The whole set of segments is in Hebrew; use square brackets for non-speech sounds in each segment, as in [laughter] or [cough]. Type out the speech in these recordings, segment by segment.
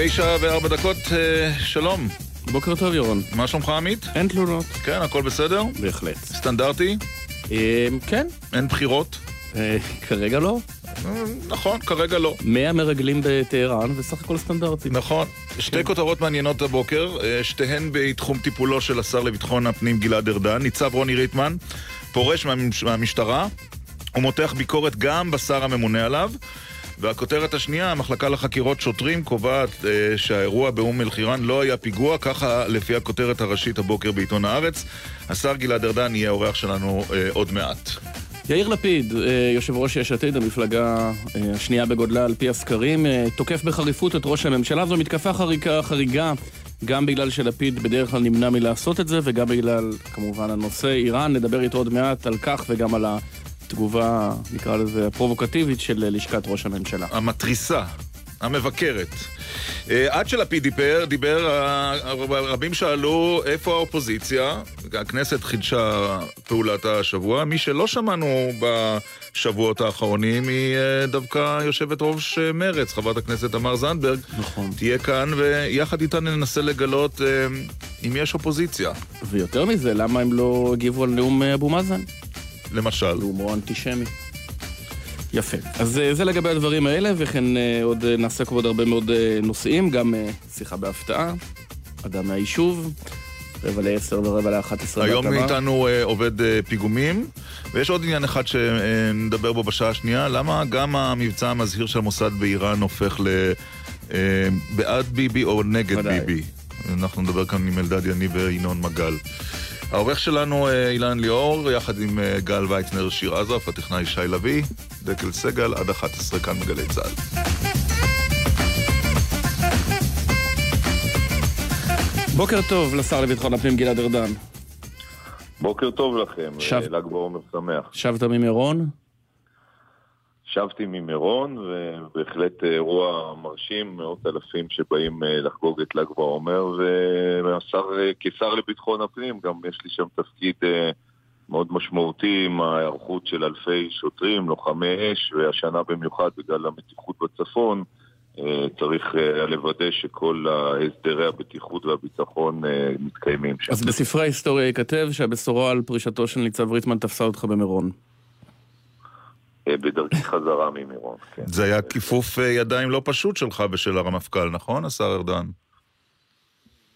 תשע וארבע דקות, אה, שלום. בוקר טוב, ירון. מה שלומך, עמית? אין תלונות. כן, הכל בסדר? בהחלט. סטנדרטי? אה, כן. אין בחירות? אה, כרגע לא. אה, נכון, כרגע לא. 100 מרגלים בטהרן, וסך הכל סטנדרטי. נכון. שתי כותרות מעניינות הבוקר, אה, שתיהן בתחום טיפולו של השר לביטחון הפנים גלעד ארדן. ניצב רוני ריטמן פורש מהמש- מהמשטרה ומותח ביקורת גם בשר הממונה עליו. והכותרת השנייה, המחלקה לחקירות שוטרים קובעת אה, שהאירוע באום אל-חיראן לא היה פיגוע, ככה לפי הכותרת הראשית הבוקר בעיתון הארץ. השר גלעד ארדן יהיה האורח שלנו אה, עוד מעט. יאיר לפיד, אה, יושב ראש יש עתיד, המפלגה אה, השנייה בגודלה על פי הסקרים, אה, תוקף בחריפות את ראש הממשלה. זו מתקפה חריגה, חריגה גם בגלל שלפיד בדרך כלל נמנע מלעשות את זה, וגם בגלל, כמובן, הנושא איראן. נדבר איתו עוד מעט על כך וגם על התגובה, נקרא לזה, הפרובוקטיבית של לשכת ראש הממשלה. המתריסה, המבקרת. אה, עד שלפיד דיבר, דיבר, אה, רבים שאלו איפה האופוזיציה. הכנסת חידשה פעולת השבוע. מי שלא שמענו בשבועות האחרונים היא אה, דווקא יושבת ראש מרצ, חברת הכנסת תמר זנדברג. נכון. תהיה כאן, ויחד איתה ננסה לגלות אם יש אופוזיציה, ויותר מזה, למה הם לא הגיבו על נאום אבו מאזן? למשל. נאומו אנטישמי. יפה. אז אה, זה לגבי הדברים האלה, וכן אה, עוד אה, נעסק בעוד הרבה מאוד נושאים, גם שיחה בהפתעה, אדם מהיישוב, רבע לעשר ורבע לאחת עשרה היום בהתאמה. איתנו אה, עובד אה, פיגומים, ויש עוד עניין אחד שנדבר בו בשעה השנייה, למה גם המבצע המזהיר של המוסד באיראן הופך ל... אה, בעד ביבי או נגד ודאי. ביבי. אנחנו נדבר כאן עם אלדד יניב וינון מגל. העורך שלנו אה, אילן ליאור, יחד עם אה, גל ויצנר, שיר עזרף, הטכנאי שי לביא, דקל סגל, עד 11 כאן בגלי צה"ל. בוקר טוב לשר לביטחון הפנים גלעד ארדן. בוקר טוב לכם, שב- ל"ג בעומר שמח. שבת ממירון? שבתי ממירון, ובהחלט אירוע מרשים, מאות אלפים שבאים אה, לחגוג את ל"ג בעומר, והשר, אה, לביטחון הפנים, גם יש לי שם תפקיד אה, מאוד משמעותי עם ההיערכות של אלפי שוטרים, לוחמי אש, והשנה במיוחד בגלל המתיחות בצפון, אה, צריך אה, לוודא שכל הסדרי הבטיחות והביטחון אה, מתקיימים שם. אז בספרי ההיסטוריה ייכתב שהבשורה על פרישתו של ניצב ריטמן תפסה אותך במירון. אה, בדרכי חזרה ממירון, כן. זה היה כיפוף אה, ידיים לא פשוט שלך ושל הרמטכ"ל, נכון, השר ארדן?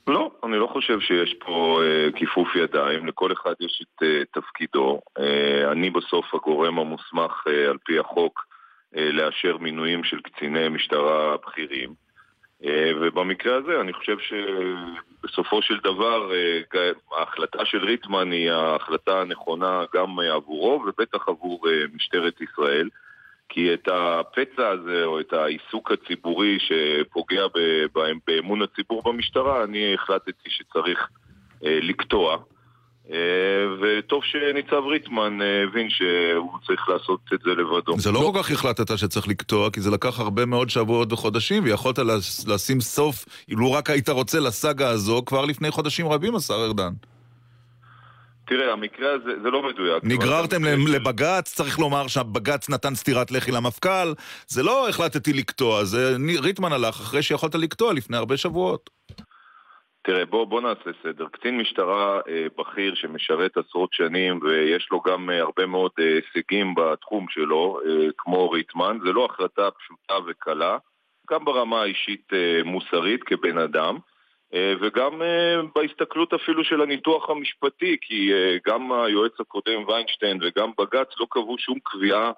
לא, אני לא חושב שיש פה אה, כיפוף ידיים, לכל אחד יש את אה, תפקידו. אה, אני בסוף הגורם המוסמך אה, על פי החוק אה, לאשר מינויים של קציני משטרה בכירים. אה, ובמקרה הזה אני חושב שבסופו של דבר אה, ההחלטה של ריטמן היא ההחלטה הנכונה גם עבורו ובטח עבור אה, משטרת ישראל. כי את הפצע הזה, או את העיסוק הציבורי שפוגע באמון הציבור במשטרה, אני החלטתי שצריך אה, לקטוע. אה, וטוב שניצב ריטמן אה, הבין שהוא צריך לעשות את זה לבדו. זה לא כל כך החלטת שצריך לקטוע, כי זה לקח הרבה מאוד שבועות וחודשים, ויכולת לש- לשים סוף, אילו רק היית רוצה, לסאגה הזו כבר לפני חודשים רבים, השר ארדן. תראה, המקרה הזה, זה לא מדויק. נגררתם לבג"ץ, צריך לומר שהבג"ץ נתן סטירת לחי למפכ"ל, זה לא החלטתי לקטוע, זה ריטמן הלך אחרי שיכולת לקטוע לפני הרבה שבועות. תראה, בוא, בוא נעשה סדר. קצין משטרה אה, בכיר שמשרת עשרות שנים ויש לו גם אה, הרבה מאוד אה, הישגים בתחום שלו, אה, כמו ריטמן, זה לא החלטה פשוטה וקלה, גם ברמה האישית אה, מוסרית כבן אדם. אה, וגם אה, בהסתכלות אפילו של הניתוח המשפטי, כי אה, גם היועץ הקודם ויינשטיין וגם בג"ץ לא קבעו שום קביעה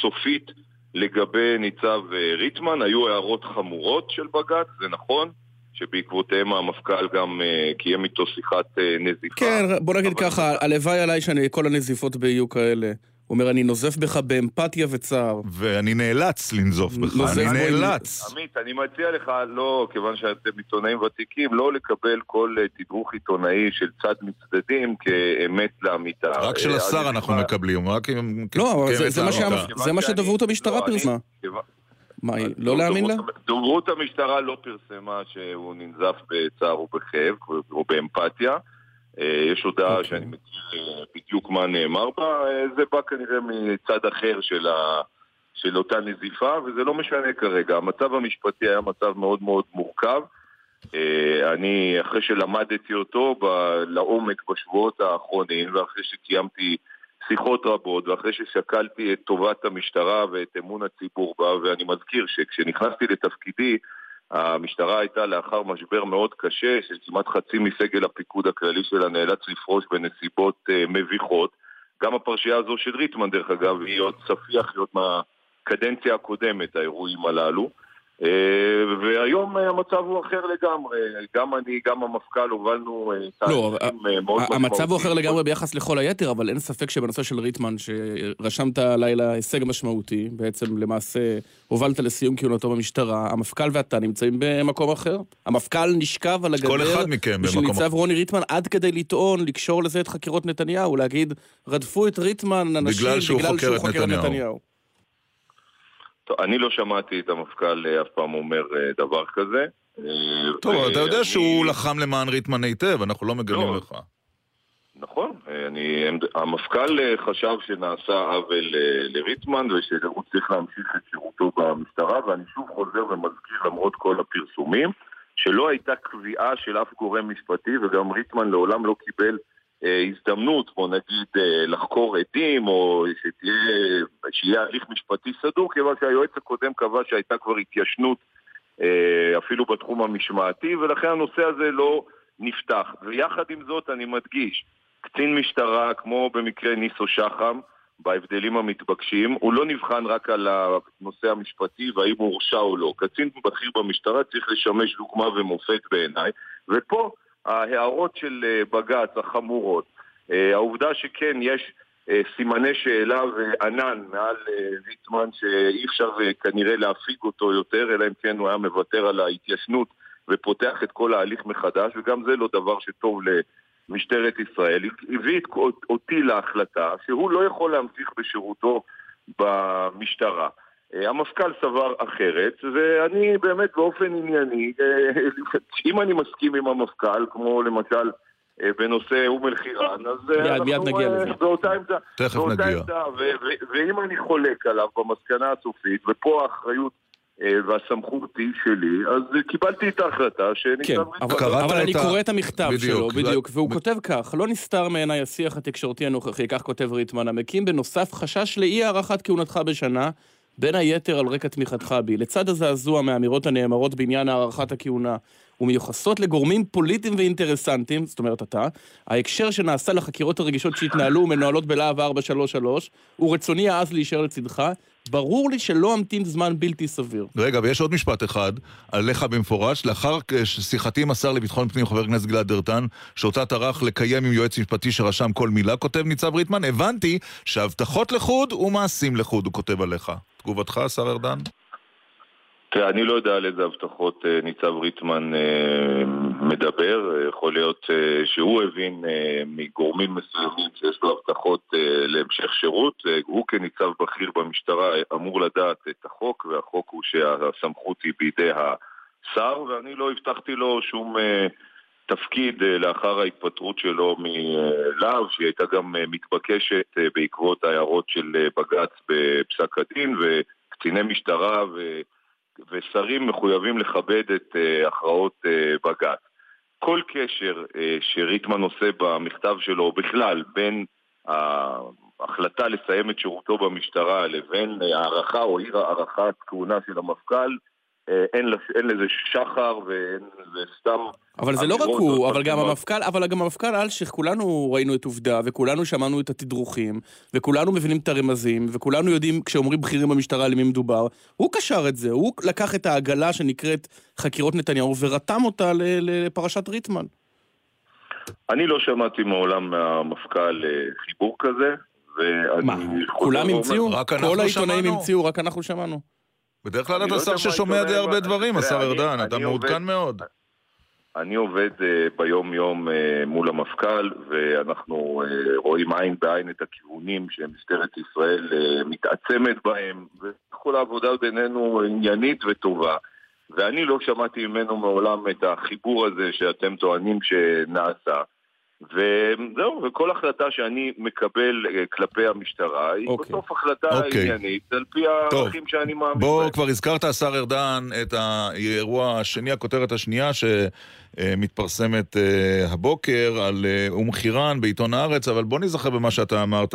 סופית לגבי ניצב אה, ריטמן. היו הערות חמורות של בג"ץ, זה נכון, שבעקבותיהם המפכ"ל גם אה, קיים איתו שיחת אה, נזיפה. כן, בוא נגיד אבל- ככה, הלוואי עליי שכל הנזיפות בי יהיו כאלה. הוא אומר, אני נוזף בך באמפתיה וצער. ואני נאלץ לנזוף בך, נוזף אני נאלץ. עמית, אני מציע לך, לא, כיוון שאתם עיתונאים ותיקים, לא לקבל כל אה, תדרוך עיתונאי של צד מצדדים כאמת לאמיתה. רק של השר אנחנו מקבלים, רק עם... לא, זה- מה שדוברות המשטרה לא, אני- פרסמה. מה, היא לא להאמין לה? דוברות המשטרה לא פרסמה שהוא ננזף בצער ובכאב או באמפתיה. אה, יש הודעה אוקיי. שאני מכיר אה, בדיוק מה נאמר בה, אה, זה בא כנראה מצד אחר של ה... של אותה נזיפה, וזה לא משנה כרגע. המצב המשפטי היה מצב מאוד מאוד מורכב. אה, אני, אחרי שלמדתי אותו ב- לעומק בשבועות האחרונים, ואחרי שקיימתי שיחות רבות, ואחרי ששקלתי את טובת המשטרה ואת אמון הציבור בה, ואני מזכיר שכשנכנסתי לתפקידי, המשטרה הייתה לאחר משבר מאוד קשה, שכמעט חצי מסגל הפיקוד הכללי שלה נאלץ לפרוש בנסיבות uh, מביכות. גם הפרשייה הזו של ריטמן, דרך אגב, היא עוד צפיח, היא עוד מהקדנציה הקודמת, האירועים הללו. אה, והיום אה, המצב הוא אחר לגמרי. גם אני, גם המפכ"ל הובלנו אה, לא, תהליכים מאוד משמעותיים. המצב הוא אחר לגמרי ביחס לכל היתר, אבל אין ספק שבנושא של ריטמן, שרשמת הלילה הישג משמעותי, בעצם למעשה הובלת לסיום כהונתו במשטרה, המפכ"ל ואתה נמצאים במקום אחר. המפכ"ל נשכב על הגדר, כל אחד מכם במקום אחר. ניצב רוני ריטמן עד כדי לטעון, לקשור לזה את חקירות נתניהו, להגיד, רדפו את ריטמן אנשים בגלל שהוא חוקר את נתניהו. טוב, אני לא שמעתי את המפכ"ל אה, אף פעם אומר אה, דבר כזה. אה, טוב, אתה יודע שהוא לחם למען ריטמן היטב, אנחנו לא מגלים לא. לך. נכון, אני, המפכ"ל חשב שנעשה עוול לריטמן ושהוא צריך להמשיך את שירותו במשטרה ואני שוב חוזר ומזכיר למרות כל הפרסומים שלא הייתה קביעה של אף גורם משפטי וגם ריטמן לעולם לא קיבל הזדמנות, בוא נגיד, אה, לחקור עדים או שתהיה, שיהיה הליך משפטי סדור, כיוון שהיועץ הקודם קבע שהייתה כבר התיישנות אה, אפילו בתחום המשמעתי, ולכן הנושא הזה לא נפתח. ויחד עם זאת אני מדגיש, קצין משטרה, כמו במקרה ניסו שחם, בהבדלים המתבקשים, הוא לא נבחן רק על הנושא המשפטי והאם הוא הורשע או לא. קצין בכיר במשטרה צריך לשמש דוגמה ומופת בעיניי, ופה ההערות של אה, בג"ץ החמורות, אה, העובדה שכן יש אה, סימני שאלה וענן מעל ליצמן שאי אפשר כנראה להפיג אותו יותר, אלא אם כן הוא היה מוותר על ההתיישנות ופותח את כל ההליך מחדש, וגם זה לא דבר שטוב למשטרת ישראל, הביא אותי להחלטה שהוא לא יכול להמשיך בשירותו במשטרה. אה, המפכ"ל סבר אחרת, ואני באמת באופן ענייני, אה, [laughs] אם אני מסכים עם המפכ"ל, כמו למשל אה, בנושא אום אל-חיראן, אז אנחנו באותה עמדה. תכף נגיע. ואם אני חולק עליו במסקנה הסופית, ופה האחריות והסמכות היא שלי, אז קיבלתי את ההחלטה שניתן... כן, אבל, אבל אני קורא את המכתב שלו, בדיוק, והוא כותב כך, לא נסתר מעיניי השיח התקשורתי הנוכחי, כך כותב ריטמן, המקים בנוסף חשש לאי הארכת כהונתך בשנה, בין היתר על רקע תמיכתך בי. לצד הזעזוע מהאמירות הנאמרות בעניין הארכת הכהונה ומיוחסות לגורמים פוליטיים ואינטרסנטיים, זאת אומרת אתה, ההקשר שנעשה לחקירות הרגישות שהתנהלו ומנוהלות בלהב 433, ורצוני העז להישאר לצדך, ברור לי שלא אמתין זמן בלתי סביר. רגע, ויש עוד משפט אחד, עליך במפורש. לאחר שיחתי עם השר לביטחון פנים, חבר הכנסת גלעד ארדן, שאותה טרח לקיים עם יועץ משפטי שרשם כל מילה, כותב ניצב ריטמן, הבנתי שהבטחות לחוד ומעשים לחוד, הוא כותב עליך. תגובתך, השר ארדן? תראה, אני לא יודע על איזה הבטחות אה, ניצב ריטמן אה, מדבר. יכול להיות אה, שהוא הבין מגורמים מסוימים שיש לו הבטחות להמשך שירות. הוא כניצב בכיר במשטרה אמור לדעת את החוק, והחוק הוא שהסמכות היא בידי השר, ואני לא הבטחתי לו שום... תפקיד לאחר ההתפטרות שלו מלהב, שהיא הייתה גם מתבקשת בעקבות ההערות של בג"ץ בפסק הדין, וקציני משטרה ו... ושרים מחויבים לכבד את הכרעות בג"ץ. כל קשר שריטמן עושה במכתב שלו בכלל בין ההחלטה לסיים את שירותו במשטרה לבין הערכה או אי הערכת כהונה של המפכ"ל אין, אין לזה שחר וזה סתם... אבל זה לא רק הוא, אבל גם המפכ"ל, אבל גם המפכ"ל אלשיך, כולנו ראינו את עובדה, וכולנו שמענו את התדרוכים, וכולנו מבינים את הרמזים, וכולנו יודעים כשאומרים בכירים במשטרה למי מדובר. הוא קשר את זה, הוא לקח את העגלה שנקראת חקירות נתניהו ורתם אותה לפרשת ריטמן. אני לא שמעתי מעולם מהמפכ"ל אה, חיבור כזה, ואני... מה, כולם המציאו? כל העיתונאים המציאו, רק אנחנו שמענו. בדרך כלל אתה לא שר ששומע די הרבה דברים, השר ארדן, אתה מעודכן מאוד. אני עובד uh, ביום-יום uh, מול המפכ"ל, ואנחנו uh, רואים עין בעין את הכיוונים שמשטרת ישראל מתעצמת בהם, וכל העבודה בינינו עניינית וטובה. ואני לא שמעתי ממנו מעולם את החיבור הזה שאתם טוענים שנעשה. וזהו, וכל החלטה שאני מקבל אה, כלפי המשטרה היא אוקיי. בסוף החלטה אוקיי. עניינית על פי הערכים שאני מאמין בוא, בהם. כבר הזכרת, השר ארדן, את האירוע השני, הכותרת השנייה שמתפרסמת אה, הבוקר על אה, אום חירן בעיתון הארץ, אבל בוא נזכר במה שאתה אמרת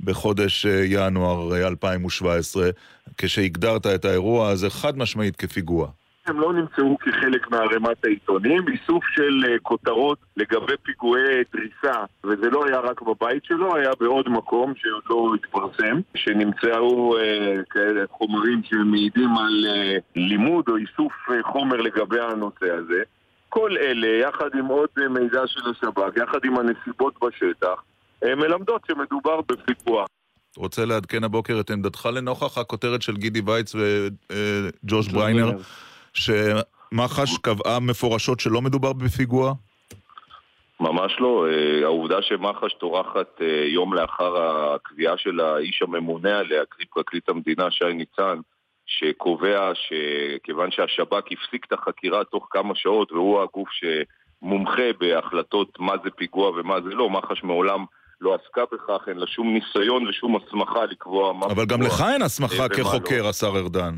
בחודש ינואר אה, 2017, כשהגדרת את האירוע הזה חד משמעית כפיגוע. הם לא נמצאו כחלק מערימת העיתונים, איסוף של אה, כותרות לגבי פיגועי דריסה, וזה לא היה רק בבית שלו, היה בעוד מקום שעוד לא התפרסם, שנמצאו אה, כאלה חומרים שמעידים על אה, לימוד או איסוף אה, חומר לגבי הנושא הזה. כל אלה, יחד עם עוד אה, מידע של השב"כ, יחד עם הנסיבות בשטח, אה, מלמדות שמדובר בפיגוע. רוצה לעדכן הבוקר את עמדתך לנוכח הכותרת של גידי וייץ וג'וש בריינר, שמח"ש קבעה מפורשות שלא מדובר בפיגוע? ממש לא. אה, העובדה שמח"ש טורחת אה, יום לאחר הקביעה של האיש הממונה עליה, קרי פרקליט המדינה שי ניצן, שקובע שכיוון שהשב"כ הפסיק את החקירה תוך כמה שעות והוא הגוף שמומחה בהחלטות מה זה פיגוע ומה זה לא, מח"ש מעולם לא עסקה בכך, אין לה שום ניסיון ושום הסמכה לקבוע מה אבל גם. לך אין הסמכה אה, ומה כחוקר, השר ארדן.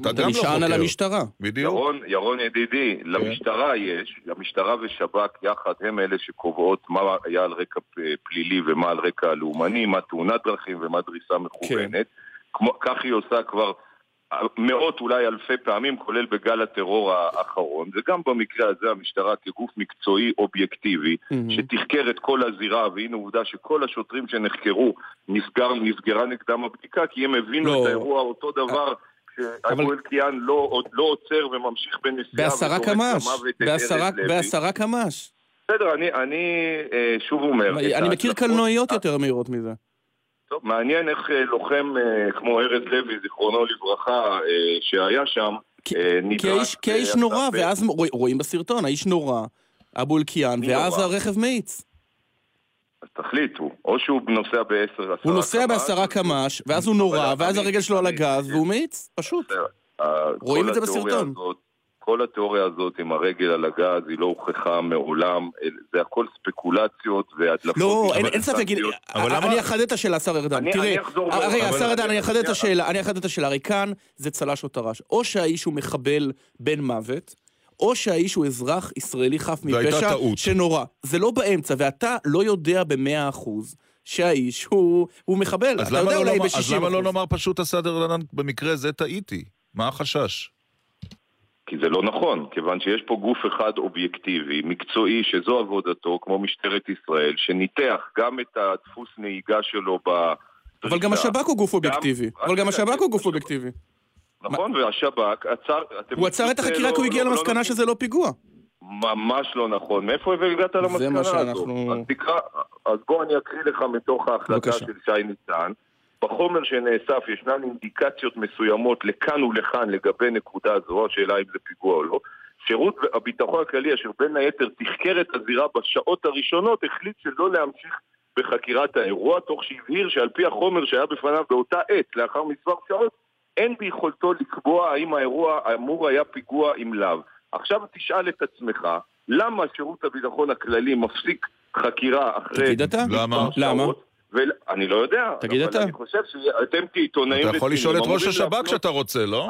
אתה אתה גם לא נשען על חוקר. המשטרה. בדיוק. ירון, ירון ידידי, כן. למשטרה יש, למשטרה ושב"כ יחד הם אלה שקובעות מה היה על רקע פלילי ומה על רקע לאומני, מה תאונת דרכים ומה דריסה מכוונת. כמו, כך היא עושה כבר מאות אולי אלפי פעמים, כולל בגל הטרור האחרון. וגם במקרה הזה המשטרה כגוף מקצועי אובייקטיבי, מהמם. שתחקר את כל הזירה, והנה עובדה שכל השוטרים שנחקרו, נסגר, נסגרה נגדם הבדיקה, כי הם הבינו לא. את האירוע אותו דבר. אבל- שאבו אלקיעאן לא, לא עוצר וממשיך בנסיעה בעשרה קמ"ש. בעשרה- קמ"ש. בסדר, אני, אני אה, שוב אומר... אני מכיר קלנועיות יותר מהירות מזה. טוב, מעניין איך אה, לוחם אה, כמו ארז לוי, זיכרונו לברכה, שהיה שם, האיש אה, נורא, ואז רוא- רואים בסרטון, האיש נורא, אבו אלקיעאן, ואז? הרכב מאיץ. אז תחליטו, או שהוא נוסע בעשר, עשרה הוא נוסע קמ"ש, בעשרה קמ"ש, ואז הוא נורא, ואז אני- הרגל שלו על אני- הגז, והוא מאיץ, פשוט. רואים את זה בסרטון. כל התיאוריה הזאת עם הרגל על הגז היא לא הוכחה מעולם, זה הכל ספקולציות והדלפות. לא, אין- אין. ספק, אבל למה- אני אחדד את השאלה, השר ארדן. אני- תראה, אני אחזור אה, רגע, השר ארדן, אני אחדד את. השאלה, אני אחדד את השאלה. הרי כאן זה צל"ש או טר"ש. או שהאיש הוא מחבל בן מוות, או שהאיש הוא אזרח ישראלי חף מפשע. שנורא. זה לא באמצע, ואתה לא יודע במאה אחוז שהאיש הוא הוא מחבל. אז אתה למה יודע לא אולי לומר- אז ב-60 למה לא לומר פשוט השר ארדן, במקרה זה טעיתי? מה החשש? כי זה לא נכון, כיוון שיש פה גוף אחד אובייקטיבי, מקצועי, שזו עבודתו, כמו משטרת ישראל, שניתח גם את הדפוס נהיגה שלו ב... אבל גם השב"כ הוא גוף אובייקטיבי. אבל גם השב"כ הוא גוף אובייקטיבי. נכון, והשב"כ עצר... הוא עצר את החקירה לא- כי הוא הגיע לא- לא למסקנה שזה לא פיגוע. ממש לא נכון. מאיפה הגעת למסקנה מה הזאת? אז תקרא, אז בוא אני אקריא לך מתוך ההחלטה. של שי ניצן. בחומר שנאסף ישנן אינדיקציות מסוימות לכאן ולכאן לגבי נקודה זו, השאלה אם זה פיגוע או לא. שירות הביטחון הכללי, אשר בין היתר תחקר את הזירה בשעות הראשונות, החליט שלא להמשיך בחקירת האירוע, תוך שהבהיר שעל פי החומר שהיה בפניו באותה עת, לאחר מספר שעות, אין ביכולתו לקבוע האם האירוע האמור היה פיגוע אם לאו. עכשיו תשאל את עצמך, למה שירות הביטחון הכללי מפסיק חקירה אחרי... תגיד אתה. למה? למה? אני לא יודע. תגיד אבל אתה. אני חושב שאתם כעיתונאים אתה יכול לשאול את ראש השב"כ כשאתה רוצה, לא?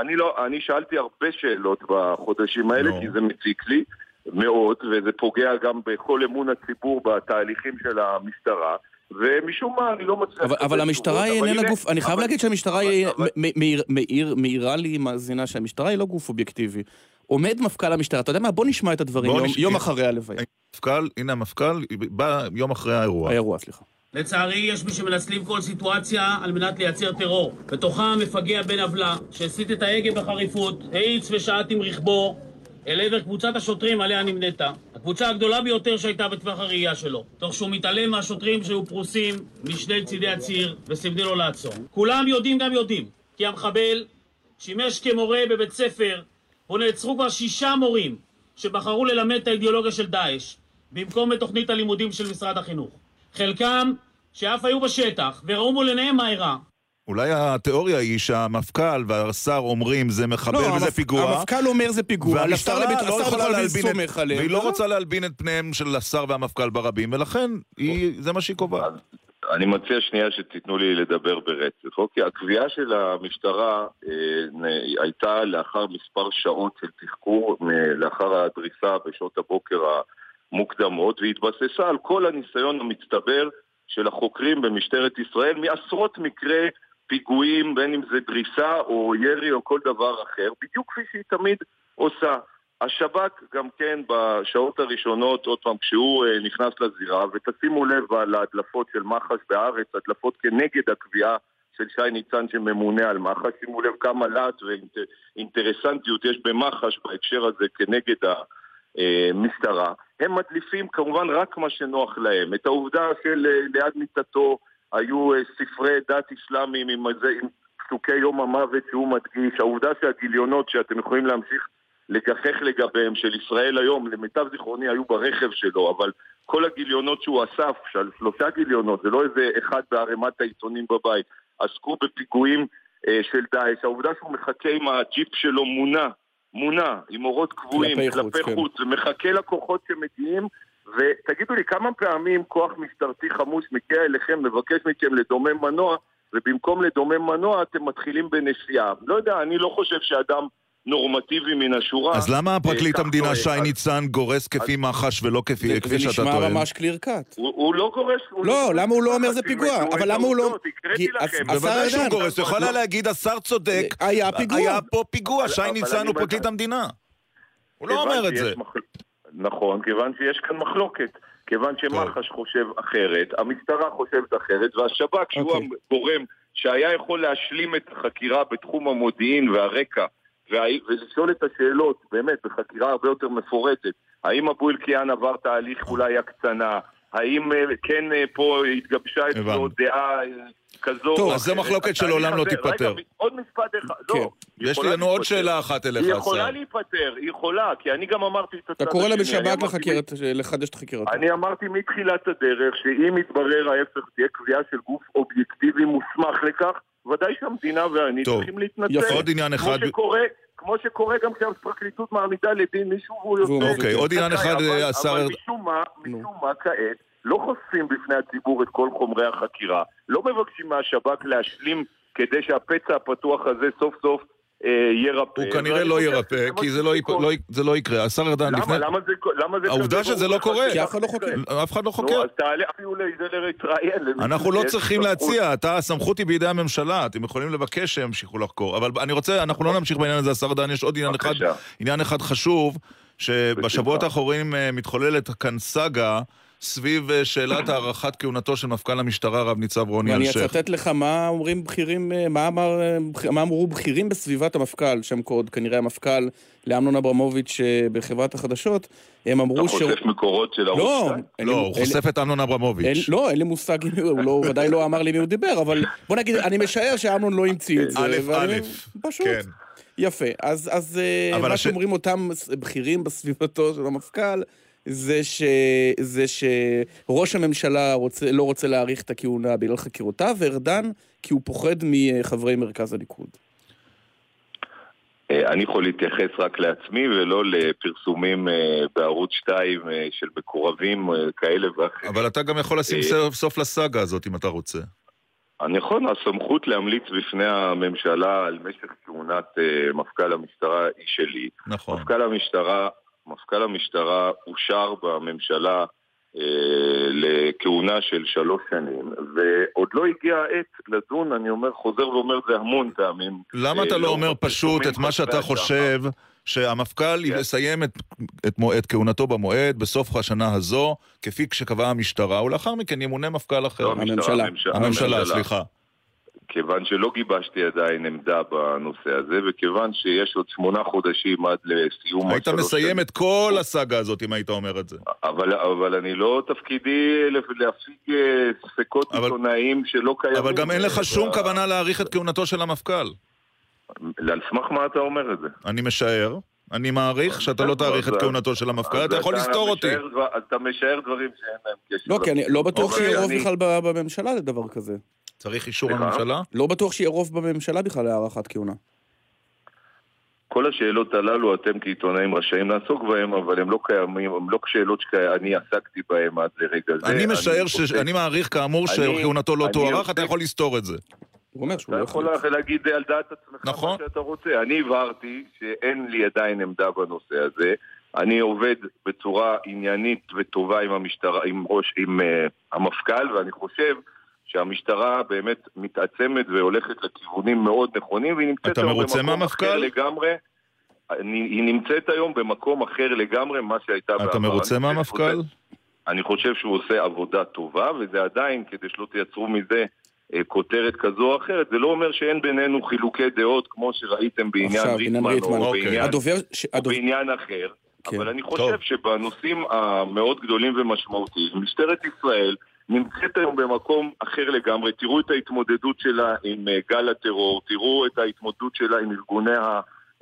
אני לא, אני שאלתי הרבה שאלות בחודשים האלה, נו. כי זה מציק לי מאוד, וזה פוגע גם בכל אמון הציבור בתהליכים של המשטרה, ומשום מה אני לא מצליח... אבל, אבל המשטרה היא איננה הנה- גוף, אני חייב אבל- להגיד שהמשטרה אבל- היא, אבל- מ- מאיר- מאיר- מאירה לי מאזינה שהמשטרה היא לא גוף אובייקטיבי. עומד מפכ"ל המשטרה, אתה יודע מה? בוא נשמע את הדברים יום, נש- יום אחרי הלוויה. המפכ"ל, הנה המפכ"ל, בא יום אחרי האירוע. האירוע, סליחה. לצערי, יש מי שמנצלים כל סיטואציה על מנת לייצר טרור. בתוכם מפגע בן עוולה, שהסיט את ההגה בחריפות, האיץ ושעט עם רכבו אל עבר קבוצת השוטרים עליה נמנית. הקבוצה הגדולה ביותר שהייתה בטווח הראייה שלו. תוך שהוא מתעלם מהשוטרים שהיו פרוסים משני צידי הציר וסימני לו לעצור. כולם יודעים גם יודעים, כי המחבל שימש כמורה בבית ספר, בו נעצרו כבר שישה מורים שבחרו ללמד את האידיאולוגיה של דאעש במקום בתוכנית הלימודים של משרד החינוך. חלקם שאף היו בשטח וראו מול עיניהם מה אירע, אולי התיאוריה היא שהמפכ"ל והשר אומרים זה מחבל לא, וזה המפ- פיגוע. המפכ"ל אומר זה פיגוע, והמשטרה לביט- לא השר יכולה להלבין את... עליהם. והיא לא וזהו. רוצה להלבין את פניהם של השר והמפכ"ל ברבים, ולכן היא- זה מה שהיא קובעת. אני מציע שנייה שתיתנו לי לדבר ברצף. אוקיי, הקביעה של המשטרה אה, הייתה לאחר מספר שעות של תחקור, מ- לאחר הדריסה בשעות הבוקר המוקדמות, והתבססה על כל הניסיון המצטבר של החוקרים במשטרת ישראל מעשרות מקרי פיגועים, בין אם זה דריסה או ירי או כל דבר אחר, בדיוק כפי שהיא תמיד עושה. השב"כ גם כן בשעות הראשונות, עוד פעם, כשהוא אה, נכנס לזירה, ותשימו לב על ההדלפות של מח"ש בהארץ, הדלפות כנגד הקביעה של שי ניצן שממונה על מח"ש, שימו לב כמה להט ואינטרסנטיות יש במח"ש בהקשר הזה כנגד המשטרה. הם מדליפים כמובן רק מה שנוח להם. את העובדה של אה, ליד מיטתו היו אה, ספרי דת אסלאמיים עם, איזה- עם פסוקי יום המוות שהוא מדגיש, העובדה שהגיליונות שאתם יכולים להמשיך לגחך לגביהם של ישראל היום, למיטב זיכרוני היו ברכב שלו, אבל כל הגיליונות שהוא אסף, של שלושה גיליונות, זה לא איזה אחד בערימת העיתונים בבית, עסקו בפיגועים אה, של דאעש. העובדה שהוא מחכה עם הג'יפ שלו מונע, מונע, עם אורות קבועים, כלפי חוץ, כן. ומחכה לכוחות שמגיעים, ותגידו לי כמה פעמים כוח משטרתי חמוש מגיע אליכם, מבקש מכם לדומם מנוע, ובמקום לדומם מנוע אתם מתחילים בנסיעה. לא יודע, אני לא חושב שאדם נורמטיבי מן השורה... אז למה פרקליט אה, המדינה. שי ניצן גורס כפי מח"ש ולא כפי זה כפי שאתה נשמע טוען? ממש קליר קאט. הוא, הוא לא גורס... הוא לא, גורס למה הוא לא מח"ש, אומר זה פיגוע? אבל למה הוא לא- בוודאי שהוא. גורס, הוא יכול היה להגיד השר צודק, היה פה פיגוע, שי ניצן הוא פרקליט המדינה. הוא לא אומר את זה. נכון, כיוון שיש כאן מחלוקת. כיוון שמח"ש חושב אחרת, המשטרה חושבת אחרת, והשב"כ, שהוא אוקיי. הגורם שהיה יכול להשלים את החקירה בתחום המודיעין והרקע, וה- ולשאול את השאלות, באמת, בחקירה הרבה יותר מפורטת, האם אבו אלקיעאן עבר תהליך אולי הקצנה, האם אה, כן אה, פה התגבשה אצלו. דעה אה, כזו... טוב, או אז זה אחרת. מחלוקת שלעולם לא תיפתר. רגע, עוד משפט אחד, כן. לא. יש יכולה לנו עוד להיפתר. שאלה אחת אליך, היא יכולה השר. להיפטר, היא יכולה, כי אני גם אמרתי את הצד אתה קורא לה בשב"כ לחדש את חקירתו. אני אמרתי מתחילת הדרך שאם יתברר ההפך, תהיה קביעה של גוף אובייקטיבי מוסמך לכך, ודאי שהמדינה ואני טוב. צריכים להתנצל. יפה. עוד עניין אחד- כמו שקורה, כמו שקורה גם כשהפרקליטות מעמידה לדין מישהו והוא יוצא... אוקיי, עוד עניין זכאי, אחד, אבל- השר אבל משום מה, משום מה כעת, לא חושפים בפני הציבור את כל חומרי החקירה, לא מבקשים מהשב"כ להשלים כדי שהפצע הפתוח הזה סוף סוף אה, ירפא. הוא כנראה לא ירפא, כי זה לא לא זה לא יקרה. השר ארדן? לפני... למה זה למה זה העובדה כזה שזה לא קורה. כי אף אחד לא חוקר. אף אחד לא חוקר. אז תעלה אפילו לזה להתראיין. אנחנו לא צריכים. להציע, אתה, הסמכות היא בידי הממשלה, אתם יכולים לבקש שימשיכו לחקור. אבל אני רוצה, אנחנו לא נמשיך בעניין הזה, השר ארדן, יש עוד עניין אחד, חשוב, שבשבועות. האחרונים אה, מתחוללת כאן סאגה סביב אה, שאלת הארכת כהונתו של מפכ"ל המשטרה, רב ניצב רוני ואני אלשיך. אצטט לך מה אומרים בכירים, אה, מה, אמר, אה, מה אמרו בכירים בסביבת המפכ"ל, שם קוד, כנראה המפכ"ל לאמנון אברמוביץ' בחברת החדשות, הם אמרו אתה חושף מקורות של ערוץ לא, 2? אין לי- לא, הוא אין חושף את אמנון אין, אברמוביץ'. לא, אין לי מושג, הוא לא, ודאי לא אמר לי מי הוא דיבר, אבל בוא נגיד, אני משער שאמנון לא המציא את זה. א', ואני- א', פשוט. כן. יפה. אז, אז מה הש- שאומרים אותם בכירים בסביבתו של המפכ"ל, זה, ש... זה שראש הממשלה רוצה, לא רוצה להאריך את הכהונה בגלל חקירותיו, וארדן, כי הוא פוחד מחברי מרכז הליכוד. אה, אני יכול להתייחס רק לעצמי ולא לפרסומים אה, בערוץ 2 אה, של מקורבים כאלה ואחרים. אבל אתה גם יכול לשים סוף- סוף לסאגה הזאת, אם אתה רוצה. נכון, הסמכות להמליץ בפני הממשלה על משך כהונת מפכ"ל המשטרה היא שלי. נכון. מפכ"ל המשטרה, מפכ"ל המשטרה אושר בממשלה אה, לכהונה של שלוש שנים, ועוד לא הגיעה העת לדון, אני אומר, חוזר ואומר את זה המון פעמים. למה אה, אתה לא לאור אומר פשוט את מה שאתה חושב, שהמפכ"ל כן. יסיים את, את, מו- את כהונתו במועד בסוף השנה הזו, כפי שקבעה המשטרה, ולאחר מכן ימונה מפכ"ל אחר. לא, המשטרה, הממשלה. הממשלה, הממשלה, סליחה. כיוון שלא גיבשתי עדיין עמדה בנושא הזה, וכיוון שיש עוד שמונה חודשים עד לסיום היית מסיים שנים. את כל הסאגה הזאת אם היית אומר את זה. אבל, אבל אני לא תפקידי להפיג אה, ספקות אבל- עיתונאיים שלא קיימים. אבל גם אין לך שום כוונה להאריך את כהונתו של המפכ"ל. על סמך מה אתה אומר את זה? אני משער, אני מעריך שאתה לא תאריך את כהונתו של המפכ"ל, אתה יכול לסתור אותי. אתה משער דברים שאין להם קשר. לא, כי אני לא בטוח אוקיי, שיהיה רוב בכלל בממשלה לדבר כזה. צריך אישור סליחה? הממשלה? לא בטוח שיהיה רוב בממשלה בכלל להארכת כהונה. כל השאלות הללו אתם כעיתונאים רשאים לעסוק בהן, אבל הם לא קיימים, הם לא שאלות שאני עסקתי בהן עד לרגע זה. אני משער, ש- אני מעריך כאמור שכהונתו לא תוארך, אתה יכול לסתור את זה. הוא אומר שהוא אתה לא יכול. להגיד על דעת עצמך נכון. מה שאתה רוצה. אני הבהרתי שאין לי עדיין עמדה בנושא הזה. אני עובד בצורה עניינית וטובה עם המשטרה, עם ראש, עם uh, המפכ"ל, ואני חושב שהמשטרה באמת מתעצמת והולכת לכיוונים מאוד נכונים, והיא נמצאת היום במקום מהמפכ"ל? אחר לגמרי. אני, היא נמצאת היום במקום אחר לגמרי ממה שהייתה בעבר. אתה מרוצה מהמפכ"ל? אני חושב שהוא עושה עבודה טובה, וזה עדיין, כדי שלא תייצרו מזה אה, כותרת כזו או אחרת, זה לא אומר שאין בינינו חילוקי דעות, כמו שראיתם בעניין ריטמן, ריטמן. או אוקיי. בעניין, הדובר... ש- או הדוב- בעניין אחר. כן. אבל אני טוב. חושב שבנושאים המאוד גדולים ומשמעותיים, משטרת ישראל נמצאת היום במקום אחר לגמרי. תראו את ההתמודדות שלה עם אה, גל הטרור, תראו את ההתמודדות שלה עם ארגוני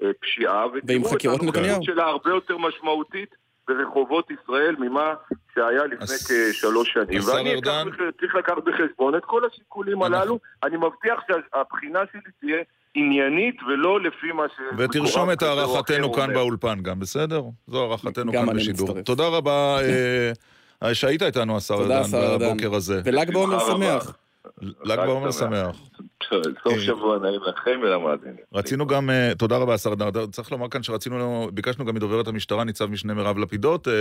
הפשיעה, ועם ותראו את. הנוכחות שלה הרבה יותר משמעותית ברחובות ישראל ממה שהיה לפני הס- כשלוש שנים. ואני ארדן- בח- צריך לקחת בחשבון את כל השיקולים אנחנו- הללו. אני מבטיח שהבחינה שלי תהיה עניינית ולא לפי מה ש... ותרשום את הערכתנו כאן אומר. באולפן גם, בסדר? זו הערכתנו כאן בשידור. תודה רבה אה, [laughs] שהיית איתנו, השר תודה, ארדן, השר ארדן. בבוקר הזה. ול"ג בעומר. שמח. ל"ג בעומר שמח. סוף אה, שבוע נעים לכם ולמאזינים. רצינו גם, אה, תודה רבה, השר ארדן. צריך לומר כאן שרצינו, ביקשנו גם מדוברת המשטרה, ניצב משנה מירב לפידות, אה,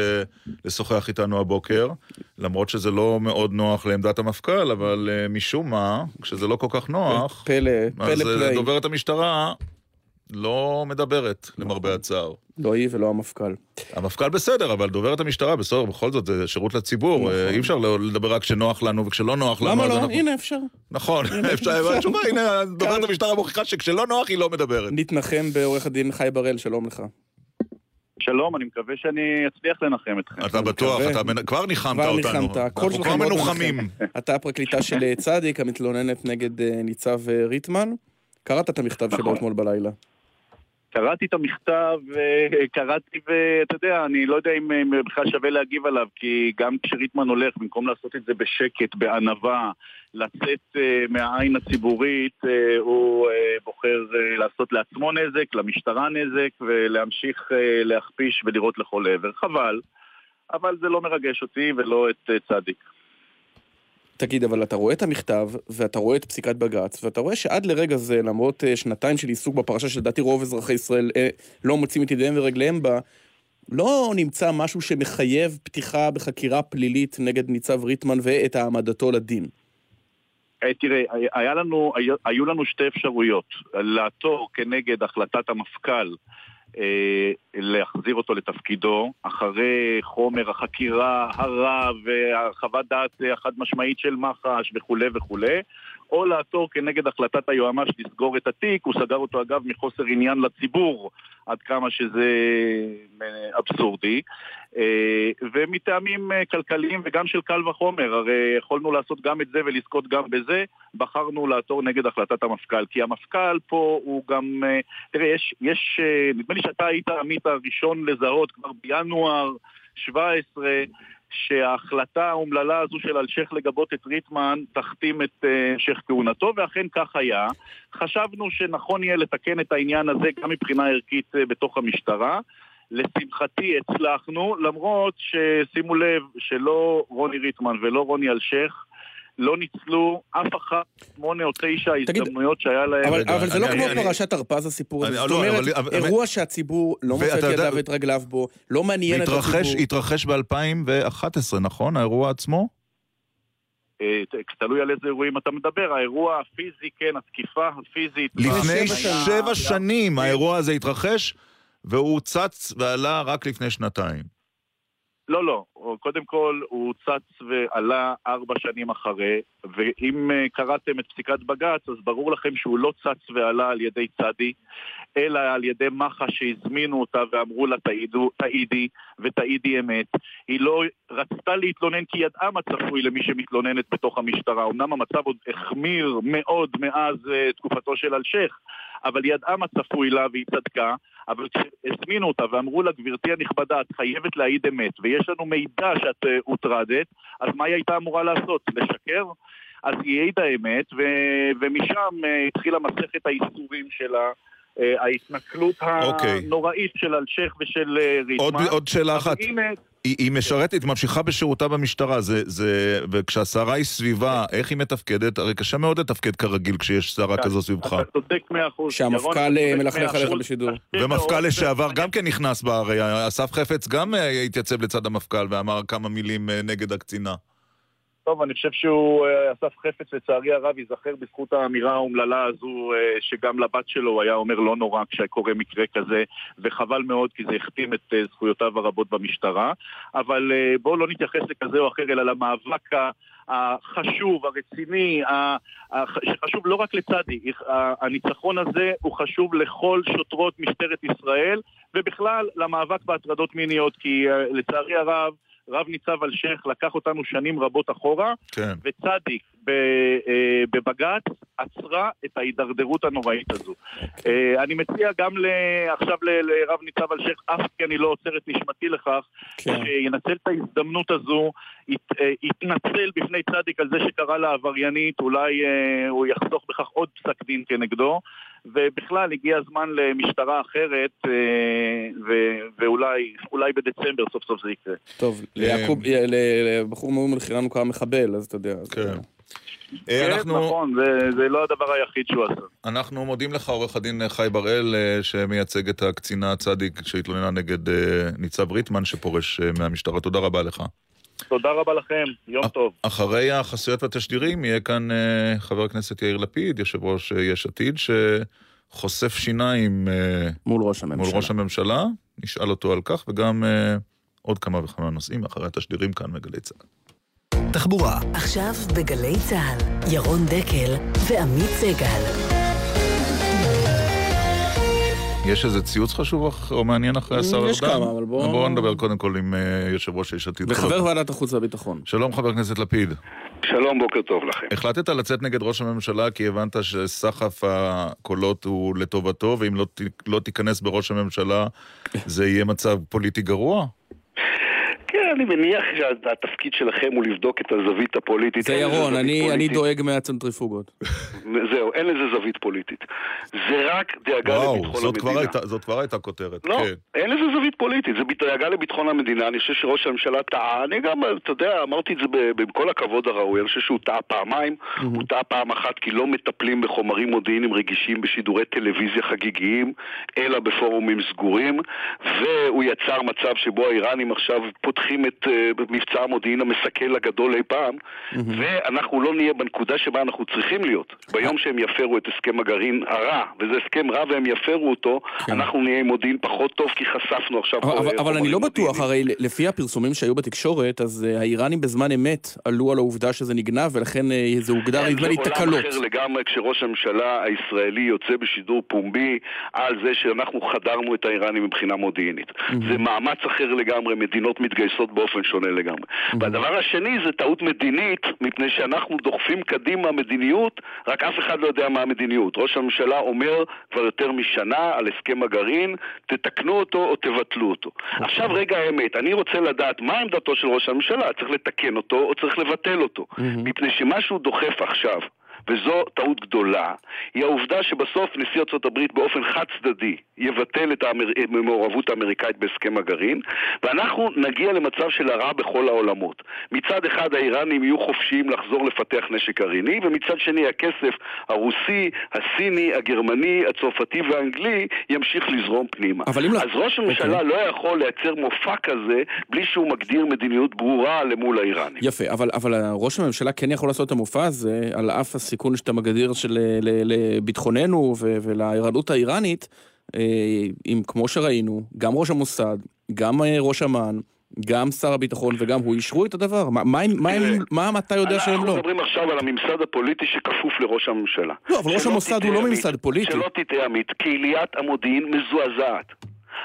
לשוחח איתנו הבוקר, למרות שזה לא מאוד נוח לעמדת המפכ"ל, אבל משום מה, כשזה לא כל כך נוח, פלא, פלא אז פלאי. דוברת המשטרה לא מדברת, למרבה הצער. לא היא ולא המפכ"ל. המפכ"ל בסדר, אבל דוברת המשטרה, בסדר, בכל זאת, זה שירות לציבור, נכון. אה, אי אפשר לא- לדבר רק כשנוח לנו וכשלא נוח לנו. למה לא? אנחנו- הנה אפשר. נכון, [laughs] אפשר, אבל התשובה, הנה, דוברת המשטרה מוכיחה שכשלא נוח היא לא מדברת. נתנחם בעורך הדין חי בראל, שלום לך. שלום, אני מקווה שאני אצליח לנחם אתכם. אתה בטוח, מקווה. אתה מנ- כבר ניחמת כבר אותנו. ניחמת, הקול אנחנו שלך כבר מאוד מנוחמים. אתה הפרקליטה של אה, צדיק, המתלוננת נגד אה, ניצב ריטמן. קראת את המכתב שלו נכון. אתמול בלילה. קראתי את המכתב, אה, קראתי ואתה יודע, אני לא יודע אם אה, בכלל שווה להגיב עליו, כי גם כשריטמן הולך, במקום לעשות את זה בשקט, בענווה, לצאת אה, מהעין הציבורית, הוא בוחר לעשות לעצמו נזק, למשטרה נזק, ולהמשיך להכפיש ולירות לכל עבר. חבל, אבל זה לא מרגש אותי ולא את צדיק. תגיד, אבל אתה רואה את המכתב, ואתה רואה את פסיקת בג"ץ, ואתה רואה שעד לרגע זה, למרות אה, שנתיים של עיסוק בפרשה שלדעתי רוב אזרחי ישראל אה, לא מוצאים את ידיהם ורגליהם בה, לא נמצא משהו שמחייב פתיחה בחקירה פלילית נגד ניצב ריטמן ואת העמדתו לדין. אה, תראה, היה לנו, היו, לנו שתי אפשרויות. לעתור כנגד החלטת המפכ"ל להחזיר אותו לתפקידו, אחרי חומר החקירה הרע והחוות דעת החד משמעית של מח"ש וכולי וכולי, או לעתור כנגד החלטת היועמ"ש לסגור את התיק, הוא סגר אותו אגב מחוסר עניין לציבור, עד כמה שזה אה, אבסורדי, אה, ומטעמים אה, כלכליים וגם של קל וחומר, הרי יכולנו לעשות גם את זה ולזכות גם בזה, בחרנו לעתור נגד החלטת המפכ"ל, כי המפכ"ל פה הוא גם, אה, תראה, יש, יש נדמה לי שאתה היית עמית הראשון לזהות כבר בינואר 17, שההחלטה האומללה הזו של אלשיך לגבות את ריטמן תכתים את אה, המשך כהונתו, ואכן כך היה. חשבנו שנכון יהיה לתקן את העניין הזה גם מבחינה ערכית אה, בתוך המשטרה. לשמחתי הצלחנו, למרות ששימו לב שלא רוני ריטמן ולא רוני אלשיך לא ניצלו אף אחת שמונה או תשע הזדמנויות שהיה להם. אבל, אבל זה אני- לא אני- כמו אני- פרשת הרפז הסיפור הזה. זאת לא, אומרת, אבל- אבל- אירוע שהציבור לא מוצא את ידיו ואת רגליו בו, לא מעניין את הציבור. התרחש ב-2011, נכון? האירוע עצמו? אה, תלוי על איזה אירועים אתה מדבר, האירוע הפיזי, כן, התקיפה הפיזית. לפני. שבע שנים האירוע הזה התרחש, והוא צץ ועלה רק לפני שנתיים. לא, לא. קודם כל, הוא צץ ועלה ארבע שנים אחרי, ואם אה, קראתם את פסיקת בג"ץ, אז ברור לכם שהוא לא צץ ועלה על ידי צדי, אלא על ידי מח"ש שהזמינו אותה ואמרו לה תעידי ותעידי אמת. היא לא רצתה להתלונן כי ידעה מה צפוי למי שמתלוננת בתוך המשטרה. אמנם המצב עוד החמיר מאוד מאז uh, תקופתו של אלשיך, אבל היא ידעה מה צפוי לה והיא צדקה. אבל כשהזמינו אותה ואמרו לה, גברתי הנכבדה, את חייבת להעיד אמת, ויש לנו מידע שאת uh, הוטרדת, אז מה היא הייתה אמורה לעשות? לשקר? אז היא העידה אמת, ו- ומשם אה, התחילה מסכת האיסורים שלה. אה, ההתנכלות אוקיי. הנוראית של אלשיך ושל אה, עוד, ריטמן. עוד שאלה אחת. הנה, היא, היא משרתת, היא ממשיכה בשירותה במשטרה, זה, זה, וכשהשרה היא סביבה, איך היא מתפקדת? הרי קשה מאוד לתפקד כרגיל כשיש שרה כזו סביבך. אתה צודק מאה אחוז. שהמפכ"ל צודק מלכלך עליך. בשידור. ומפכ"ל לשעבר גם כן נכנס בה, הרי אסף חפץ גם אה, התייצב לצד המפכ"ל ואמר כמה מילים אה, נגד הקצינה. טוב, אני חושב שהוא, אה, אסף חפץ, לצערי הרב, ייזכר בזכות האמירה האומללה הזו, אה, שגם לבת שלו היה אומר לא נורא כשקורה מקרה כזה, וחבל מאוד כי זה הכתים את אה, זכויותיו הרבות במשטרה. אבל בואו לא נתייחס לכזה או אחר, אלא למאבק ה- החשוב, הרציני, שחשוב לא רק לצדי, הניצחון הזה הוא חשוב לכל שוטרות משטרת ישראל, ובכלל למאבק בהטרדות מיניות, כי לצערי הרב, רב ניצב אלשיך לקח אותנו שנים רבות אחורה, כן. וצדיק אה, בבג"ץ עצרה את ההידרדרות הנוראית הזו. אה, אני מציע גם ל- עכשיו לרב ניצב אלשיך, אף כי אני לא עוצר את נשמתי לכך, כן. שינצל את ההזדמנות הזו, ית- אה, יתנצל בפני צדיק על זה שקרא לה עבריינית, אולי הוא יחסוך בכך עוד פסק דין כנגדו, ובכלל הגיע הזמן למשטרה אחרת, אה, ו- ואולי אולי בדצמבר סוף סוף זה יקרה. טוב, ליעקוב, ל- ל- לבחור מאום אל-חיראן הוא קרא מחבל, אז אתה יודע. כן. אה, כן, אנחנו, נכון, זה, זה לא הדבר היחיד שהוא עשה. אנחנו מודים לך, עורך הדין חי בראל, אה, שמייצג את הקצינה צדיק שהתלוננה נגד אה, ניצב ריטמן שפורש אה, מהמשטרה. תודה רבה לך. תודה רבה לכם, יום טוב. אחרי החסויות והתשדירים יהיה כאן אה, חבר הכנסת יאיר לפיד, יושב ראש אה, יש עתיד, שחושף שיניים אה, מול ראש הממשלה. מול ראש הממשלה, נשאל אותו על כך, וגם עוד כמה וכמה נושאים אחרי התשדירים כאן בגלי צה"ל. תחבורה, עכשיו בגלי צה"ל, ירון דקל ועמית סגל. יש איזה ציוץ חשוב או מעניין אחרי השר ארדן? יש כמה, אבל בוא- בואו נדבר קודם כל עם אה, יושב ראש יש עתיד. וחבר חבר- ועדת החוץ והביטחון. שלום חבר הכנסת לפיד. שלום, בוקר טוב לכם. החלטת לצאת נגד ראש הממשלה כי הבנת שסחף הקולות הוא לטובתו, ואם לא, לא תיכנס בראש הממשלה [laughs] זה יהיה מצב פוליטי גרוע? אני מניח שהתפקיד שלכם הוא לבדוק את הזווית הפוליטית. זה ירון, אני, אני פוליטית. דואג מהצנטריפוגות. [laughs] זהו, אין לזה זווית פוליטית. זה רק דאגה וואו, לביטחון זאת כבר, המדינה. הייתה, זאת כבר הייתה כותרת. לא, כן. אין לזה זווית פוליטית, זה דאגה לביטחון המדינה, אני חושב שראש הממשלה טעה, אני גם, אתה יודע, אמרתי את זה ב- בכל הכבוד הראוי, אני חושב שהוא טעה פעמיים, הוא טעה פעם אחת כי לא מטפלים בחומרים מודיעיניים רגישים בשידורי טלוויזיה חגיגיים, אלא בפורומים סגורים, והוא יצר מצב שבו האיראנים עכשיו פותחים את אה, מבצע המודיעין המסכל הגדול אי פעם, ואנחנו לא נהיה בנקודה שבה אנחנו צריכים להיות. ביום שהם יפרו את הסכם הגרעין הרע, וזה הסכם רע והם יפרו אותו, אנחנו נהיה עם מודיעין פחות טוב כי חשפנו עכשיו אבל, פה, אבל, אה, אבל אני לא בטוח. הרי לפי הפרסומים שהיו בתקשורת, אז אה, האיראנים בזמן אמת עלו על העובדה שזה נגנב, ולכן אה, זה הוגדר, נדמה לי, כן, זה תקלות. עולם אחר לגמרי כשראש הממשלה הישראלי יוצא בשידור פומבי על זה שאנחנו חדרנו את האיראנים מבחינה מודיעינית. זה מאמץ אחר לגמרי, מדינות מתגייסות באופן שונה לגמרי. והדבר השני זה טעות מדינית, מפני שאנחנו דוחפים קדימה מדיניות, רק אף אחד לא יודע מה המדיניות. ראש הממשלה אומר כבר יותר משנה על הסכם הגרעין, תתקנו אותו או תבטלו אותו. עכשיו רגע האמת, אני רוצה לדעת מה עמדתו של ראש הממשלה, צריך לתקן אותו או צריך לבטל אותו. מפני שמה שהוא דוחף עכשיו, וזו טעות גדולה, היא העובדה שבסוף נשיא ארה"ב באופן חד צדדי יבטל את. המעורבות האמריקאית בהסכם הגרעין, ואנחנו נגיע למצב של הרע בכל העולמות. מצד אחד האיראנים יהיו חופשיים לחזור לפתח נשק גרעיני, ומצד שני הכסף הרוסי, הסיני, הגרמני, הצרפתי והאנגלי ימשיך לזרום פנימה. לא- אז ראש הממשלה אוקיי. לא יכול לייצר מופע כזה בלי שהוא מגדיר מדיניות ברורה למול האיראנים. יפה, אבל, אבל ראש הממשלה כן יכול לעשות את המופע הזה, על אף הסיכון שאתה מגדיר של, ל- לביטחוננו ו- ולערנות האיראנית, אה, אם כמו שראינו, גם ראש המוסד, גם אה, ראש אמ"ן, גם שר הביטחון וגם הוא אישרו את הדבר. מה, מה, הם- מה, מה אתה יודע שהם אנחנו לא? מדברים עכשיו על הממסד הפוליטי שכפוף לראש הממשלה. לא, אבל ראש המוסד הוא לא ממסד פוליטי. שלא תטעה עמית, קהיליית המודיעין מזועזעת.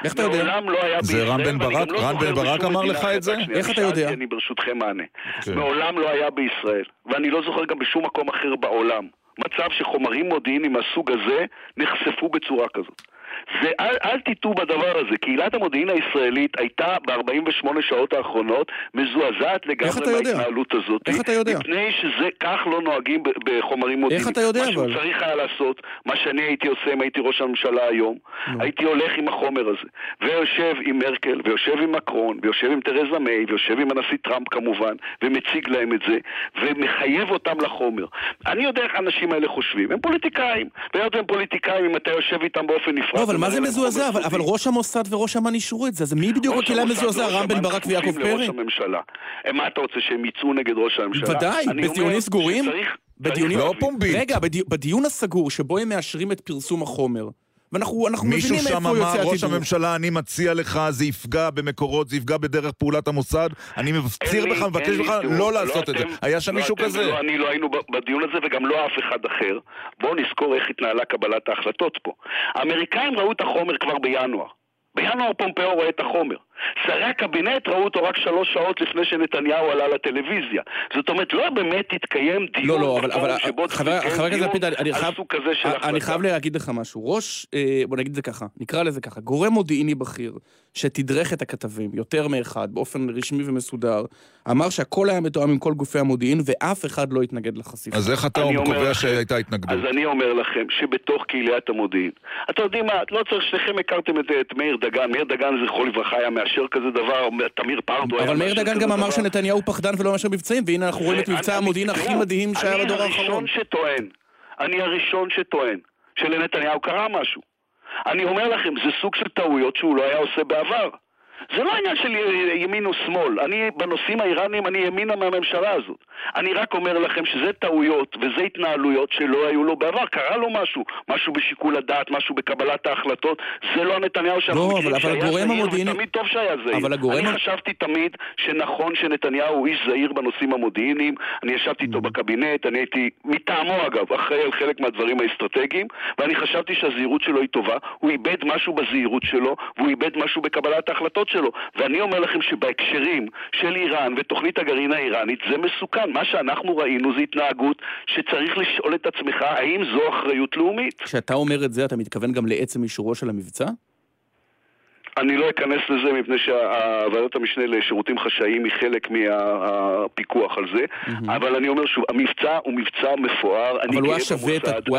איך אתה יודע? מעולם לא היה זה בישראל, רם בן ברק? לא רם בן ברק אמר לך את זה? איך אתה יודע? אני ברשותכם מענה. כן. מעולם לא היה בישראל, ואני לא זוכר גם בשום מקום אחר בעולם, מצב שחומרים מודיעיניים מהסוג הזה נחשפו בצורה כזאת. ואל אל תטעו בדבר הזה. קהילת המודיעין הישראלית הייתה ב-48 שעות האחרונות מזועזעת לגמרי מההתנהלות הזאת. איך אתה יודע? מפני שזה, כך לא נוהגים בחומרים מודיעיניים. איך אתה יודע אבל? מה שהוא צריך היה לעשות, מה שאני הייתי עושה אם הייתי ראש הממשלה היום, הייתי הולך עם החומר הזה, ויושב עם מרקל, ויושב עם מקרון, ויושב עם תרזה מיי, ויושב עם הנשיא טראמפ כמובן, ומציג להם את זה, ומחייב אותם לחומר. אני יודע איך האנשים האלה חושבים, הם פוליטיקאים, והיות והם פוליטיקאים, אם אתה יושב איתם באופן נפרד... לא, אבל מה זה מזועזע? אבל, אבל ראש המוסד וראש אמ"ן אישרו את זה, אז מי בדיוק הקהילה מזועזע? רם בן ברק ויעקב פרי? הממשלה. מה אתה רוצה, שהם יצאו נגד ראש הממשלה? ודאי, בדיונים סגורים? בדיונים... לא פומבית. רגע, בדיון הסגור שבו הם מאשרים את פרסום החומר, ואנחנו מבינים איפה יוצא הציבור. מישהו שם אמר, ראש הממשלה, אני מציע לך, זה יפגע במקורות, זה יפגע בדרך פעולת המוסד, אני מפציר בך, מבקש ממך לא לעשות את זה. היה שם מישהו כזה? לא, אני לא היינו בדיון הזה וגם לא אף אחד אחר. בואו נזכור איך התנהלה קבלת ההחלטות פה. האמריקאים ראו את החומר כבר בינואר. בינואר פומפאו רואה את החומר. שרי הקבינט ראו אותו רק שלוש שעות לפני שנתניהו עלה לטלוויזיה. זאת אומרת, לא באמת התקיים דיון לא, לא, אבל, אבל, שבו חבר הכנסת לפיד, אני חייב, סוג כזה של החלטה. אני חייב להגיד לך משהו. ראש, אה, בוא נגיד את זה ככה, נקרא לזה ככה, גורם מודיעיני בכיר, שתדרך את הכתבים, יותר מאחד, באופן רשמי ומסודר, אמר שהכל היה מתואם עם כל גופי המודיעין, ואף אחד לא התנגד לחשיפה. אז איך אתה קובע שהייתה התנגדות? אז אני אומר לכם שבתוך קהיליית המודיעין, אתם יודעים מה, לא צריך, שניכם הכרתם את, את מאיר דגן, מאיר דגן זכרו לברכה היה מאשר כזה דבר, תמיר פרדו אבל מאיר דגן גם אמר שנתניהו פחדן ולא מאשר מבצעים, והנה אנחנו רואים את מבצע המודיעין הכי מדהים שהיה בדור האחרון. אני הראשון שטוען, אני הראשון שטוען שלנתניהו קרה משהו. אני אומר לכם, זה סוג של טעויות שהוא לא היה עושה בעבר. זה לא עניין של ימין או שמאל. אני, בנושאים האיראניים, אני ימינה מהממשלה הזאת. אני רק אומר לכם שזה טעויות וזה התנהלויות שלא היו לו בעבר. קרה לו משהו, משהו בשיקול הדעת, משהו בקבלת ההחלטות. זה לא נתניהו שאנחנו לא, מכירים שהיה זהיר, המודיעיני... ותמיד טוב שהיה זהיר. אבל הגורם... אני חשבתי תמיד שנכון שנתניהו הוא איש זהיר בנושאים המודיעיניים. אני ישבתי איתו mm. בקבינט, אני הייתי מטעמו אגב, אחראי על חלק מהדברים האסטרטגיים, ואני חשבתי שהזהירות שלו היא טובה. הוא איבד משהו בזהירות שלו, והוא איבד משהו בקבלת ההחלטות שלו. ואני אומר לכם שבהקשרים של איראן ותוכנית הגרעין האיראנית זה מסוכן. מה שאנחנו ראינו זה התנהגות שצריך לשאול את עצמך האם זו אחריות לאומית. כשאתה אומר את זה, אתה מתכוון גם לעצם אישורו של המבצע? אני לא אכנס לזה מפני שוועדת המשנה לשירותים חשאיים היא חלק מהפיקוח על זה, אבל אני אומר שוב, המבצע הוא מבצע מפואר, אבל הוא היה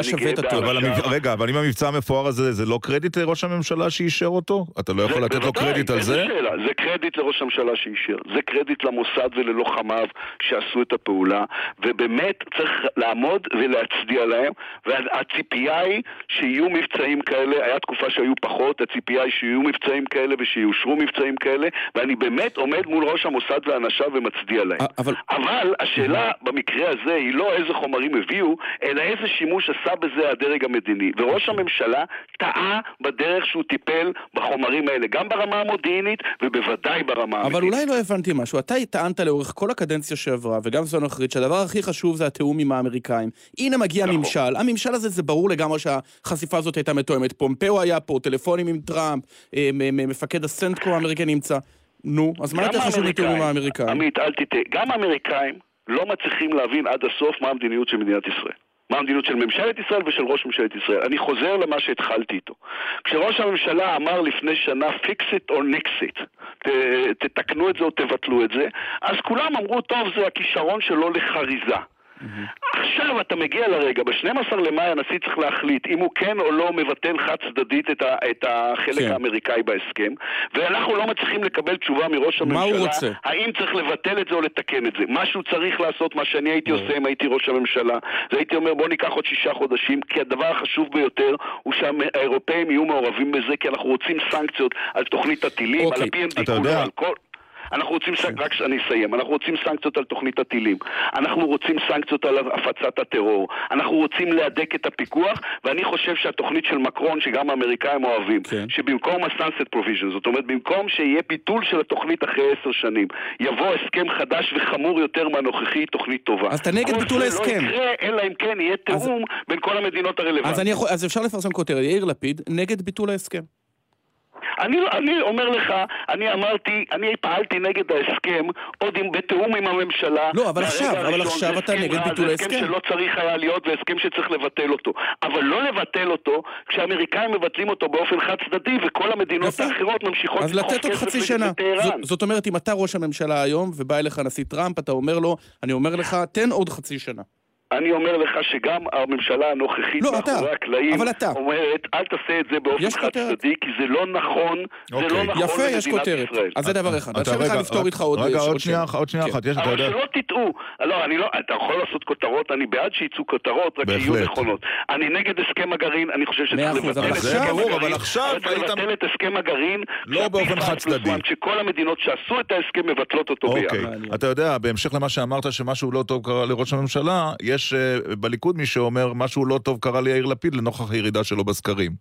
שווה את הטוב. רגע, אבל אם המבצע המפואר הזה, זה לא קרדיט לראש הממשלה שאישר אותו? אתה לא יכול לתת לו קרדיט על זה? זה קרדיט לראש הממשלה שאישר, זה קרדיט למוסד וללוחמיו שעשו את הפעולה, ובאמת צריך לעמוד ולהצדיע להם, והציפייה היא שיהיו מבצעים כאלה, היה תקופה שהיו פחות, הציפייה היא שיהיו מבצעים כאלה ושיאושרו מבצעים כאלה, ואני באמת עומד מול ראש המוסד ואנשיו ומצדיע להם. אבל, אבל השאלה במקרה הזה היא לא איזה חומרים הביאו, אלא איזה שימוש עשה בזה הדרג המדיני. וראש הממשלה טעה בדרך שהוא טיפל בחומרים האלה, גם ברמה המודיעינית ובוודאי ברמה האמיתית. אבל אולי לא הבנתי משהו. אתה טענת לאורך כל הקדנציה שעברה, וגם זו הנוכחית, שהדבר הכי חשוב זה התיאום עם האמריקאים. הנה מגיע נכון. ממשל, הממשל הזה זה ברור לגמרי שהחשיפה הזאת הייתה מתואמת. פומפאו היה פה, טלפונים עם טראמפ, אה, מפקד הסנטקו האמריקאי נמצא. נו, אז מה יותר חשוב לתיאום עם האמריקאים? עמית, אל תטעה. גם האמריקאים לא מצליחים להבין עד הסוף מה המדיניות של מדינת ישראל. מה המדיניות של ממשלת ישראל ושל ראש ממשלת ישראל. אני חוזר למה שהתחלתי איתו. כשראש הממשלה אמר לפני שנה fix it or nix it, ת, תתקנו את זה או תבטלו את זה, אז כולם אמרו, טוב, זה הכישרון שלו לחריזה. Mm-hmm. עכשיו אתה מגיע לרגע, ב-12 למאי הנשיא צריך להחליט אם הוא כן או לא מבטל חד צדדית את, ה- את החלק כן. האמריקאי בהסכם, ואנחנו לא מצליחים לקבל תשובה מראש הממשלה? האם צריך לבטל את זה או לתקן את זה. מה שהוא צריך לעשות, מה שאני הייתי עושה אם הייתי ראש הממשלה, זה הייתי אומר בוא ניקח עוד שישה חודשים, כי הדבר החשוב ביותר הוא שהאירופאים יהיו מעורבים בזה, כי אנחנו רוצים סנקציות על תוכנית הטילים, אוקיי. על ה-PND כולו, על כל... אנחנו רוצים, סנק... רק שאני אסיים, אנחנו רוצים סנקציות על תוכנית הטילים, אנחנו רוצים סנקציות על הפצת הטרור, אנחנו רוצים להדק את הפיקוח, ואני חושב שהתוכנית של מקרון, שגם האמריקאים אוהבים, כן. שבמקום ה-sunset provision, זאת אומרת, במקום שיהיה ביטול של התוכנית אחרי עשר שנים, יבוא הסכם חדש וחמור יותר מהנוכחי, תוכנית טובה. אז אתה נגד ביטול ההסכם. לא יקרה, אלא אם כן יהיה תיאום אז... בין כל המדינות הרלוונטיות. אז, יכול... אז אפשר לפרסם כותרת, יאיר לפיד, נגד ביטול ההסכם. אני, אני אומר לך, אני אמרתי, אני פעלתי נגד ההסכם, עוד עם, בתיאום עם הממשלה. לא, אבל עכשיו, אבל. עכשיו אתה נגד ביטול זה הסכם ההסכם. שלא צריך היה להיות, והסכם שצריך לבטל אותו. אבל לא לבטל אותו כשהאמריקאים מבטלים אותו באופן חד צדדי, וכל המדינות יפה. האחרות ממשיכות אז לתת עוד חצי שנה. זאת- זאת אומרת, אם אתה ראש הממשלה היום, ובא אליך הנשיא טראמפ, אתה אומר לו, אני אומר לך, תן עוד חצי שנה. אני אומר לך שגם הממשלה הנוכחית לא, אתה. מאחורי הקלעים אבל אתה. אומרת, אל תעשה את זה באופן יש חד. צדדי, כי זה לא נכון, זה אוקיי. לא נכון יפה, יש למדינת כותרת. ישראל. אז זה דבר אחד. אתה עכשיו רגע, אחד לפתור איתך עוד רגע, עוד שנייה, שאלה. עוד שנייה כן. אחת, יש, אתה אבל. שלא תטעו, לא, אני לא, אתה יכול לעשות כותרות, אני בעד שיצאו כותרות, רק שיהיו בהחלט. נכונות. אני נגד הסכם הגרים, אני חושב מאה שצריך אחוז, לבטל את הסכם זה ברור, הגרעין, אבל עכשיו אבל צריך היית- לבטל את הסכם הגרעין, לא באופן חד-צדדי. וואן, שכל המדינות שעשו את ההסכם מבטלות אותו אוקיי, ביחד. אתה יודע, בהמשך למה שאמרת שמשהו לא טוב קרה לראש הממשלה, יש אה, בליכוד מי שאומר משהו לא טוב קרה ליאיר לפיד לנוכח הירידה שלו בסקרים.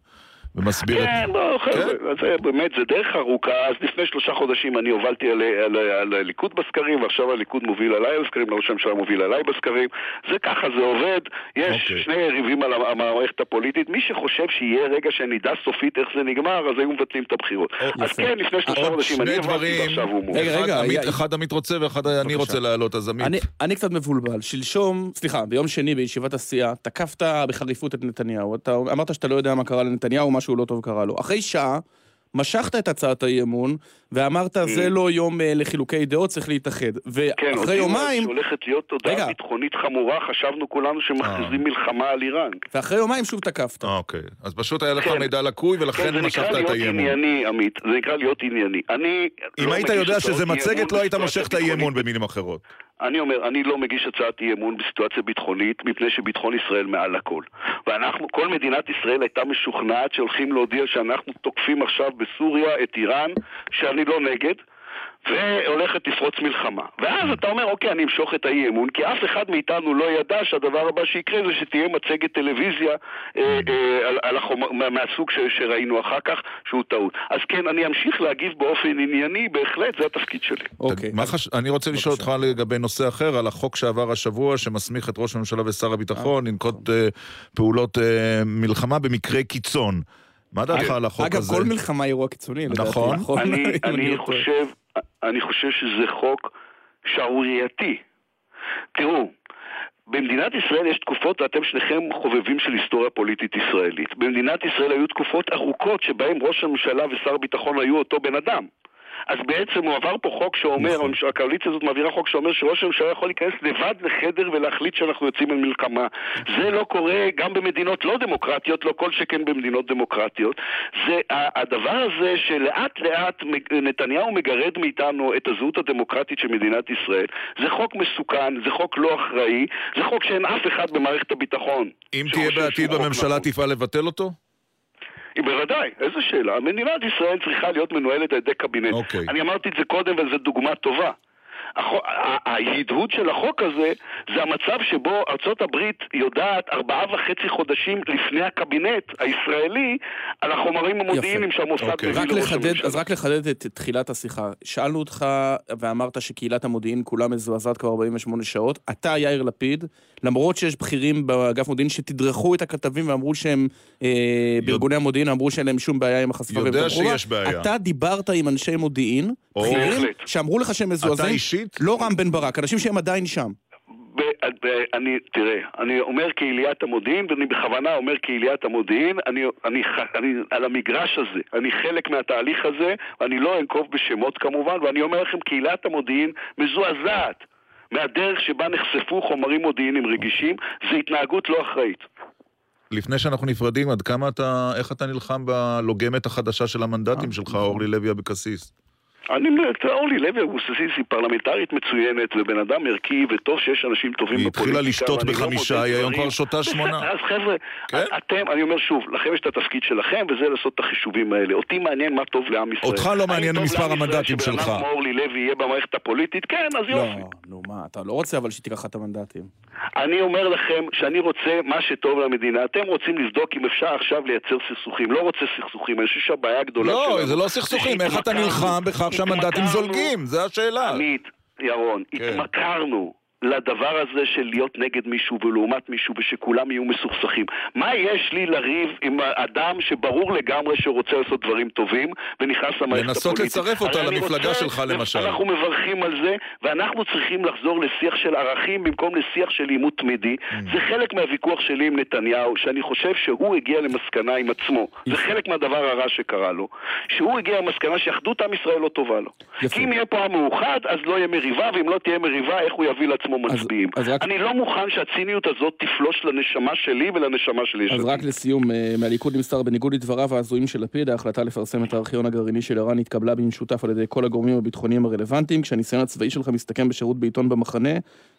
ומסביר את... כן, לא, חבר'ה, זה באמת, זה דרך ארוכה. אז לפני שלושה חודשים אני הובלתי על, על, על הליכוד בסקרים, ועכשיו הליכוד מוביל עליי בסקרים, ראש הממשלה מוביל עליי בסקרים. זה ככה, זה עובד. יש אוקיי. שני יריבים על המ- המערכת הפוליטית. מי שחושב שיהיה רגע שנדע סופית איך זה נגמר, אז היו מבטלים את הבחירות. אז יפה. כן, לפני שלושה חודשים אני הובלתי, דברים, ועכשיו הוא מוביל. רגע, אחד רגע, עמית- היה- אחד עמית רוצה ואחד אני. רוצה להעלות, אז עמית. אני, אני קצת מבולבל. שלשום, סליחה, ביום שני בישיבת הסיעה, תקפת בחריפות את נתניהו. אתה אמרת שאתה לא יודע מה קרה לנתניהו, משהו לא טוב קרה לו. אחרי שעה, משכת את הצעת האי-אמון, ואמרת, זה לא יום אה, לחילוקי דעות, צריך להתאחד. כן, ואחרי יומיים, שהולכת להיות רגע. תודעה ביטחונית חמורה, חשבנו כולנו שמכריזים מלחמה על איראן. ואחרי יומיים שוב תקפת. אוקיי, אז פשוט היה לך כן. מידע לקוי כן, ולכן זה משכת נקרא את להיות האי-אמון. ענייני, עמית. זה נקרא להיות ענייני. אני... אם לא היית יודע שזה מצגת, לא היית מושך את האי-אמון. במילים אחרות. אני אומר, אני לא מגיש הצעת אי-אמון בסיטואציה ביטחונית, מפני שביטחון ישראל מעל הכל. ואנחנו, כל מדינת ישראל הייתה משוכנעת שהולכים להודיע שאנחנו תוקפים עכשיו בסוריה את איראן, שאני לא נגד. והולכת לפרוץ מלחמה. ואז אתה אומר, אוקיי, אני אמשוך את האי-אמון, כי אף אחד מאיתנו לא ידע שהדבר הבא שיקרה זה שתהיה מצגת טלוויזיה אה, אה, על, על החומר, מה- מהסוג ש, שראינו אחר כך, שהוא טעות. אז כן, אני אמשיך להגיב באופן ענייני, בהחלט, זה התפקיד שלי. אוקיי. חש... אני רוצה לשאול אותך לגבי נושא אחר, על החוק שעבר השבוע, שמסמיך את ראש הממשלה ושר הביטחון לנקוט אה, פעולות אה, מלחמה במקרי קיצון. מה דעתך על החוק אגב, הזה? כל מלחמה היא אירוע קיצוני, לדעתי. נכון. אני, לא אני חושב שזה חוק שערורייתי. תראו, במדינת ישראל יש תקופות, ואתם שניכם חובבים של היסטוריה פוליטית ישראלית. במדינת ישראל היו תקופות ארוכות שבהן ראש הממשלה ושר הביטחון היו אותו בן אדם. אז בעצם הוא עבר פה חוק שאומר, נכון. הקואליציה הזאת מעבירה חוק שאומר שראש הממשלה יכול להיכנס לבד לחדר ולהחליט שאנחנו יוצאים אל מלחמה. זה לא קורה גם במדינות לא דמוקרטיות, לא כל שכן במדינות דמוקרטיות. זה הדבר הזה שלאט לאט נתניהו מגרד מאיתנו את הזהות הדמוקרטית של מדינת ישראל. זה חוק מסוכן, זה חוק לא אחראי, זה חוק שאין אף אחד במערכת הביטחון. אם תהיה בעתיד בממשלה, נכון. תפעל לבטל אותו? בוודאי, איזה שאלה. מדינת ישראל צריכה להיות מנוהלת על ידי קבינט. אוקיי. אני אמרתי את זה קודם וזו דוגמה טובה. ההדהוד של החוק הזה זה המצב שבו ארצות הברית יודעת ארבעה וחצי חודשים לפני הקבינט הישראלי על החומרים המודיעיניים שהמוסד אוקיי. מביא לראש הממשלה. אז רק לחדד את תחילת השיחה. שאלנו אותך ואמרת שקהילת המודיעין כולה מזועזעת כבר 48 שעות. אתה, יאיר לפיד, למרות שיש בכירים באגף מודיעין שתדרכו את הכתבים ואמרו שהם, אה, בארגוני המודיעין אמרו שאין להם שום בעיה עם החשיפה. יודע שיש בעיה. אתה דיברת עם אנשי מודיעין, בכירים. שאמרו לך שהם אתה מזועזעים. אישית? לא רם בן ברק, אנשים שהם עדיין שם. ב- ב- אני, תראה, אני אומר קהיליית המודיעין, ואני בכוונה אומר קהיליית המודיעין, אני, אני, אני על המגרש הזה, אני חלק מהתהליך הזה, ואני לא אנקוב בשמות כמובן, ואני אומר לכם, קהילת המודיעין מזועזעת מהדרך שבה נחשפו חומרים מודיעיניים רגישים, זו התנהגות לא אחראית. לפני שאנחנו נפרדים, עד כמה אתה, איך אתה נלחם בלוגמת החדשה של המנדטים שלך, אורלי לוי אבקסיס? אני, אורלי לוי אבקסיס היא פרלמנטרית מצוינת ובן אדם ערכי וטוב שיש אנשים טובים היא בפוליטיקה. התחילה לשתות לא בחמישה, היא היום. כבר שותה [laughs] שמונה. אז חבר'ה, כן? אתם, אני אומר שוב, לכם יש את התפקיד שלכם וזה לעשות את החישובים האלה. אותי מעניין מה טוב לעם ישראל. אותך לא מעניין טוב מספר לעם ישראל המנדטים שבן שלך. אדם כמו אורלי לוי יהיה במערכת הפוליטית? כן, אז לא, יופי. נו מה, אתה לא רוצה אבל שתיקח את המנדטים. אני אומר לכם שאני רוצה מה שטוב למדינה. אתם רוצים לבדוק אם אפשר עכשיו לייצר סכסוכים. לא רוצה סכסוכים, אני חושב שהבעיה הגדולה לא, שלנו... זה לא סכסוכים, איך אתה נלחם בכך שהמנדטים זולגים? זה השאלה. עמית, ירון, כן. התמכרנו לדבר הזה של להיות נגד מישהו ולעומת מישהו ושכולם יהיו מסוכסכים. מה יש לי לריב עם אדם שברור לגמרי שרוצה לעשות דברים טובים ונכנס למערכת לנסות הפוליטית? לצרף אותה למפלגה רוצה- שלך, למשל. אנחנו מברכים על זה, ואנחנו צריכים לחזור לשיח של ערכים במקום לשיח של עימות תמידי. Mm. זה חלק מהוויכוח שלי עם נתניהו, שאני חושב שהוא הגיע למסקנה עם עצמו. זה חלק מהדבר הרע שקרה לו. שהוא הגיע למסקנה שאחדות עם ישראל לא טובה לו. יפה. כי אם יהיה פה עם מאוחד, אז לא יהיה מריבה, ואם לא תהיה מריבה, איך הוא יביא לעצמו מצביעים. אז רק- אני לא מוכן שהציניות הזאת תפלוש לנשמה שלי ולנשמה של יש אז עתיד. רק לסיום, אה, מהליכוד נמסר בניגוד לדבריו ההזויים של לפיד, ההחלטה לפרסם את הארכיון הגרעיני של איראן התקבלה במשותף על ידי כל הגורמים הביטחוניים הרלוונטיים, כשהניסיון הצבאי שלך מסתכם בשירות בעיתון במחנה,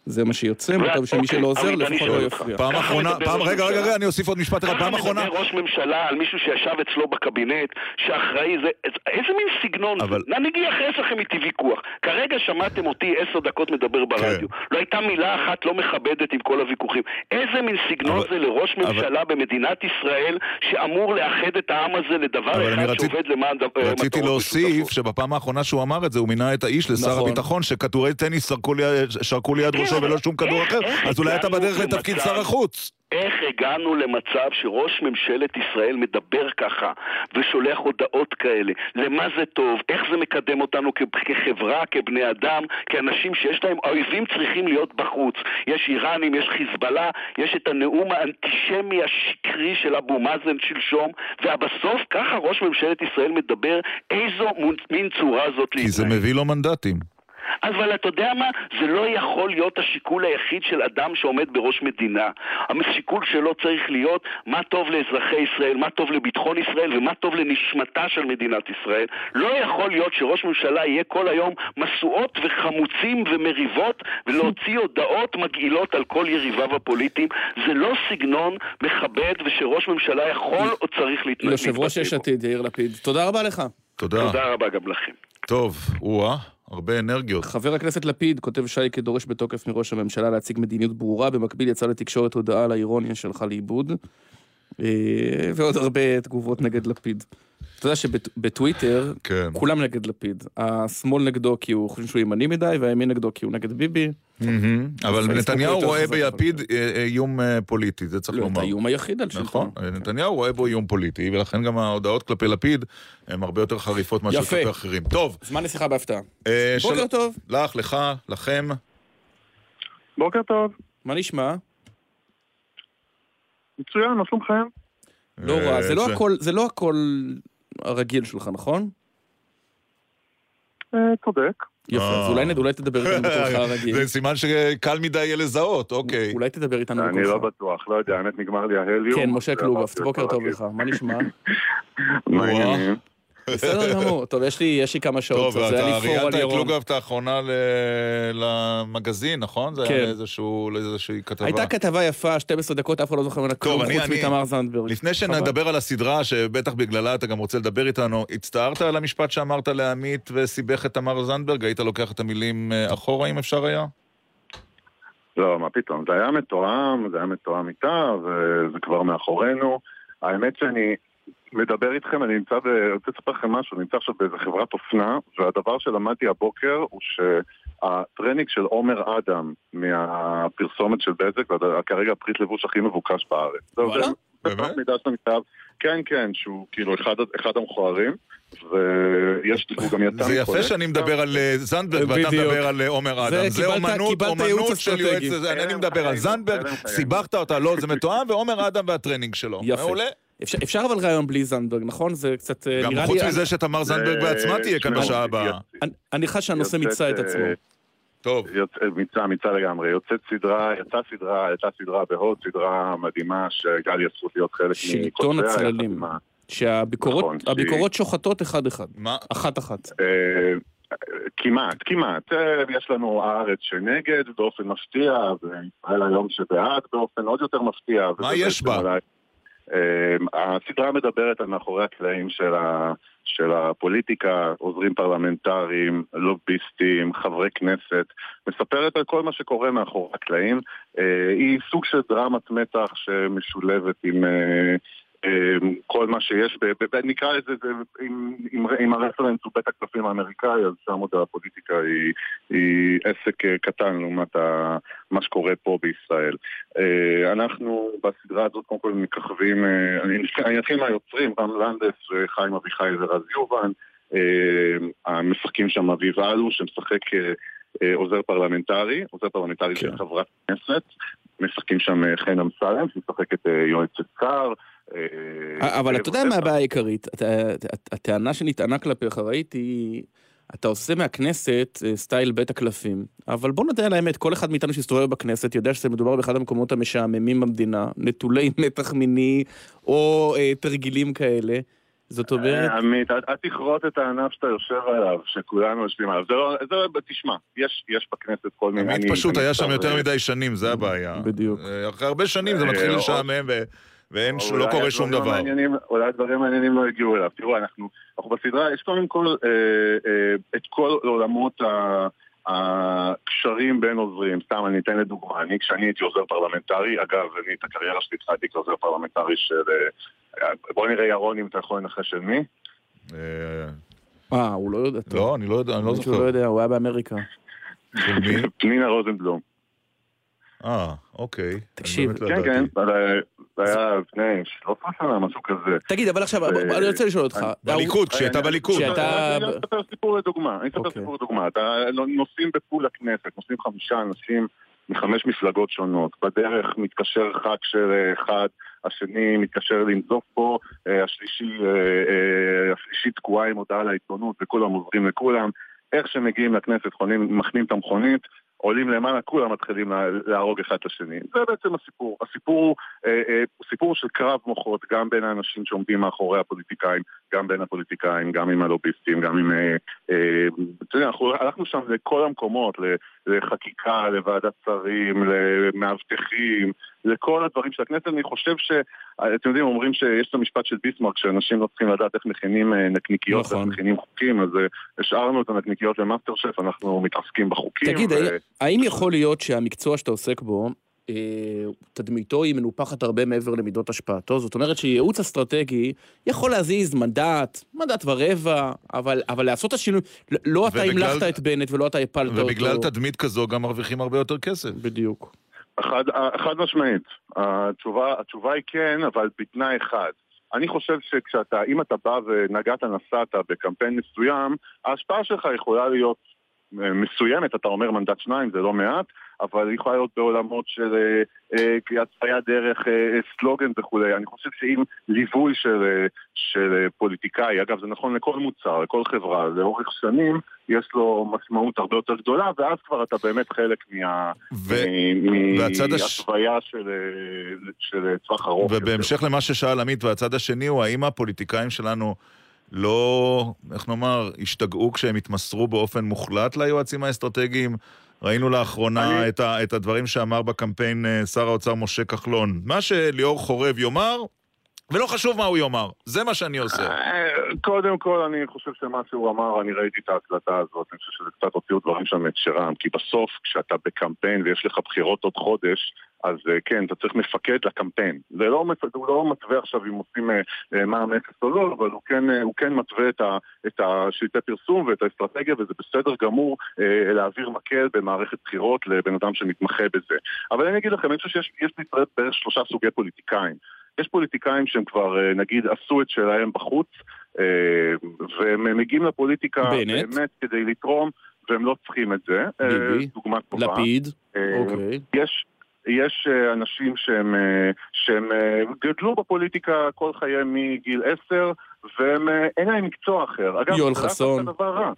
זה מה שיוצא, מוטב שמי אוקיי, שלא עוזר לפחות לא. יפריע. פעם ככה אחרונה, פעם, ראש רגע, רגע. רגע, אני אוסיף עוד משפט אחד, פעם ככה אחרונה, מדבר ראש ממשלה על מישהו שישב אצלו בקבינט, שאחראי זה, איזה מין סגנון אבל- זה? נגיד אחרי יש לכם איתי ויכוח. כרגע שמעתם אותי עשר דקות מדבר ברדיו. לא הייתה מילה אחת לא מכבדת עם כל הוויכוחים. איזה מין סגנון זה לראש ממשלה במדינת ישראל, שאמור לאחד את העם הזה לדבר אחד שעובד למען דבר- רציתי להוסיף. שבפעם האחרונה שהוא אמר את זה, הוא מינה את האיש לשר נכון. הביטחון, שכדורי טניס שרקו ליד- שרקו אבל ולא שום כדור אחר, אז אולי אתה בדרך לתפקיד שר החוץ. איך הגענו למצב שראש ממשלת ישראל מדבר ככה ושולח הודעות כאלה? למה זה טוב? איך זה מקדם אותנו כחברה, כבני אדם, כאנשים שיש להם, האויבים צריכים להיות בחוץ. יש איראנים, יש חיזבאללה, יש את הנאום האנטישמי השקרי של אבו מאזן שלשום, ובסוף ככה ראש ממשלת ישראל מדבר, איזו מין צורה זאת כי זה להתנהג. מביא לו מנדטים. אבל אתה יודע מה? זה לא יכול להיות השיקול היחיד של אדם שעומד בראש מדינה. השיקול שלו צריך להיות מה טוב לאזרחי ישראל, מה טוב לביטחון ישראל ומה טוב לנשמתה של מדינת ישראל. לא יכול להיות שראש ממשלה יהיה כל היום משואות וחמוצים ומריבות ולהוציא הודעות מגעילות על כל יריביו הפוליטיים. זה לא סגנון מכבד ושראש ממשלה יכול או צריך להתנהג. יושב ראש יש עתיד, יאיר לפיד. תודה רבה לך. תודה. תודה רבה גם לכם. טוב, או-אה, הרבה אנרגיות. חבר הכנסת לפיד כותב שייקה דורש בתוקף מראש הממשלה להציג מדיניות ברורה, במקביל יצא לתקשורת הודעה על האירוניה שהלכה לאיבוד, אה, ועוד הרבה תגובות נגד לפיד. אתה יודע שבטוויטר כן. כולם נגד לפיד. השמאל נגדו כי הוא חושב שהוא ימני מדי, והימין נגדו כי הוא נגד ביבי. אבל נתניהו יותר רואה חזק, בלפיד אה, אה, איום אה, פוליטי, זה צריך לא, את לומר. האיום היחיד על שלטון. נכון, נתניהו רואה בו איום פוליטי, ולכן גם ההודעות כלפי לפיד הן הרבה יותר חריפות מאשר. כלפי אחרים. טוב, זמן לשיחה בהפתעה. בוקר טוב, לך, לך, לכם. בוקר טוב. מה נשמע? מצוין, מה שלומכם? לא רע, זה לא הכל, זה לא הכל הרגיל שלך, נכון? צודק. יפה. אז אולי נד- אולי תדבר איתנו בקולך [laughs] הרגיל. זה סימן שקל מדי יהיה לזהות, אוקיי. אולי תדבר איתנו אני לא בקולך. בטוח, לא יודע, האמת נגמר לי ההליום. כן, משה קלוגפט, אמרתי, בוקר טוב. לך, מה נשמע? [laughs] מה. העניינים? בסדר גמור, טוב, יש לי יש לי כמה שעות, טוב, אתה ראיינת את. לוגבט האחרונה ל- למגזין, נכון? זה כן. היה לאיזשהו- לאיזושהי כתבה. הייתה כתבה יפה, 12 דקות, אף אחד לא זוכר ממנה כלום, חוץ מתמר זנדברג. לפני שנדבר על הסדרה, שבטח בגללה אתה גם רוצה לדבר איתנו, הצטערת על המשפט שאמרת לעמית וסיבך את תמר זנדברג? היית לוקח את המילים אה, אחורה, אם אפשר היה? לא, מה פתאום, זה היה מתואם, זה היה מתואם איתה, וזה כבר מאחורינו. האמת שאני מדבר איתכם, אני נמצא ב... אני רוצה לספר לכם משהו, אני נמצא עכשיו באיזה חברת אופנה, והדבר שלמדתי הבוקר הוא שהטרנינג של עומר אדם מהפרסומת של בזק, וכרגע הפריט לבוש הכי מבוקש בארץ. וואלה? באמת? מידע שאתה מתאר. כן, כן, שהוא כאילו אחד, אחד המכוערים, ויש, הוא גם יצא זה יפה. שאני מדבר על אה, זנדברג ואתה. מדבר על אה, עומר אדם. זה קיבלת- אומנות, קיבלת ייעוץ אומנות של. יועץ, אני הלם מדבר על חיינו, זנדברג, הלם חיינו. סיבכת אותה, לא, זה מתואם, ועומר אדם והטרנינג שלו. יפה. מעולה. אפשר- אפשר אבל רעיון בלי זנדברג, נכון? זה קצת אה, גם נראה חוץ לי... מזה שתמר זנדברג זה- בעצמה תהיה כאן שמעו, בשעה הבאה. אני- אני חש שהנושא מיצה את אה, עצמו. טוב, יוצא, מיצה, מיצה לגמרי. יוצאת סדרה, יצאה סדרה, יצאה סדרה בהוד, סדרה מדהימה שהייתה לי הזכות להיות חלק שלטון מכותביה, יחד הצללים. שהביקורות נכון, הביקורות שוחטות אחד-אחד. מה? אחת-אחת. אה, כמעט, כמעט. אה, יש לנו הארץ שנגד באופן מפתיע, וישראל היום שבעד באופן עוד יותר מפתיע. מה יש בה? אה, הסדרה מדברת על מאחורי הקלעים של, ה, של הפוליטיקה, עוזרים פרלמנטריים, לוביסטים, חברי כנסת, מספרת על כל מה שקורה מאחורי הקלעים. אה, היא סוג של דרמת מתח שמשולבת עם, אה, כל מה שיש, נקרא לזה, עם הרפרנס הוא בית הקלפים האמריקאי, אז שם עוד הפוליטיקה היא, היא עסק קטן לעומת מה שקורה פה בישראל. אנחנו בסדרה הזאת קודם כל מככבים, אני אתחיל מהיוצרים, רם לנדס וחיים אביחי ורז יובן, המשחקים שם אביב אלו שמשחק עוזר פרלמנטרי, עוזר פרלמנטרי של כן. חברת כנסת, משחקים שם חן אמסלם, שמשחקת יועצת שר, אה, אבל אתה יודע מה הבעיה העיקרית? הטענה שנטענה כלפיך, ראיתי, אתה עושה מהכנסת אה, style בית הקלפים, אבל בוא נדע על האמת, כל אחד מאיתנו שהסתובב בכנסת יודע שזה מדובר באחד המקומות המשעממים במדינה, נטולי [laughs] מתח מיני או אה, תרגילים כאלה. זאת אומרת... עמית, אל תכרות את הענף שאתה יושב עליו, שכולנו יושבים עליו. זה לא, זה לא, תשמע, יש בכנסת כל מיני... עמית פשוט היה שם יותר מדי שנים, זה הבעיה. בדיוק. אחרי הרבה שנים זה מתחיל לשעמם ואין, לא קורה שום דבר. אולי הדברים מעניינים לא הגיעו אליו. תראו, אנחנו, אנחנו בסדרה, יש קודם כל אה, אה, את כל עולמות ה... הקשרים בין עוזרים, סתם אני אתן לדוגמה, אני כשאני הייתי עוזר פרלמנטרי, אגב, אני את הקריירה שלי התחלתי כעוזר פרלמנטרי של... אה, בוא נראה ירון אם אתה יכול לנחש של מי. אה, הוא לא יודע. לא, אני לא יודע, אני לא זוכר. הוא לא יודע, הוא היה באמריקה. פנינה רוזנבלום. אה, אוקיי. תקשיב. לא כן, כן, זה היה לפני 13 שנה, משהו כזה. תגיד, אבל עכשיו, אני רוצה לשאול אותך. בליכוד, כשאתה בליכוד. כשאתה... אני אספר סיפור לדוגמה, אני אספר אוקיי. סיפור לדוגמה. נוסעים בפול הכנסת, נוסעים חמישה אנשים מחמש מפלגות שונות. בדרך מתקשר ח"כ של אחד, השני מתקשר לנזוף פה, אה, השלישי, אה, אה, השלישי תקועה עם הודעה לעיתונות וכולם עוזרים לכולם. איך שמגיעים לכנסת, מחנים את המכונית, עולים למעלה, כולם מתחילים להרוג אחד את השני. זה בעצם הסיפור. הסיפור הוא אה, אה, סיפור של קרב מוחות, גם בין האנשים שעומדים מאחורי הפוליטיקאים, גם בין הפוליטיקאים, גם עם הלוביסטים, גם עם... אה, אה, אתה יודע, אנחנו הלכנו שם לכל המקומות, לחקיקה, לוועדת שרים, למאבטחים, לכל הדברים של הכנסת. אני חושב ש... אתם יודעים, אומרים שיש את המשפט של ביסמרק, שאנשים לא צריכים לדעת איך מכינים אה, נקניקיות, נכון. איך מכינים חוקים, אז אה, השארנו את הנקניקיות למאסטר שף, אנחנו מתעסקים בחוקים. תגיד, ו... האם יכול להיות שהמקצוע שאתה עוסק בו, אה, תדמיתו היא מנופחת הרבה מעבר למידות השפעתו, זאת אומרת שייעוץ אסטרטגי יכול להזיז מנדט, מנדט ורבע, אבל, אבל לעשות את השינוי, לא אתה המלכת את בנט ולא אתה הפלת אותו. ובגלל תדמית כזו גם מרוויחים הרבה יותר כסף. בדיוק. חד, חד משמעית. התשובה, התשובה היא כן, אבל בתנאי אחד. אני חושב שכשאתה, אם אתה בא ונגעת נסעת בקמפיין מסוים, ההשפעה שלך יכולה להיות מסוימת, אתה אומר מנדט שניים, זה לא מעט, אבל היא יכולה להיות בעולמות של אה, הצפייה אה, דרך אה, סלוגן וכולי. אני חושב שאם ליווי של, אה, של אה, פוליטיקאי, אגב זה נכון לכל מוצר, לכל חברה, לאורך שנים, יש לו משמעות הרבה יותר גדולה, ואז כבר אתה באמת חלק מה... ו... מהתוויה הש... של, אה, של טווח ארוך. ובהמשך יותר. למה ששאל עמית, והצד השני הוא האם הפוליטיקאים שלנו... לא, איך נאמר, השתגעו כשהם התמסרו באופן מוחלט ליועצים האסטרטגיים ראינו לאחרונה אני... את, ה, את הדברים שאמר בקמפיין אה, שר האוצר משה כחלון. מה שליאור חורב יאמר, ולא חשוב מה הוא יאמר, זה מה שאני עושה. אה, קודם כל, אני חושב שמה שהוא אמר, אני ראיתי את ההקלטה הזאת, אני חושב שזה קצת הוציאו דברים שם מהקשרם, כי בסוף, כשאתה בקמפיין ויש לך בחירות עוד חודש, אז אה, כן, אתה צריך מפקד לקמפיין. זה לא, הוא לא מתווה עכשיו אם עושים מע"מ אפס או לא, אבל הוא כן, הוא כן מתווה את, ה, את השלטי פרסום ואת האסטרטגיה, וזה בסדר גמור אה, להעביר מקל במערכת בחירות לבן אדם שמתמחה בזה. אבל אני אגיד לכם, אני חושב שיש בישראל בערך שלושה סוגי פוליטיקאים. יש פוליטיקאים שהם כבר, אה, נגיד, עשו את שלהם בחוץ, אה, והם מגיעים לפוליטיקה בנט. באמת כדי לתרום, והם לא צריכים את זה. ביבי, דוגמה טובה. לפיד, אוקיי. יש... יש אנשים שהם, שהם גדלו בפוליטיקה כל חייהם מגיל עשר, ואין להם מקצוע אחר. אגב, יואל חסון. זה דבר רע.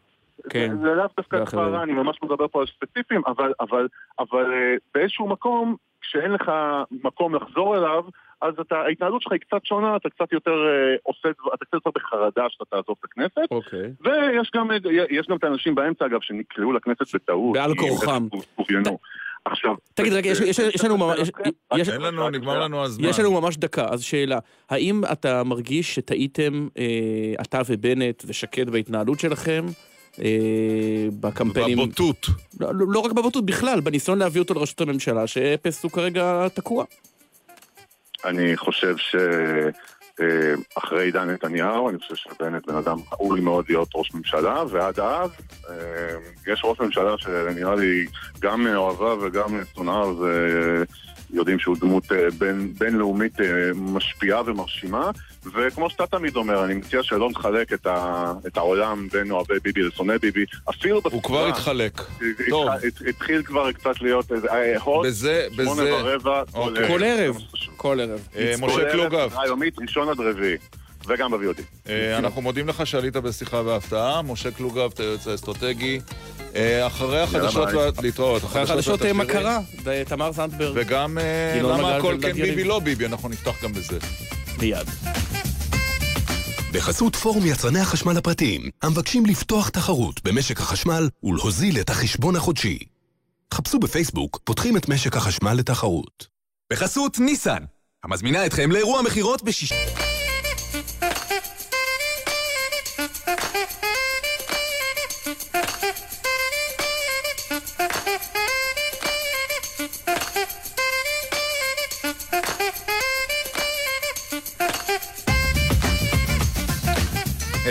כן. זה לאו דווקא דבר רע, אני ממש מדבר פה על ספציפיים, אבל, אבל, אבל באיזשהו מקום, כשאין לך מקום לחזור אליו, אז אתה, ההתנהלות שלך היא קצת שונה, אתה קצת יותר אה, עושה, אתה קצת יותר בחרדה שאתה תעזוב את הכנסת. אוקיי. ויש גם, גם את האנשים באמצע, אגב, שנקלעו לכנסת בטעות. בעל כורחם. עכשיו... תגיד, רגע, יש לנו ממש... אין לנו, נגמר לנו הזמן. יש לנו ממש דקה, אז שאלה. האם אתה מרגיש שטעיתם, אה, אתה ובנט ושקד בהתנהלות שלכם? אה, בקמפיינים... בבוטות. לא, לא רק בבוטות, בכלל, בניסיון להביא אותו לראשות הממשלה, שאפס הוא כרגע תקוע. אני חושב ש... אה, אחרי עידן נתניהו, אני חושב שבנט בן אדם ראוי מאוד להיות ראש ממשלה, ועד אז אה, יש ראש ממשלה שנראה לי גם אוהביו וגם שונאיו יודעים שהוא דמות אה, בין, בינלאומית משפיעה ומרשימה, וכמו שאתה תמיד אומר, אני מציע שלא נחלק את, ה, את העולם בין אוהבי ביבי לשונאי ביבי, אפילו בסביבה. הוא כבר התחלק. טוב. התחיל כבר קצת להיות איזה הוט, שמונה ורבע, כל ערב. כל ערב. משה קלוגב. ראשון עד רביעי. וגם ב-VOD. אה, אנחנו מודים לך שעלית בשיחה בהפתעה. משה קלוגב, את היועץ האסטרטגי. אה, אחרי החדשות, להתראות. אחרי החדשות מה קרה? תמר זנדברג. וגם אה, למה הכל כן ביבי לא ביבי, אנחנו נפתח גם בזה. מיד. בחסות פורום יצרני החשמל הפרטיים, המבקשים לפתוח תחרות במשק החשמל ולהוזיל את החשבון החודשי. חפשו בפייסבוק, פותחים את משק החשמל לתחרות. בחסות ניסן, המזמינה אתכם לאירוע מכירות בשיש...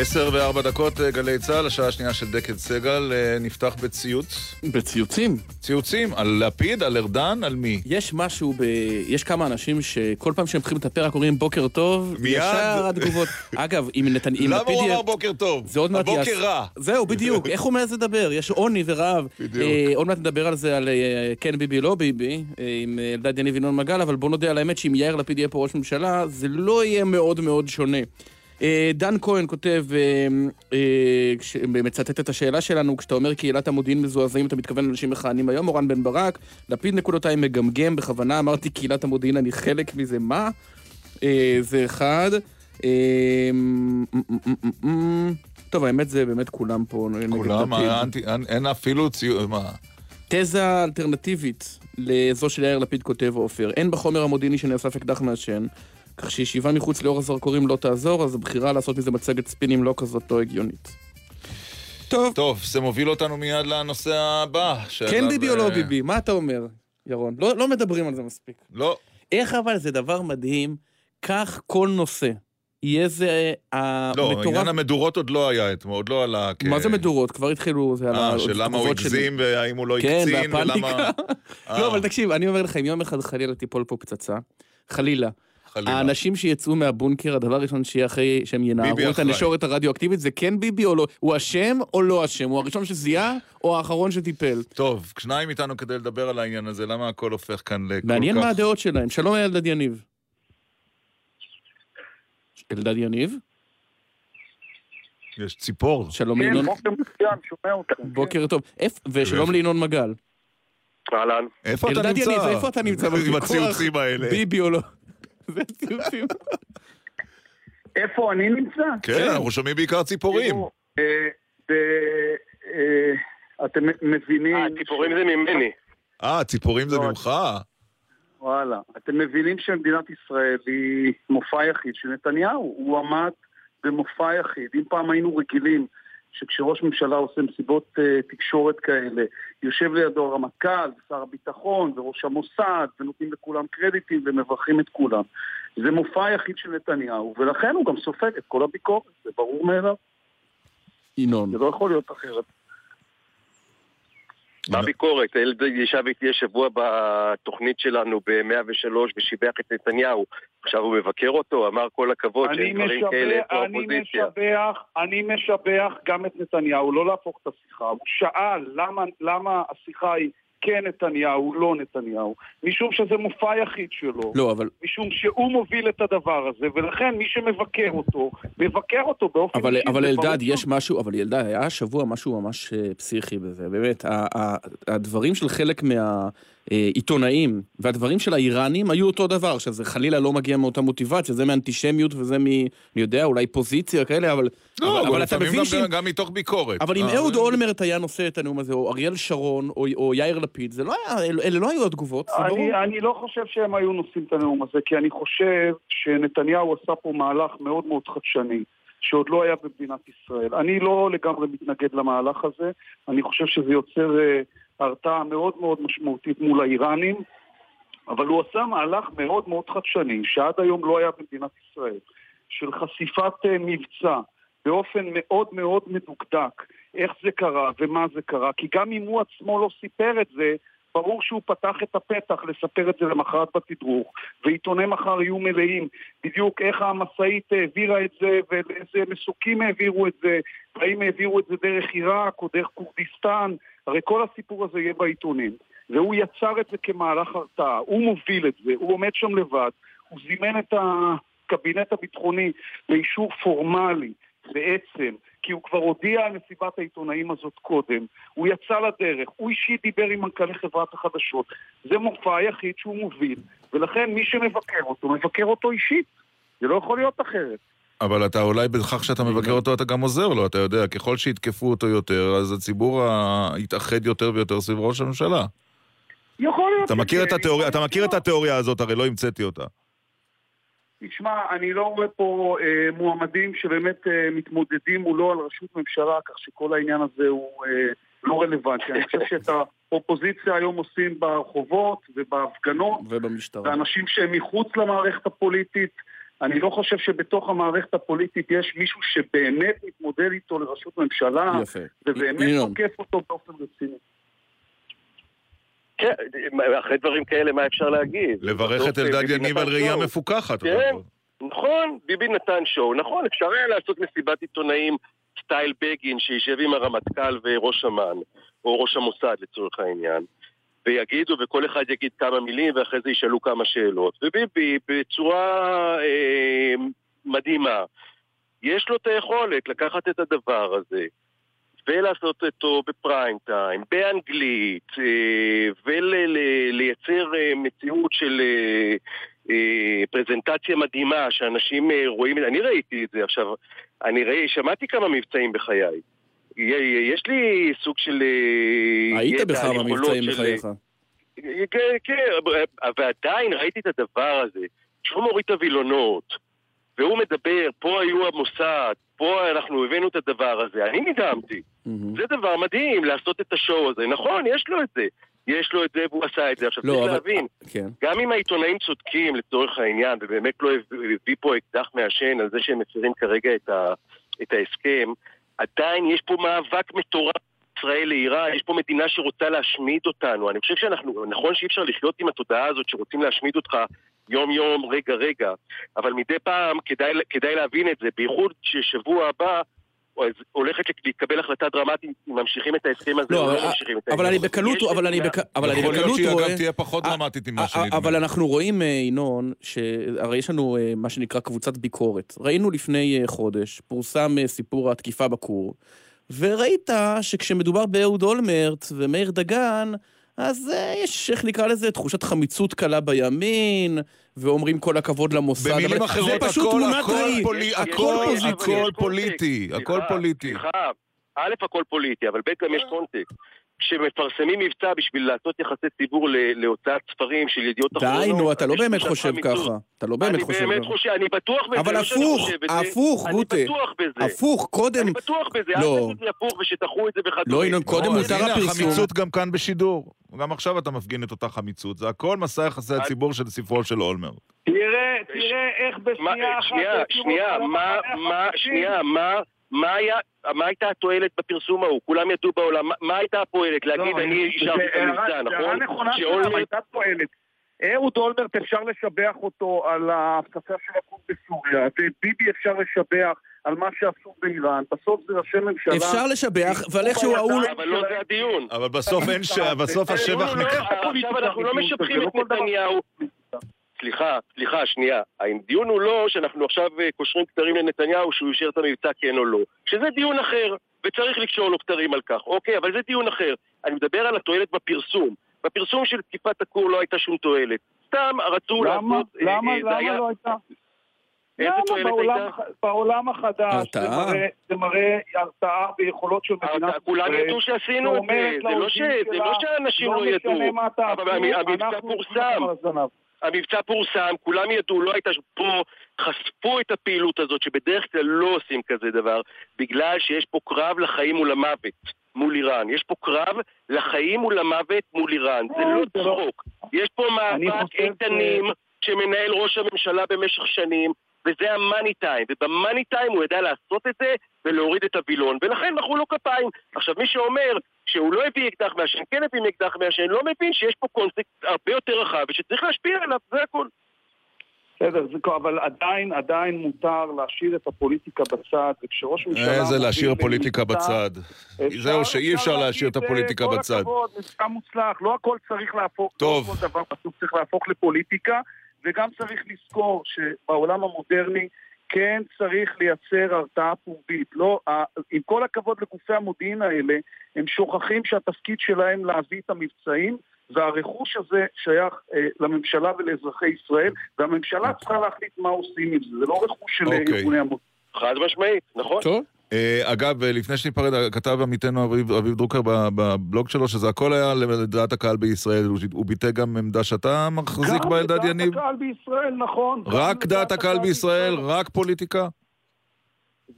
עשר וארבע דקות, אה, גלי צה"ל, השעה השנייה של דקל סגל, אה, נפתח בציוץ. בציוצים. ציוצים, על לפיד, על ארדן, על מי? יש משהו, ב... יש כמה אנשים שכל פעם שהם פותחים את הפרק אומרים בוקר טוב, מיד. ישר התגובות. [laughs] אגב, אם נתן... למה הוא אמר בוקר טוב? זה עוד מעט... הבוקר רע. זהו, בדיוק. [laughs] איך הוא מעז לדבר? יש עוני ורעב. בדיוק. אה, עוד מעט נדבר על זה, על אה, כן ביבי, לא ביבי, אה, עם אה, אלדד יניב ינון מגל, אבל בוא נודה על האמת שאם יאיר לפיד יהיה פה ראש ממשלה, זה לא יהיה מאוד מאוד שונה. אה, דן כהן כותב, אה, אה, מצטט את השאלה שלנו, כשאתה אומר קהילת המודיעין מזועזעים, אתה מתכוון לאנשים מכהנים היום, אורן בן ברק, לפיד נקודותיים מגמגם, בכוונה אמרתי קהילת המודיעין, אני חלק מזה, מה? זה אחד. טוב, האמת זה באמת כולם פה נגד כולם, לפיד. אין- אפילו ציוץ, מה? תזה אלטרנטיבית לזו של יאיר לפיד כותב עופר, אין בחומר המודיעיני שנאסף אקדח מעשן, כך שישיבה מחוץ לאור הזרקורים לא תעזור, אז הבחירה לעשות מזה מצגת ספינים לא כזאת לא הגיונית. טוב, טוב, זה מוביל אותנו מיד לנושא הבא. כן ביבי או לא אה, ביבי? מה אתה אומר, ירון? לא, לא מדברים על זה מספיק. לא. איך אבל זה דבר מדהים, כך כל נושא. יהיה זה לא, המטורף... עניין המדורות עוד לא היה אתמול, עוד לא עלה כ... מה זה מדורות? כבר התחילו, זה אה, של למה הוא. הגזים והאם הוא לא כן, הקצין, והפאניקה. ולמה... אה, [laughs] לא, אבל תקשיב, אני אומר לך, אם יום אחד חלילה תיפול פה פצצה, חלילה, חלילה. האנשים שיצאו מהבונקר, הדבר הראשון שיהיה אחרי שהם ינערו את. הנשורת הרדיואקטיבית, זה כן ביבי או לא? הוא אשם או לא אשם? הוא הראשון שזיהה או האחרון שטיפל? טוב, שניים איתנו כדי לדבר על העניין הזה, למה הכל הופך כאן לכל כך... מעניין מה הדעות שלהם. שלום אלדד יניב. אלדד יניב? יש ציפור. שלום כן, לינון. בוקר מצוין, שומע אתכם. בוקר טוב. ושלום לינון מגל. אהלן. איפה אתה אלדד נמצא? יניב, איפה אתה נמצא עם? הציוצים האלה. ביבי או לא? זה ציוצים. איפה אני נמצא? כן, אנחנו שומעים בעיקר ציפורים. אה, אה, אתם מבינים... אה, ציפורים זה ממני. אה, ציפורים זה לא, ממך? וואלה. אתם מבינים שמדינת ישראל היא מופע יחיד של נתניהו. הוא עמד במופע יחיד. אם פעם היינו רגילים שכשראש ממשלה עושה מסיבות uh, תקשורת כאלה, יושב לידו הרמטכ"ל, שר הביטחון וראש המוסד, ונותנים לכולם קרדיטים ומברכים את כולם. זה מופע יחיד של נתניהו, ולכן הוא גם סופג את כל הביקורת, זה ברור מאליו. ינון. זה לא יכול להיות אחרת. מה הביקורת? הילד ישב איתי השבוע בתוכנית שלנו ב-103 ושיבח את נתניהו. עכשיו הוא מבקר אותו, אמר כל הכבוד אני שאין דברים כאלה משבח, איפה אני האופוזיציה. משבח, אני משבח גם את נתניהו, לא להפוך את השיחה. הוא שאל למה, למה השיחה היא כן נתניהו, לא נתניהו. משום שזה מופע יחיד שלו. לא, אבל... משום שהוא מוביל את הדבר הזה, ולכן מי שמבקר אותו, מבקר אותו באופן אבל, אישי. אבל אלדד. יש משהו, אבל אלדד, היה השבוע משהו ממש אה, פסיכי בזה, באמת, הדברים של חלק מהעיתונאים והדברים של האיראנים היו אותו דבר, עכשיו זה חלילה לא מגיע מאותה מוטיבציה, זה מאנטישמיות וזה מ... אני יודע, אולי פוזיציה כאלה, אבל... לא, אבל, אבל אתה מבין שאם... גם מתוך ביקורת. אבל אם אה, אהוד זה- אולמרט היה נושא את הנאום הזה, או אריאל שרון, או, או יאיר לפיד, זה לא היה, אלה, אלה לא היו התגובות, זה ברור. אני, אני לא חושב שהם היו נושאים את הנאום הזה, כי אני חושב שנתניהו עשה פה מהלך מאוד מאוד חדשני, שעוד לא היה במדינת ישראל. אני לא לגמרי מתנגד למהלך הזה, אני חושב שזה יוצר אה, הרתעה מאוד מאוד משמעותית מול האיראנים, אבל הוא עשה מהלך מאוד מאוד חדשני, שעד היום לא היה במדינת ישראל. של חשיפת אה, מבצע באופן מאוד מאוד מדוקדק, איך זה קרה ומה זה קרה, כי גם אם הוא עצמו לא סיפר את זה, ברור שהוא פתח את הפתח לספר את זה למחרת בתדרוך, ועיתוני מחר יהיו מלאים. בדיוק איך המשאית העבירה את זה ולאיזה מסוקים העבירו את זה, והאם העבירו את זה דרך עיראק או דרך כורדיסטן, הרי כל הסיפור הזה יהיה בעיתונים. והוא יצר את זה כמהלך הרתעה, הוא מוביל את זה, הוא עומד שם לבד, הוא זימן את הקבינט הביטחוני לאישור פורמלי בעצם, כי הוא כבר הודיע על מסיבת העיתונאים הזאת קודם, הוא יצא לדרך, הוא אישית דיבר עם מנכ"לי חברת החדשות, זה מופע היחיד שהוא מוביל, ולכן מי שמבקר אותו, מבקר אותו אישית, זה לא יכול להיות אחרת. אבל אתה אולי בכך שאתה מבקר אותו אתה גם עוזר לו, אתה יודע, ככל שיתקפו אותו יותר, אז הציבור יתאחד יותר ויותר סביב ראש הממשלה. יכול להיות. אתה מכיר את התיאוריה, אתה מכיר את התיאוריה הזאת, הרי לא המצאתי אותה. תשמע, אני לא רואה פה אה, מועמדים שבאמת אה, מתמודדים מולו על ראשות ממשלה, כך שכל העניין הזה הוא אה, לא רלוונטי. אני חושב שאת האופוזיציה היום עושים ברחובות ובהפגנות. ובמשטרה. ואנשים שהם מחוץ למערכת הפוליטית. אני לא חושב שבתוך המערכת הפוליטית יש מישהו שבאמת מתמודד איתו לראשות ממשלה, יפה. ובאמת תוקף אותו באופן רציני. כן, אחרי דברים כאלה מה אפשר להגיד? לברך את אלדד יניב על ראייה מפוקחת. כן, נכון, ביבי נתן שואו. נכון, אפשר היה לעשות מסיבת עיתונאים סטייל בגין שישב עם הרמטכ"ל וראש אמ"ן, או ראש המוסד לצורך העניין, ויגידו, וכל אחד יגיד כמה מילים, ואחרי זה ישאלו כמה שאלות. וביבי, בצורה אה, מדהימה, יש לו את היכולת לקחת את הדבר הזה. ולעשות אותו בפריים טיים, באנגלית, אה, ולייצר אה, מציאות של אה, פרזנטציה מדהימה, שאנשים רואים, אני ראיתי את זה עכשיו, אני ראי, שמעתי כמה מבצעים בחיי. יש לי סוג של... היית בכמה מבצעים בחייך. כן, כן, ועדיין ראיתי את הדבר הזה, שהוא מוריד את הווילונות, והוא מדבר, פה היו המוסד, פה אנחנו הבאנו את הדבר הזה, אני נדהמתי. Mm-hmm. זה דבר מדהים לעשות את השואו הזה. נכון, יש לו את זה. יש לו את זה והוא עשה את זה. עכשיו לא, צריך אבל... להבין, כן. גם אם העיתונאים צודקים לצורך העניין, ובאמת לא הביא פה אקדח מעשן על זה שהם מפרים כרגע את, ה... את ההסכם, עדיין יש פה מאבק מטורף. ישראל לאיראן, יש פה מדינה שרוצה להשמיד אותנו. אני חושב שאנחנו, נכון שאי אפשר לחיות עם התודעה הזאת שרוצים להשמיד אותך יום-יום, רגע-רגע, אבל מדי פעם כדאי, כדאי להבין את זה, בייחוד ששבוע הבא הולכת להתקבל החלטה דרמטית אם ממשיכים את ההסכם הזה לא, או לא ממשיכים את ההסכם. אבל אני בקלות, אבל אני בקלות רואה... יכול להיות שהיא אגב תהיה פחות דרמטית ממה שנדמה. אבל אנחנו רואים, אה, ינון, שהרי יש לנו אה, מה שנקרא קבוצת ביקורת. ראינו לפני אה, חודש, פורסם סיפור התקיפה בכור, וראית שכשמדובר באהוד אולמרט ומאיר דגן, אז יש, איך נקרא לזה, תחושת חמיצות קלה בימין, ואומרים כל הכבוד למוסד. במילים אחרות, זה פשוט הכל, תמונת הכל, ראי. פולי, הכל, הכל פוליטי, הכל פוליטי. סליחה, א', הכל פוליטי, אבל ב', גם יש קונטקסט. כשמפרסמים מבצע בשביל לעשות יחסי ציבור להוצאת ספרים של ידיעות אחרונות... די, נו, אתה לא באמת חושב ככה. אתה לא באמת חושב ככה. אני באמת חושב, אני בטוח בזה. אבל הפוך, הפוך, גוטה. אני בטוח בזה. הפוך, קודם... אני בטוח בזה, אל תגיד לי הפוך ושדחו את זה וכדומה. לא, ינון, קודם מותר הפרסום. החמיצות גם כאן בשידור. גם עכשיו אתה מפגין את אותה חמיצות. זה הכל מסע יחסי הציבור של ספרו של אולמרט. תראה, תראה איך בשנייה אחת... שנייה, שנייה, מה, שנייה, מה... מה, היה, מה הייתה התועלת בפרסום ההוא? כולם ידעו בעולם. מה, מה הייתה הפועלת? להגיד, לא, אני אישרתי את המבצע, נכון? הערה נכונה שלהם הייתה תועלת. אהוד אולמרט אפשר לשבח אותו על ההפצצה של הכור בסוריה, וביבי אפשר לשבח על מה שעשו באיראן, בסוף זה ראשי ממשלה... אפשר לשבח, אבל איכשהו ההוא... אבל לא זה הדיון. אבל בסוף אין ש... בסוף השבח נקרא... עכשיו אנחנו לא משבחים את נתניהו. סליחה, סליחה, שנייה. הדיון הוא לא שאנחנו עכשיו אה, קושרים כתרים לנתניהו שהוא אישר את המבצע כן או לא. שזה דיון אחר, וצריך לקשור לו כתרים על כך. אוקיי, אבל זה דיון אחר. אני מדבר על התועלת בפרסום. בפרסום של תקיפת הכור לא הייתה שום תועלת. סתם רצו למה, לעשות... למה? אה, למה היה... לא הייתה? איזה תועלת הייתה? בעולם החדש זה מראה, הרתעה ביכולות של מדינת ישראל. כולם ידעו שעשינו את זה, זה לא, ש... זה לא שאנשים לא, לא ידעו. אבל המבצע פורסם. המבצע פורסם, כולם ידעו, לא הייתה פה, חשפו את הפעילות הזאת שבדרך כלל לא עושים כזה דבר, בגלל שיש פה קרב לחיים ולמוות מול איראן. יש פה קרב לחיים ולמוות מול איראן, זה לא צחוק. יש פה מאבק איתנים שמנהל ראש הממשלה במשך שנים, וזה המאני טיים, ובמאני טיים הוא ידע לעשות את זה ולהוריד את הווילון, ולכן מחאו לו כפיים. עכשיו, מי שאומר שהוא לא הביא אקדח מעשן, כן הביא אקדח מעשן, לא מבין שיש פה קונספט הרבה יותר רחב ושצריך להשפיע עליו, זה הכל. בסדר, אבל עדיין, עדיין מותר להשאיר את הפוליטיקה בצד, וכשראש ממשלה... איזה להשאיר פוליטיקה בצד. זהו, שאי אפשר להשאיר את אה, הפוליטיקה בצד. כל הכבוד, מבצע מוצלח, לא הכל צריך להפוך, טוב. לא כל דבר בסוף צריך להפוך לפוליטיקה, וגם צריך לזכור שבעולם המודרני כן צריך לייצר הרתעה פומבית. לא, עם כל הכבוד לגופי המודיעין האלה, הם שוכחים שהתפקיד שלהם להביא את המבצעים, והרכוש הזה שייך אה, לממשלה ולאזרחי ישראל, והממשלה צריכה להחליט מה עושים עם זה, זה לא רכוש של אוקיי. ארגוני המודיעין. חד משמעית, נכון? טוב. אה, אגב, אה, לפני שניפרד, כתב עמיתנו אביב, אביב דרוקר בבלוג שלו שזה הכל היה לדעת הקהל בישראל, הוא- ביטא גם עמדה שאתה מחזיק בה, אלדד גם יניב? לדעת הקהל בישראל, נכון. גם רק דעת הקהל בישראל? רק פוליטיקה?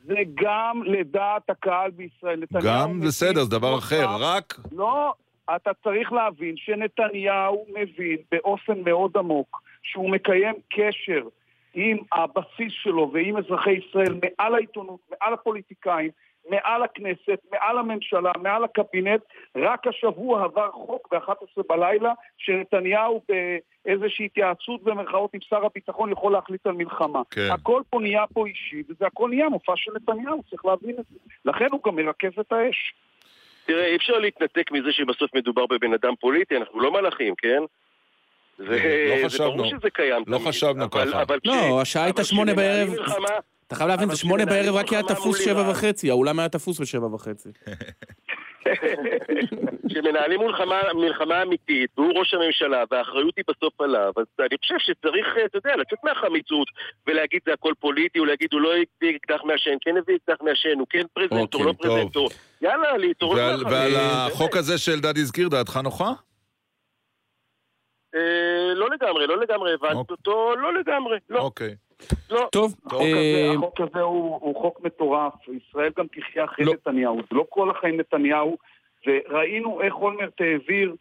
זה גם לדעת הקהל בישראל. גם בסדר, זה דבר אחר, רק... לא, אתה צריך להבין שנתניהו מבין באופן מאוד עמוק שהוא מקיים קשר עם הבסיס שלו ועם אזרחי ישראל מעל העיתונות, מעל הפוליטיקאים, מעל הכנסת, מעל הממשלה, מעל הקבינט. רק השבוע עבר חוק ב-11 בלילה שנתניהו באיזושהי התייעצות במרכאות עם שר הביטחון יכול להחליט על מלחמה. כן. הכל פה נהיה פה אישי, וזה הכל נהיה מופע של נתניהו, צריך להבין את זה. לכן הוא גם מרכז את האש. תראה, אי אפשר להתנתק מזה שבסוף מדובר בבן אדם פוליטי, אנחנו לא מלאכים, כן? זה, לא זה חשבנו. ברור שזה קיים. לא תמיד, חשבנו אבל- ככה. אבל לא, השעה הייתה שמונה בערב. מלחמה- אתה חייב להבין, זה שמונה בערב רק היה תפוס שבע. וחצי, האולם היה תפוס בשבע וחצי. [laughs] כשמנהלים מלחמה, מלחמה אמיתית, והוא ראש הממשלה, והאחריות היא בסוף עליו, אז אני חושב שצריך, אתה יודע, לצאת מהחמיצות ולהגיד זה הכל פוליטי, או להגיד הוא לא הביא אקדח מעשן, כן הביא אקדח מעשן, הוא כן פרזנטור, אוקיי, לא טוב. פרזנטור. יאללה, להתעורר ועל, מהחמיצות. ועל באמת. החוק הזה שאלדד הזכיר, דעתך נוחה? אה, לא לגמרי, לא לגמרי הבנתי אוקיי. אותו, לא לגמרי, לא. אוקיי. לא. טוב, החוק הזה, החוק הזה הוא, הוא חוק מטורף, ישראל גם תחיה אחרי לא. נתניהו, זה לא כל החיים נתניהו, וראינו איך אולמרט העביר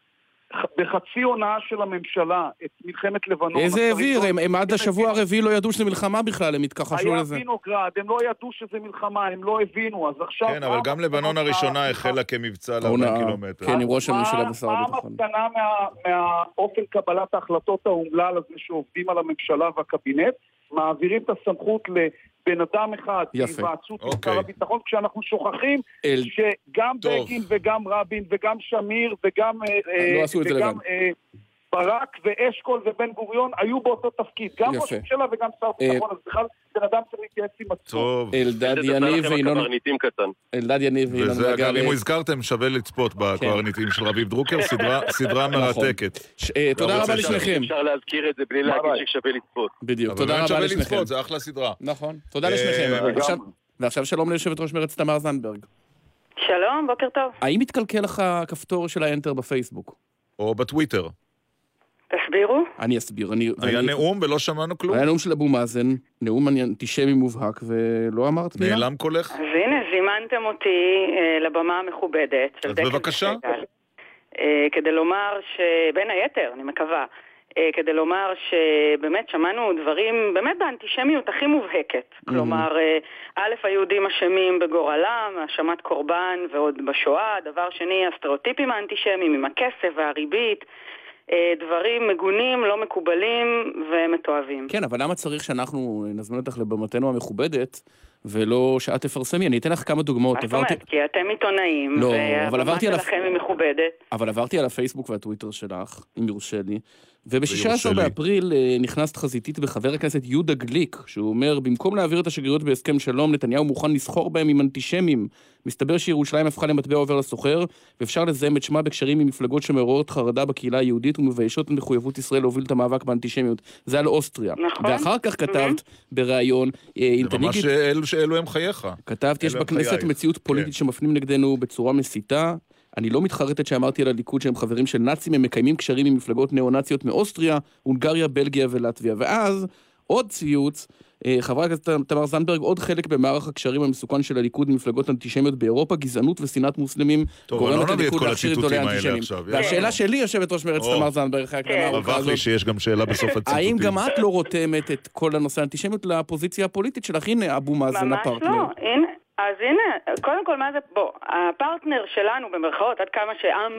בחצי הונאה של הממשלה את מלחמת לבנון. איזה העביר? הם- הם עד השבוע הרביעי לא ידעו שזה מלחמה בכלל, הם התכחשו היה לזה. וינוגרד, הם לא ידעו שזה מלחמה, הם לא הבינו, אז עכשיו... כן, אבל גם לבנון הראשונה החלה כמבצע ל-40 הונאה. קילומטר. כן, עם ראש הממשלה ושר הביטחון. מה המסקנה מה- מהאופן קבלת ההחלטות האומלל הזה שעובדים על הממשלה והקבינט? מעבירים את הסמכות לבן אדם אחד, יפה. בהיוועצות עם אוקיי. שר הביטחון, כשאנחנו שוכחים אל- שגם טוב. בגין וגם רבין וגם שמיר וגם, אה, לא עשו את זה לבד. אה, ברק ואשכול ובן גוריון היו באותו תפקיד, גם ראש. הממשלה וגם שר אה, ביטחון, אז בכלל בן אדם צריך להתייעץ עם עצמו. טוב. אלדד יניב וינון... אלדד יניב וינון וזה אגב. אם הוא הזכרתם, שווה לצפות בקברניטים של רביב דרוקר, סדרה- [laughs] נכון. מרתקת. אה, תודה רבה לשניכם. אפשר להזכיר את זה בלי להגיד. ששווה לצפות. בדיוק, תודה רבה שווה לשניכם. לצפות, זה אחלה סדרה. נכון, תודה אה, לשניכם. ועכשיו שלום ליושבת ראש מרצ תמר זנדברג. שלום, בוקר טוב. האם התקלקל לך הכפתור של האנטר בפייסבוק? או בטוויטר. תסבירו. אני אסביר. אני- היה ואני- נאום ולא שמענו כלום? היה נאום של אבו מאזן, נאום אנטישמי מובהק, ולא אמרת מילה. נעלם קולך? אז הנה, זימנתם אותי אה, לבמה המכובדת. אז בבקשה. וסגל, אה, כדי לומר שבין היתר, אני מקווה, אה, כדי לומר שבאמת שמענו דברים, באמת באנטישמיות הכי מובהקת. כלומר, אה, א', היהודים אשמים בגורלם, האשמת קורבן ועוד בשואה, דבר שני, הסטריאוטיפים האנטישמיים עם הכסף והריבית. אה, דברים מגונים, לא מקובלים ומתועבים. כן, אבל למה צריך שאנחנו נזמין אותך לבמתנו המכובדת, ולא שאת תפרסמי? אני אתן לך כמה דוגמאות. מה זאת עברתי- אומרת? כי אתם עיתונאים, לא, על והבמה שלכם היא מכובדת. אבל עברתי על הפייסבוק והטוויטר שלך, אם יורשה לי, וב-16 ויורשה לי. באפריל אה, נכנסת חזיתית בחבר הכנסת יהודה גליק, שהוא אומר, במקום להעביר את השגרירות בהסכם שלום, נתניהו מוכן לסחור בהם עם אנטישמים. מסתבר שירושלים הפכה למטבע עובר לסוחר, ואפשר לזהם את שמה בקשרים עם מפלגות שמעוררות חרדה בקהילה היהודית ומביישות את מחויבות ישראל להוביל את המאבק באנטישמיות. זה על אוסטריה. נכון. ואחר כך כתבת בריאיון, אה, אם זה ממש תנהיגי- אלו הם חייך. כתבת, יש בכנסת. מציאות פוליטית שמפנים נגדנו בצורה מסיתה. אני לא מתחרטת שאמרתי על הליכוד שהם חברים של נאצים, הם מקיימים קשרים עם מפלגות ניאו-נאציות מאוסטריה, הונגריה, בלגיה ולטביה. ואז, עוד ציוץ, אה, חברת הכנסת תמר זנדברג, עוד חלק במערך הקשרים המסוכן של הליכוד ממפלגות אנטישמיות באירופה, גזענות ושנאת מוסלמים, טוב, לא את לליכוד כל להכשיר עיתונאי הציטוטים האלה אנטישמים. עכשיו. והשאלה שלי, יושבת ראש מרצ. תמר זנדברג, אחרי ההקדמה הארוכה רווח לי הזאת, שיש גם שאלה בסוף [laughs] הציטוטים. האם גם את לא רותמת את כל הנושא האנטישמיות לפוזיציה הפוליטית שלך? הנה, אבו מאזן ממש הפרטנר. לא, הנה, אז הנה, קודם כל מה זה, בוא, הפרטנר שלנו במרכאות, עד כמה שעם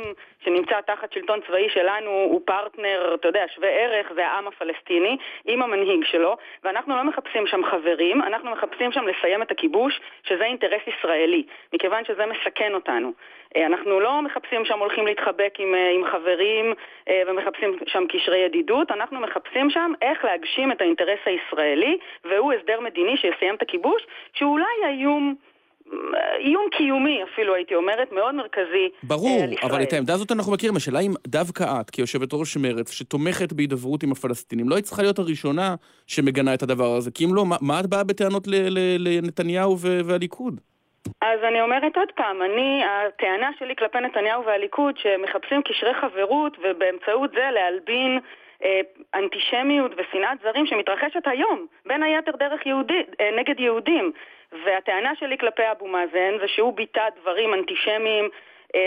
שנמצא תחת שלטון צבאי שלנו הוא פרטנר, אתה יודע, שווה ערך, זה העם הפלסטיני, עם המנהיג שלו, ואנחנו לא מחפשים שם חברים, אנחנו מחפשים שם לסיים את הכיבוש, שזה אינטרס ישראלי, מכיוון שזה מסכן אותנו. אה, אנחנו לא מחפשים שם הולכים להתחבק עם, אה, עם חברים אה, ומחפשים שם קשרי ידידות, אנחנו מחפשים שם איך להגשים את האינטרס הישראלי, והוא הסדר מדיני שיסיים את הכיבוש, שהוא אולי האיום... איום קיומי אפילו הייתי אומרת, מאוד מרכזי ברור, על ישראל. אבל את העמדה הזאת אנחנו מכירים. השאלה אם דווקא את, כיושבת ראש מרצ, שתומכת בהידברות עם הפלסטינים, לא היית צריכה להיות הראשונה שמגנה את הדבר הזה, כי אם לא, מה, מה את באה בטענות לנתניהו והליכוד? אז אני אומרת עוד פעם, אני, הטענה שלי כלפי נתניהו והליכוד שמחפשים קשרי חברות ובאמצעות זה להלבין אה, אנטישמיות ושנאת זרים שמתרחשת היום, בין היתר דרך יהודי, אה, נגד יהודים. והטענה שלי כלפי אבו מאזן זה שהוא ביטא דברים אנטישמיים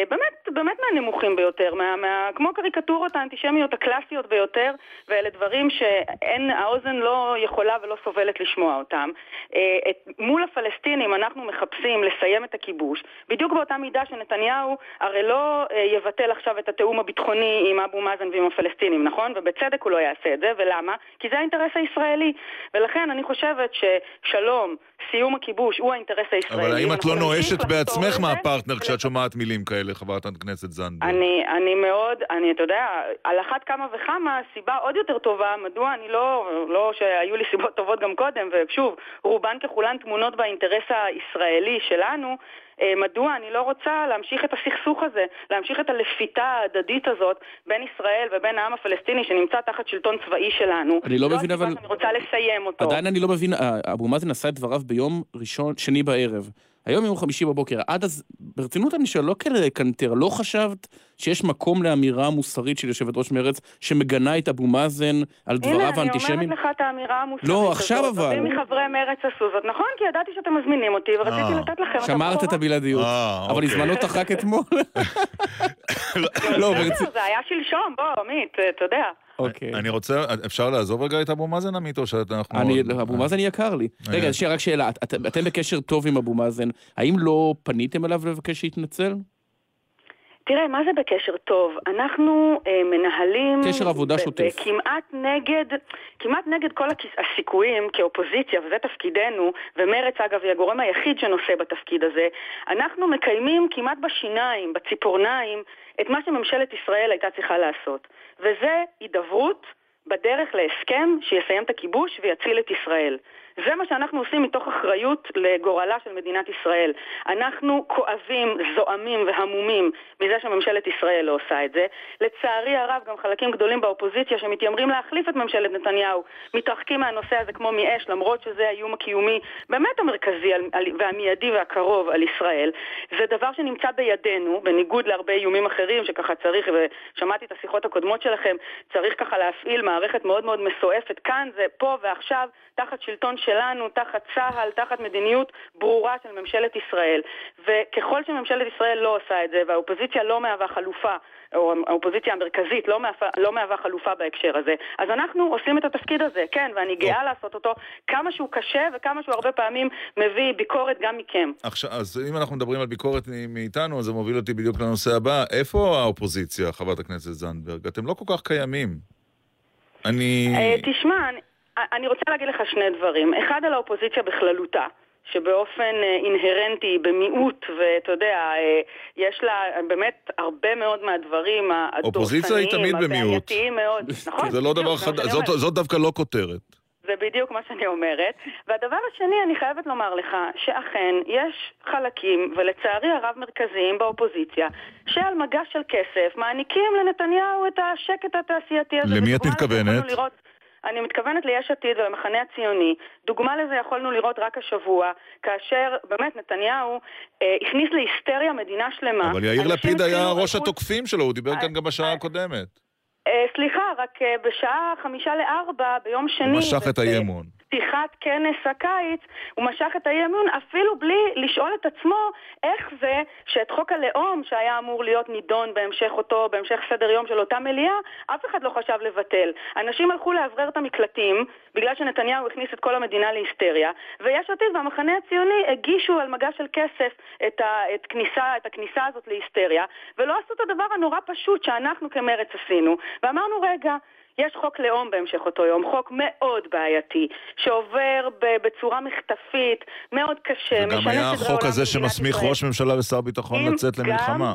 באמת, באמת מהנמוכים ביותר, מה, מה, כמו קריקטורות האנטישמיות הקלאסיות ביותר, ואלה דברים שאין, האוזן לא יכולה ולא סובלת לשמוע אותם. אה, את, מול הפלסטינים אנחנו מחפשים לסיים את הכיבוש, בדיוק באותה מידה שנתניהו הרי לא אה, יבטל עכשיו את התיאום הביטחוני עם אבו מאזן ועם הפלסטינים, נכון? ובצדק הוא לא יעשה את זה, ולמה? כי זה האינטרס הישראלי. ולכן אני חושבת ששלום, סיום הכיבוש, הוא האינטרס הישראלי. אבל האם את לא נואשת בעצמך מהפרטנר כשאת שומעת מילים כאלה, חברת הכנסת זנדברג? אני, אני מאוד, אני, אתה יודע, על אחת כמה וכמה, סיבה עוד יותר טובה, מדוע אני לא, לא שהיו לי סיבות טובות גם קודם, ושוב, רובן ככולן תמונות באינטרס הישראלי שלנו, אה, מדוע אני לא רוצה להמשיך את הסכסוך הזה, להמשיך את הלפיתה ההדדית הזאת בין ישראל ובין העם הפלסטיני שנמצא תחת שלטון צבאי שלנו. אני לא זו מבין, הסיבה אבל- שאני רוצה לסיים אותו. עדיין אני לא מבין, אה, אבו מאזן עשה את דבריו ביום ראשון, שני בערב. היום יום חמישי בבוקר, עד אז, ברצינות אני שואל, לא כקנטר, לא חשבת שיש מקום לאמירה מוסרית של יושבת ראש מרצ שמגנה את אבו מאזן על דבריו הנה, אני האנטישמיים? אומרת לך את האמירה המוסרית לא, הזאת. עכשיו אבל. רבים מחברי מרצ עשו זאת. נכון, כי ידעתי שאתם מזמינים אותי, ורציתי אה. לתת לכם את שמרת את הבלעדיות, אה, אבל אוקיי. הזמנו אותך רק אתמול. [laughs] לא. בסדר, זה היה שלשום, בוא, עמית, אתה יודע. אוקיי. אני רוצה, אפשר לעזוב רגע את אבו מאזן, עמית, או שאנחנו... אני, אבו מאזן יקר לי. רגע, אה. שנייה, רק שאלה, את- את- אתם בקשר טוב עם אבו מאזן, האם לא פניתם אליו לבקש שיתנצל? תראה, מה זה בקשר טוב? אנחנו אה, מנהלים... קשר עבודה שוטף. כמעט נגד, כמעט נגד כל הכיס- הסיכויים כאופוזיציה, וזה תפקידנו, ומרצ אגב היא הגורם היחיד שנושא בתפקיד הזה, אנחנו מקיימים כמעט בשיניים, בציפורניים, את מה שממשלת ישראל הייתה צריכה לעשות. וזה הידברות בדרך להסכם שיסיים את הכיבוש ויציל את ישראל. זה מה שאנחנו עושים מתוך אחריות לגורלה של מדינת ישראל. אנחנו כואבים, זועמים והמומים מזה שממשלת ישראל לא עושה את זה. לצערי הרב, גם חלקים גדולים באופוזיציה שמתיימרים להחליף את ממשלת נתניהו מתרחקים מהנושא הזה כמו מאש, למרות שזה האיום הקיומי באמת המרכזי על- על- והמיידי והקרוב על ישראל. זה דבר שנמצא בידינו, בניגוד להרבה איומים אחרים שככה צריך, ושמעתי את השיחות הקודמות שלכם, צריך ככה להפעיל מערכת מאוד מאוד מסועפת. כאן זה פה ועכשיו, תחת שלטון שלנו, תחת צה"ל, תחת מדיניות ברורה של ממשלת ישראל. וככל שממשלת ישראל לא עושה את זה, והאופוזיציה לא מהווה חלופה, או האופוזיציה המרכזית לא מהווה, לא מהווה חלופה בהקשר הזה, אז אנחנו עושים את התפקיד הזה, כן, ואני גאה לעשות אותו כמה שהוא קשה וכמה שהוא הרבה פעמים מביא ביקורת גם מכם. עכשיו, אז אם אנחנו מדברים על ביקורת מאיתנו, אז זה מוביל אותי בדיוק לנושא הבא. איפה האופוזיציה, חברת הכנסת זנדברג? אתם לא כל כך קיימים. אני... אה, תשמע, אני, רוצה להגיד לך שני דברים. אחד על האופוזיציה בכללותה. שבאופן אה, אינהרנטי, במיעוט, ואתה יודע, אה, יש לה באמת הרבה מאוד מהדברים הדורסניים, אופוזיציה היא תמיד במיעוט. מאוד, [laughs] נכון? זה לא דבר חדש, שאני זאת-. זאת דווקא לא כותרת. זה בדיוק מה שאני אומרת. והדבר השני, אני חייבת לומר לך, שאכן יש חלקים, ולצערי הרב מרכזיים באופוזיציה, שעל מגש של כסף מעניקים לנתניהו את השקט התעשייתי הזה. למי את מתכוונת? אני מתכוונת ליש עתיד ולמחנה הציוני. דוגמה לזה יכולנו לראות רק השבוע, כאשר באמת נתניהו אה, הכניס להיסטריה מדינה שלמה. אבל יאיר לפיד היה ראש התוקפים שלו, הוא דיבר כאן גם בשעה הקודמת. אה, סליחה, רק אה, בשעה חמישה לארבע ביום שני... הוא משך את האי-אמון. פתיחת כנס הקיץ, הוא משך את האי אמון אפילו בלי לשאול את עצמו איך זה שאת חוק הלאום שהיה אמור להיות נידון בהמשך אותו, בהמשך סדר יום של אותה מליאה, אף אחד לא חשב לבטל. אנשים הלכו לאוורר את המקלטים בגלל שנתניהו הכניס את כל המדינה להיסטריה, ויש עתיד והמחנה הציוני הגישו על מגש של כסף את, ה, את, כניסה, את הכניסה הזאת להיסטריה, ולא עשו את הדבר הנורא פשוט שאנחנו כמרץ עשינו, ואמרנו רגע, יש חוק לאום בהמשך אותו יום, חוק מאוד בעייתי, שעובר בצורה מחטפית, מאוד קשה, וגם היה החוק הזה שמסמיך ראש ממשלה ושר ביטחון לצאת למלחמה.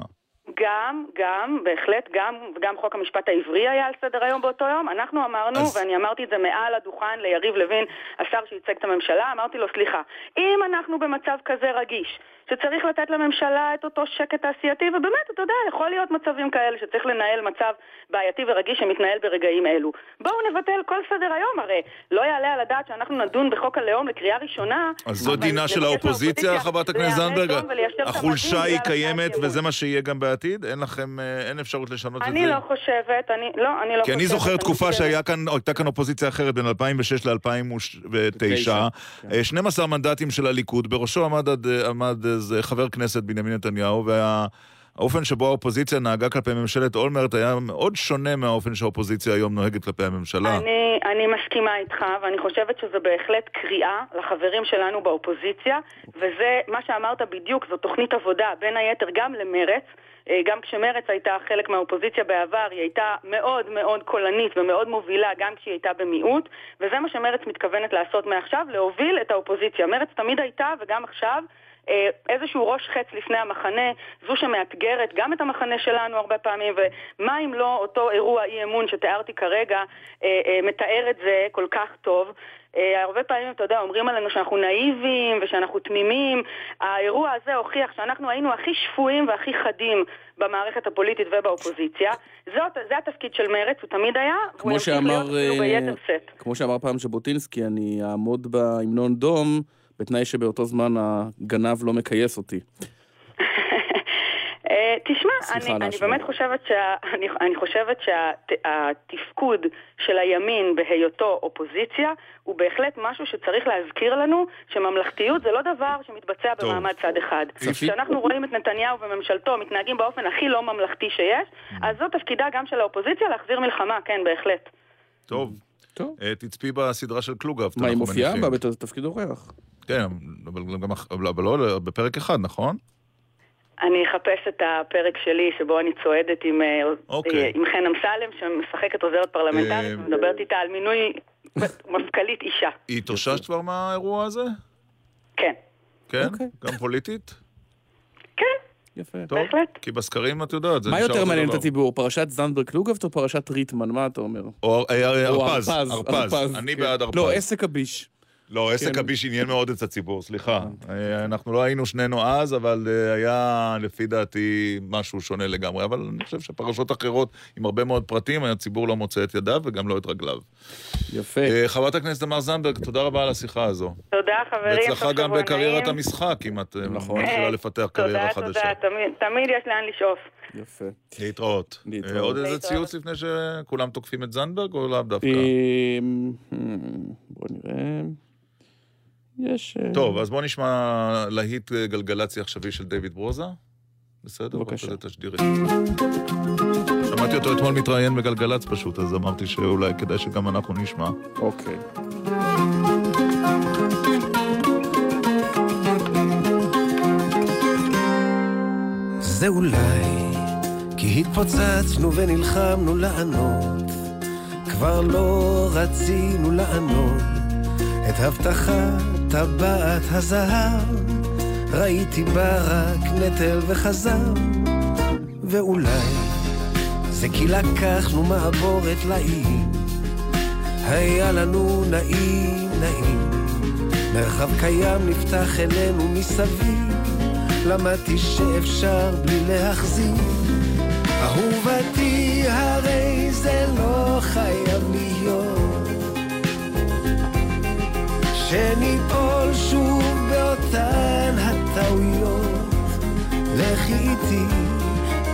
גם, גם, בהחלט, גם, גם חוק המשפט העברי היה על סדר היום באותו יום. אנחנו אמרנו, אז... ואני אמרתי את זה מעל הדוכן ליריב לוין, השר שייצג את הממשלה, אמרתי לו, סליחה, אם אנחנו במצב כזה רגיש, שצריך לתת לממשלה את אותו שקט תעשייתי, ובאמת, אתה יודע, יכול להיות מצבים כאלה שצריך לנהל מצב בעייתי ורגיש שמתנהל ברגעים אלו. בואו נבטל כל סדר היום, הרי לא יעלה על הדעת שאנחנו נדון בחוק הלאום לקריאה ראשונה. אז זו דינה של האופוזיציה, חברת הכנסת זנדברג? החולשה היא קיימת וזה מה שיהיה גם בעתיד? אין לכם, אה, אין אפשרות לשנות את זה? אני לא חושבת, אני לא, אני לא כי אני זוכר תקופה שהייתה כאן אופוזיציה אחרת בין 2006 ל-2009, 12 מנדטים של הליכוד, בראשו עמד זה חבר כנסת בנימין נתניהו, והאופן שבו האופוזיציה נהגה כלפי ממשלת אולמרט היה מאוד שונה מהאופן שהאופוזיציה היום נוהגת כלפי הממשלה. אני, אני מסכימה איתך, ואני חושבת שזה בהחלט קריאה לחברים שלנו באופוזיציה, וזה מה שאמרת בדיוק, זו תוכנית עבודה, בין היתר גם למרץ. גם כשמרץ הייתה חלק מהאופוזיציה בעבר, היא הייתה מאוד מאוד קולנית ומאוד מובילה גם כשהיא הייתה במיעוט, וזה מה שמרץ מתכוונת לעשות מעכשיו, להוביל את האופוזיציה. מרץ תמיד הייתה וגם עכשיו אה, איזשהו ראש חץ לפני המחנה, זו שמאתגרת גם את המחנה שלנו הרבה פעמים, ומה אם לא אותו אירוע אי אמון שתיארתי כרגע אה, אה, מתאר את זה כל כך טוב. הרבה פעמים, אתה יודע, אומרים עלינו שאנחנו נאיבים ושאנחנו תמימים. האירוע הזה הוכיח שאנחנו היינו הכי שפויים והכי חדים במערכת הפוליטית ובאופוזיציה. זאת, זה התפקיד של מרץ, הוא תמיד היה, והוא ימשיך להיות אפילו ביתר סט. כמו שאמר פעם ז'בוטינסקי, אני אעמוד בהמנון דום. בתנאי שבאותו זמן הגנב לא מכייס אותי. [laughs] אה, תשמע, אני, אני באמת חושבת, שה, אני, אני חושבת שהתפקוד של הימין בהיותו אופוזיציה הוא בהחלט משהו שצריך להזכיר לנו שממלכתיות זה לא דבר שמתבצע טוב. במעמד צד אחד. כשאנחנו רואים את נתניהו וממשלתו מתנהגים באופן הכי לא ממלכתי שיש, mm. אז זו תפקידה גם של האופוזיציה להחזיר מלחמה, כן, בהחלט. טוב. טוב. Uh, תצפי בסדרה של קלוגהפט. מה, היא מופיעה בה בתפקיד אורח? כן, אבל, גם, אבל לא בפרק אחד, נכון? אני אחפש את הפרק שלי שבו אני צועדת עם, אה, אוקיי. עם חן אמסלם שמשחקת עוזרת פרלמנטרית אה, ומדברת איתה על מינוי מפכ"לית אישה. [laughs] היא התאוששת כבר מהאירוע הזה? כן. כן? אוקיי. גם פוליטית? כן. יפה. טוב, בהחלט. כי בסקרים את יודעת, זה נשאר מה יותר מעניין את הציבור, פרשת זנדברג קלוגהפט או פרשת ריטמן? מה אתה אומר? או הרפז, הרפז. אני בעד הרפז. לא, עסק הביש. לא, עסק כן. הביש עניין מאוד את הציבור, סליחה. אה, אנחנו לא היינו שנינו אז, אבל אה, היה לפי דעתי משהו שונה לגמרי. אבל אני חושב שפרשות אחרות עם הרבה מאוד פרטים, הציבור לא מוצא את ידיו וגם לא את רגליו. יפה. אה, חברת הכנסת תמר זנדברג, תודה רבה על השיחה הזו. תודה, חברים. והצלחה גם בקריירת המשחק, אם את נכון. מתחילה לפתח קריירה חדשה. תודה, תודה, תמיד יש לאן לשאוף. יפה. להתראות. עוד איזה ציוץ לפני שכולם תוקפים את זנדברג, או לאו דווקא? בוא נראה. יש... אה, טוב, אז בוא נשמע להיט אה, גלגלצי עכשווי של דיוויד ברוזה. בסדר? בבקשה. שמעתי אותו אתמול מתראיין בגלגלצ פשוט, אז אמרתי שאולי כדאי שגם אנחנו נשמע. אוקיי. זה אולי כי התפוצצנו ונלחמנו לענות, כבר לא רצינו לענות את הבטחת טבעת הזהב, ראיתי בה רק נטל וחזר, ואולי זה כי לקחנו מעבורת לאי, היה לנו נעים נעים, מרחב קיים נפתח אלינו מסביב, למדתי שאפשר בלי להחזיר. אהובתי, הרי זה לא חייב שניפול שוב באותן הטעויות. לכי איתי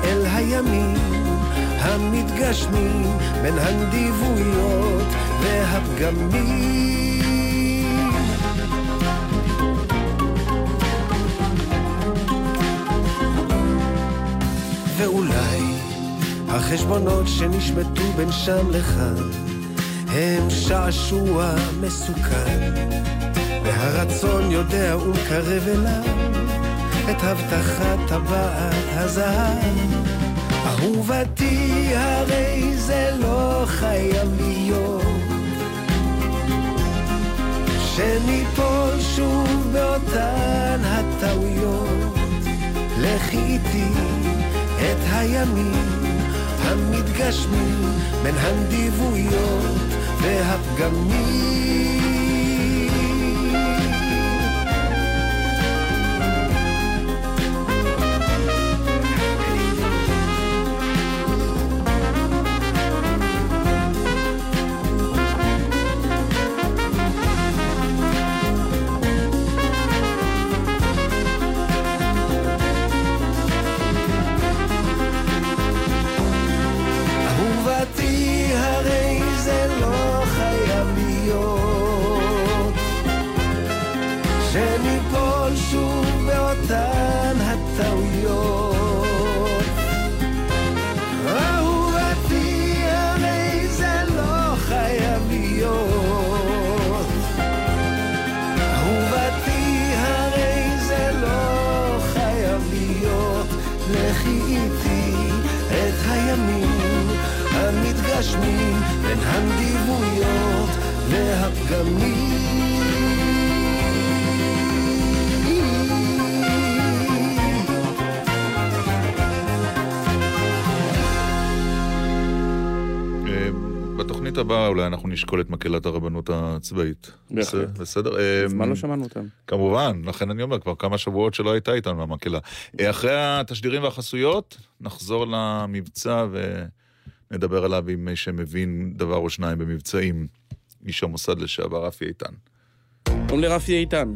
אל הימים המתגשמים בין הנדיבויות והפגמים. ואולי החשבונות שנשמטו בין שם לכאן הם שעשוע מסוכן. והרצון יודע ומקרב אליו את הבטחת טבעת הזהב. אהובתי הרי זה לא חייב להיות. שניפול שוב באותן הטעויות. לכי איתי את הימים המתגשמים בין הנדיבויות והפגמים בתוכנית הבאה אולי אנחנו נשקול את מקהלת הרבנות הצבאית. בהחלט. בסדר? מזמן לא שמענו אותם. כמובן, לכן אני אומר, כבר כמה שבועות שלא הייתה איתנו המקהלה. אה, אחרי התשדירים והחסויות, נחזור למבצע ונדבר עליו עם מי שמבין דבר או שניים במבצעים. איש המוסד לשעבר, רפי איתן. שלום לרפי איתן.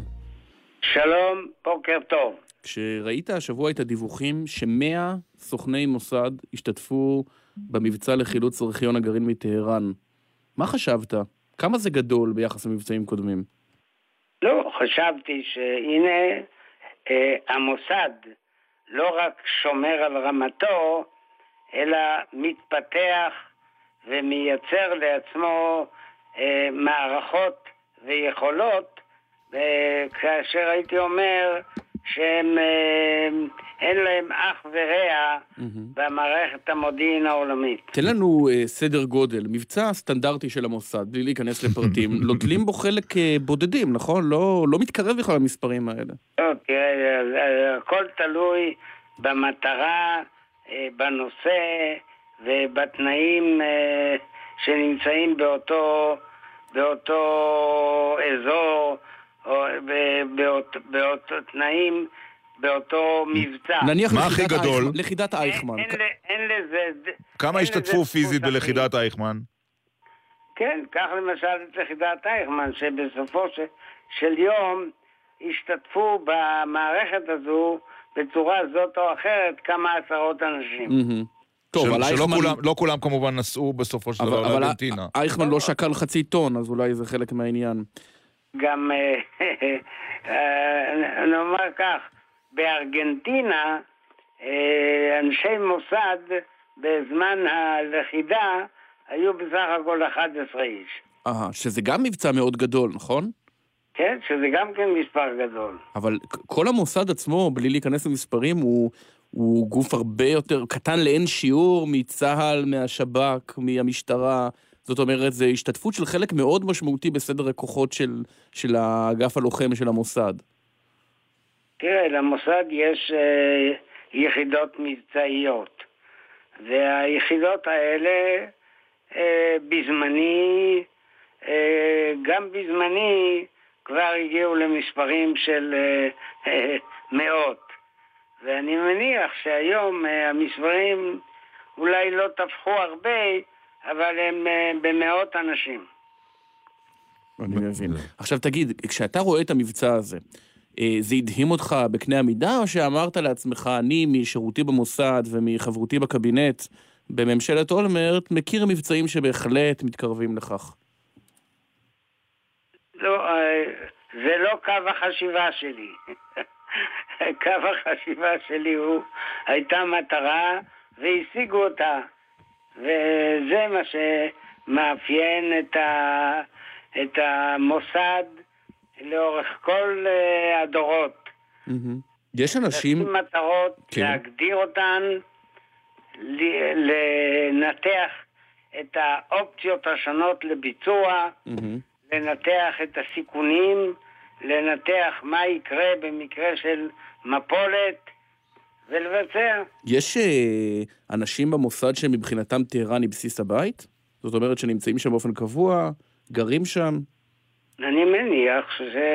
שלום, בוקר טוב. כשראית השבוע את הדיווחים שמאה סוכני מוסד השתתפו במבצע לחילוץ ארכיון הגרעין מטהרן, מה חשבת? כמה זה גדול ביחס למבצעים קודמים? לא, חשבתי שהנה אה, המוסד לא רק שומר על רמתו, אלא מתפתח ומייצר לעצמו אה, מערכות ויכולות, אה, כאשר הייתי אומר שהם אה, אין להם אח ורע במערכת המודיעין העולמית. תן לנו אה, סדר גודל, מבצע סטנדרטי של המוסד, בלי להיכנס לפרטים, [laughs] נוטלים בו חלק אה, בודדים, נכון? לא, לא מתקרב בכלל למספרים האלה. לא, תראה, אה, הכל תלוי במטרה, בנושא ובתנאים שנמצאים באותו, באותו אזור, באות- באותו תנאים, באותו מבצע. נניח מה לכידת הכי גדול? אייכמן- לכידת אייכמן. אין, לזה... כמה אין השתתפו לזה פיזית בלכידת אייכמן? כן, קח למשל את יחידת אייכמן, שבסופו של, של יום השתתפו במערכת הזו בצורה זאת או אחרת כמה עשרות אנשים. טוב, של- אבל שלא אייכמן... כולם- לא כולם כמובן נסעו בסופו של אבל, דבר אבל לארגנטינה. אייכמן לא שקל חצי טון, אז אולי זה חלק מהעניין. גם, אה, אה, נאמר כך, בארגנטינה אה, אנשי מוסד בזמן הלכידה היו בסך הכל 11 איש. אה, שזה גם מבצע מאוד גדול, נכון? כן, שזה גם כן מספר גדול. אבל כל המוסד עצמו, בלי להיכנס למספרים, הוא, הוא גוף הרבה יותר קטן לאין שיעור מצה"ל, מהשב"כ, מהמשטרה. זאת אומרת, זו השתתפות של חלק מאוד משמעותי בסדר הכוחות של, של האגף הלוחם של המוסד. תראה, למוסד יש אה, יחידות מבצעיות, והיחידות האלה אה, בזמני, אה, גם בזמני, כבר הגיעו למספרים של אה, אה, מאות. ואני מניח שהיום אה, המספרים אולי לא טפחו הרבה, אבל הם אה, במאות אנשים. אני מבין. עכשיו תגיד, כשאתה רואה את המבצע הזה, אה, זה הדהים אותך בקנה המידה, או שאמרת לעצמך, אני משירותי במוסד ומחברותי בקבינט בממשלת אולמרט, מכיר מבצעים שבהחלט מתקרבים לכך? לא, אה, זה לא קו החשיבה שלי. [laughs] קו החשיבה שלי הוא, הייתה מטרה והשיגו אותה. וזה מה שמאפיין את, ה, את המוסד לאורך כל אה, הדורות. יש אנשים... לשים מטרות, כן. להגדיר אותן, לנתח את האופציות השונות לביצוע, לנתח את הסיכונים, לנתח מה יקרה במקרה של מפולת ולבצע. יש אה, אנשים במוסד שמבחינתם טהרן היא בסיס הבית? זאת אומרת שנמצאים שם באופן קבוע, גרים שם? אני מניח שזה...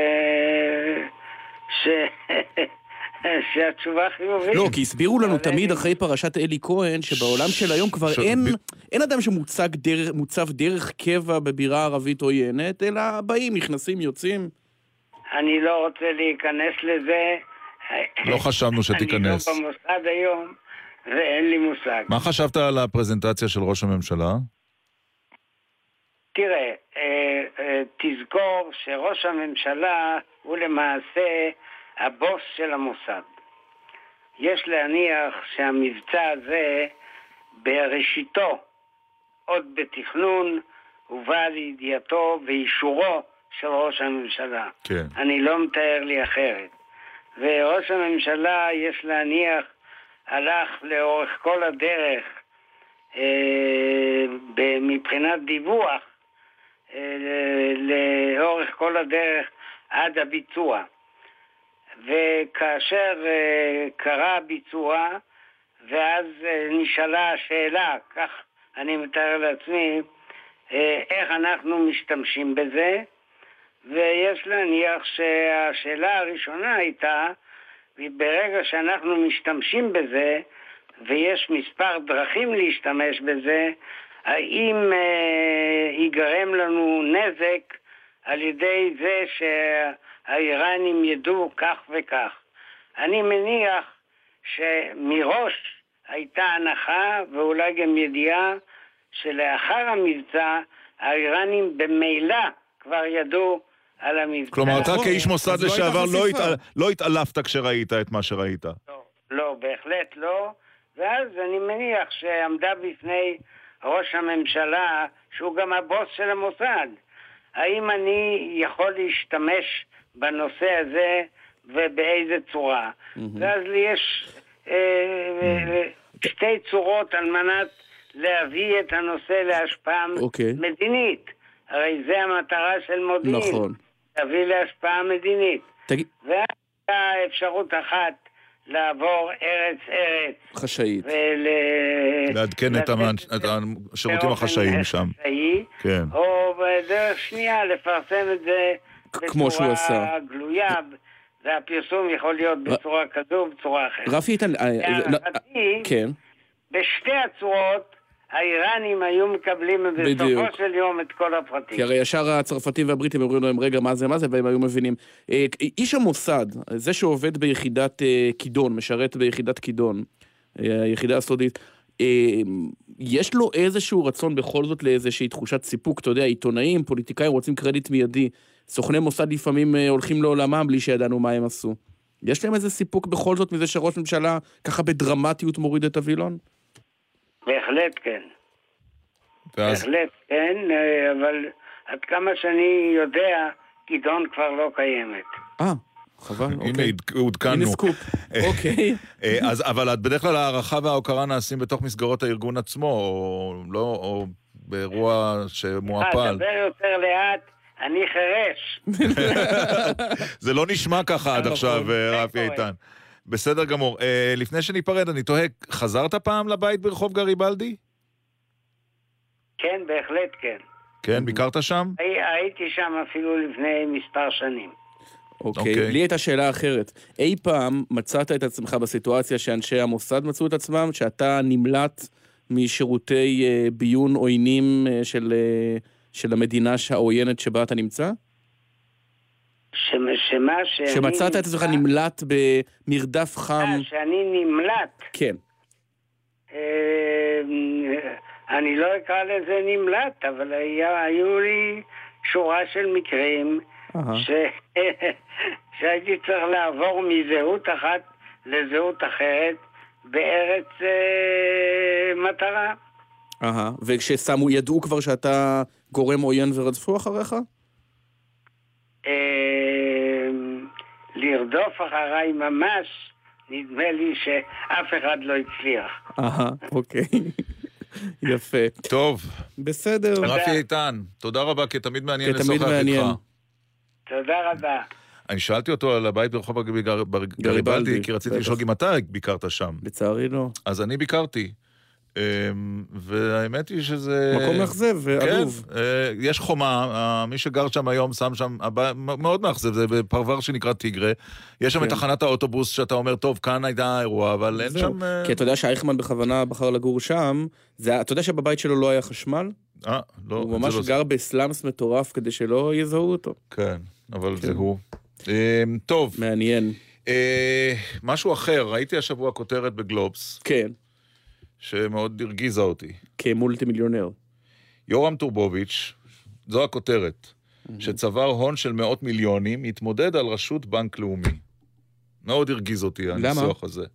ש... [laughs] שהתשובה חיובית. לא, כי הסבירו לנו תמיד אחרי פרשת אלי כהן, שבעולם של היום כבר ש- אין, ב- אין אדם שמוצג דרך, מוצב דרך קבע בבירה ערבית עוינת, אלא באים, נכנסים, יוצאים. אני לא רוצה להיכנס לזה. לא חשבנו שתיכנס. אני לא במוסד היום, ואין לי מושג. מה חשבת על הפרזנטציה של ראש הממשלה? תראה, אה, אה, תזכור שראש הממשלה הוא למעשה הבוס של המוסד. יש להניח שהמבצע הזה בראשיתו, עוד בתכנון, הובא לידיעתו ואישורו של ראש הממשלה. כן. אני לא מתאר לי אחרת. וראש הממשלה, יש להניח, הלך לאורך כל הדרך אה, מבחינת דיווח, אה, לאורך כל הדרך עד הביצוע. וכאשר אה, קרה הביצוע, ואז אה, נשאלה השאלה, כך אני מתאר לעצמי, אה, איך אנחנו משתמשים בזה, ויש להניח שהשאלה הראשונה הייתה, ברגע שאנחנו משתמשים בזה, ויש מספר דרכים להשתמש בזה, האם אה, ייגרם לנו נזק על ידי זה שהאיראנים ידעו כך וכך. אני מניח שמראש הייתה הנחה ואולי גם ידיעה שלאחר המבצע האיראנים במילא כבר ידעו על המבצע. כלומר, אתה כאיש מוסד לא לשעבר לא חשיפה. התע- לא התעלפת כשראית את מה שראית. לא, בהחלט לא. ואז אני מניח שעמדה בפני ראש הממשלה, שהוא גם הבוס של המוסד, האם אני יכול להשתמש בנושא הזה ובאיזה צורה. ואז לי יש אה, אה, שתי צורות על מנת להביא את הנושא להשפעה אוקיי. מדינית. הרי זה המטרה של מודיעין. נכון. להביא להשפעה מדינית. תגיד, ואז הייתה אפשרות אחת לעבור ארץ-ארץ. חשאית. ול... לעדכן את המ- את השירותים החשאיים שם. חשאי, כן. או בדרך שנייה לפרסם את זה כמו שהוא עשה. בצורה גלויה, והפרסום יכול להיות בצורה כזו ובצורה אחרת. רפי איתן, אה, אה, לא- להערכתי, כן, בשתי הצורות האיראנים היו מקבלים בדיוק. בסופו של יום את כל הפרטים. כי הרי ישר הצרפתים והבריטים אומרים להם, רגע, מה זה, מה זה, והם היו מבינים. אה, איש המוסד, זה שעובד ביחידת אה, כידון, משרת ביחידת כידון, אה, היחידה הסודית, יש לו איזשהו רצון בכל זאת לאיזושהי תחושת סיפוק, אתה יודע, עיתונאים, פוליטיקאים רוצים קרדיט מיידי. סוכני מוסד לפעמים הולכים לעולמם בלי שידענו מה הם עשו. יש להם איזה סיפוק בכל זאת מזה שראש ממשלה ככה בדרמטיות מוריד את הווילון? בהחלט כן. ואז בהחלט כן, אה, אבל עד כמה שאני יודע, גדעון כבר לא קיימת. אה, חבל, הנה אוקיי. עד- עודכנו. הנה סקופ, אוקיי. אה, אז, אבל את- בדרך כלל הערכה וההוקרה נעשים בתוך מסגרות הארגון עצמו, או לא, או באירוע שמועפל. אה, דבר יותר לאט, אני חירש. [laughs] זה לא נשמע ככה עד נכון, עכשיו, אה, רפי. איתן. בסדר גמור. אה, לפני שניפרד, אני תוהה, חזרת פעם לבית ברחוב גריבלדי? כן, בהחלט כן. כן, ביקרת שם? הי- הייתי שם אפילו לפני מספר שנים. אוקיי. אוקיי. לי הייתה שאלה אחרת. אי פעם מצאת את עצמך בסיטואציה שאנשי המוסד מצאו את עצמם, שאתה נמלט משירותי אה, ביון עוינים אה, של, אה, של המדינה העוינת שבה אתה נמצא? שמה שאני... שמצאת את עצמך נמלט במרדף חם? אה, שאני נמלט. כן. אה, אני לא אקרא לזה נמלט, אבל היה, היו לי שורה של מקרים. ש... [laughs] שהייתי צריך לעבור מזהות אחת לזהות אחרת בארץ אה, מטרה. אהה, וכששמו, ידעו כבר שאתה גורם עוין ורדפו אחריך? אה, לרדוף אחריי ממש, נדמה לי שאף אחד לא הצליח. אהה, אוקיי. יפה. טוב. בסדר. רפי איתן, תודה רבה, כי תמיד מעניין לשוחח. איתך. תודה רבה. אני שאלתי אותו על הבית ברחוב הגר- בר- גריבלדי, כי רציתי. לשאול אם אתה ביקרת שם. לצערי לא. אז אני ביקרתי. אמ, והאמת היא שזה... מקום מאכזב ועלוב. כן, אה, יש חומה, אה, מי שגר שם היום שם שם, מאוד מאכזב, זה בפרבר שנקרא טיגרה. יש שם כן. את תחנת האוטובוס שאתה אומר, טוב, כאן הייתה האירוע, אבל אין. שם... אה, כי אתה יודע שאייכמן בכוונה בחר לגור שם, זה- אתה יודע שבבית שלו לא היה חשמל? אה, לא, הוא ממש לא גר בסלאמס מטורף כדי שלא יזהו אותו. כן, אבל זה הוא. אמ, טוב. מעניין. משהו אחר, ראיתי השבוע כותרת בגלובס. כן. שמאוד הרגיזה אותי. כמולטי מיליונר. יורם טורבוביץ', זו הכותרת, שצבר הון של מאות מיליונים, התמודד על ראשות בנק לאומי. מאוד הרגיז אותי הניסוח הזה.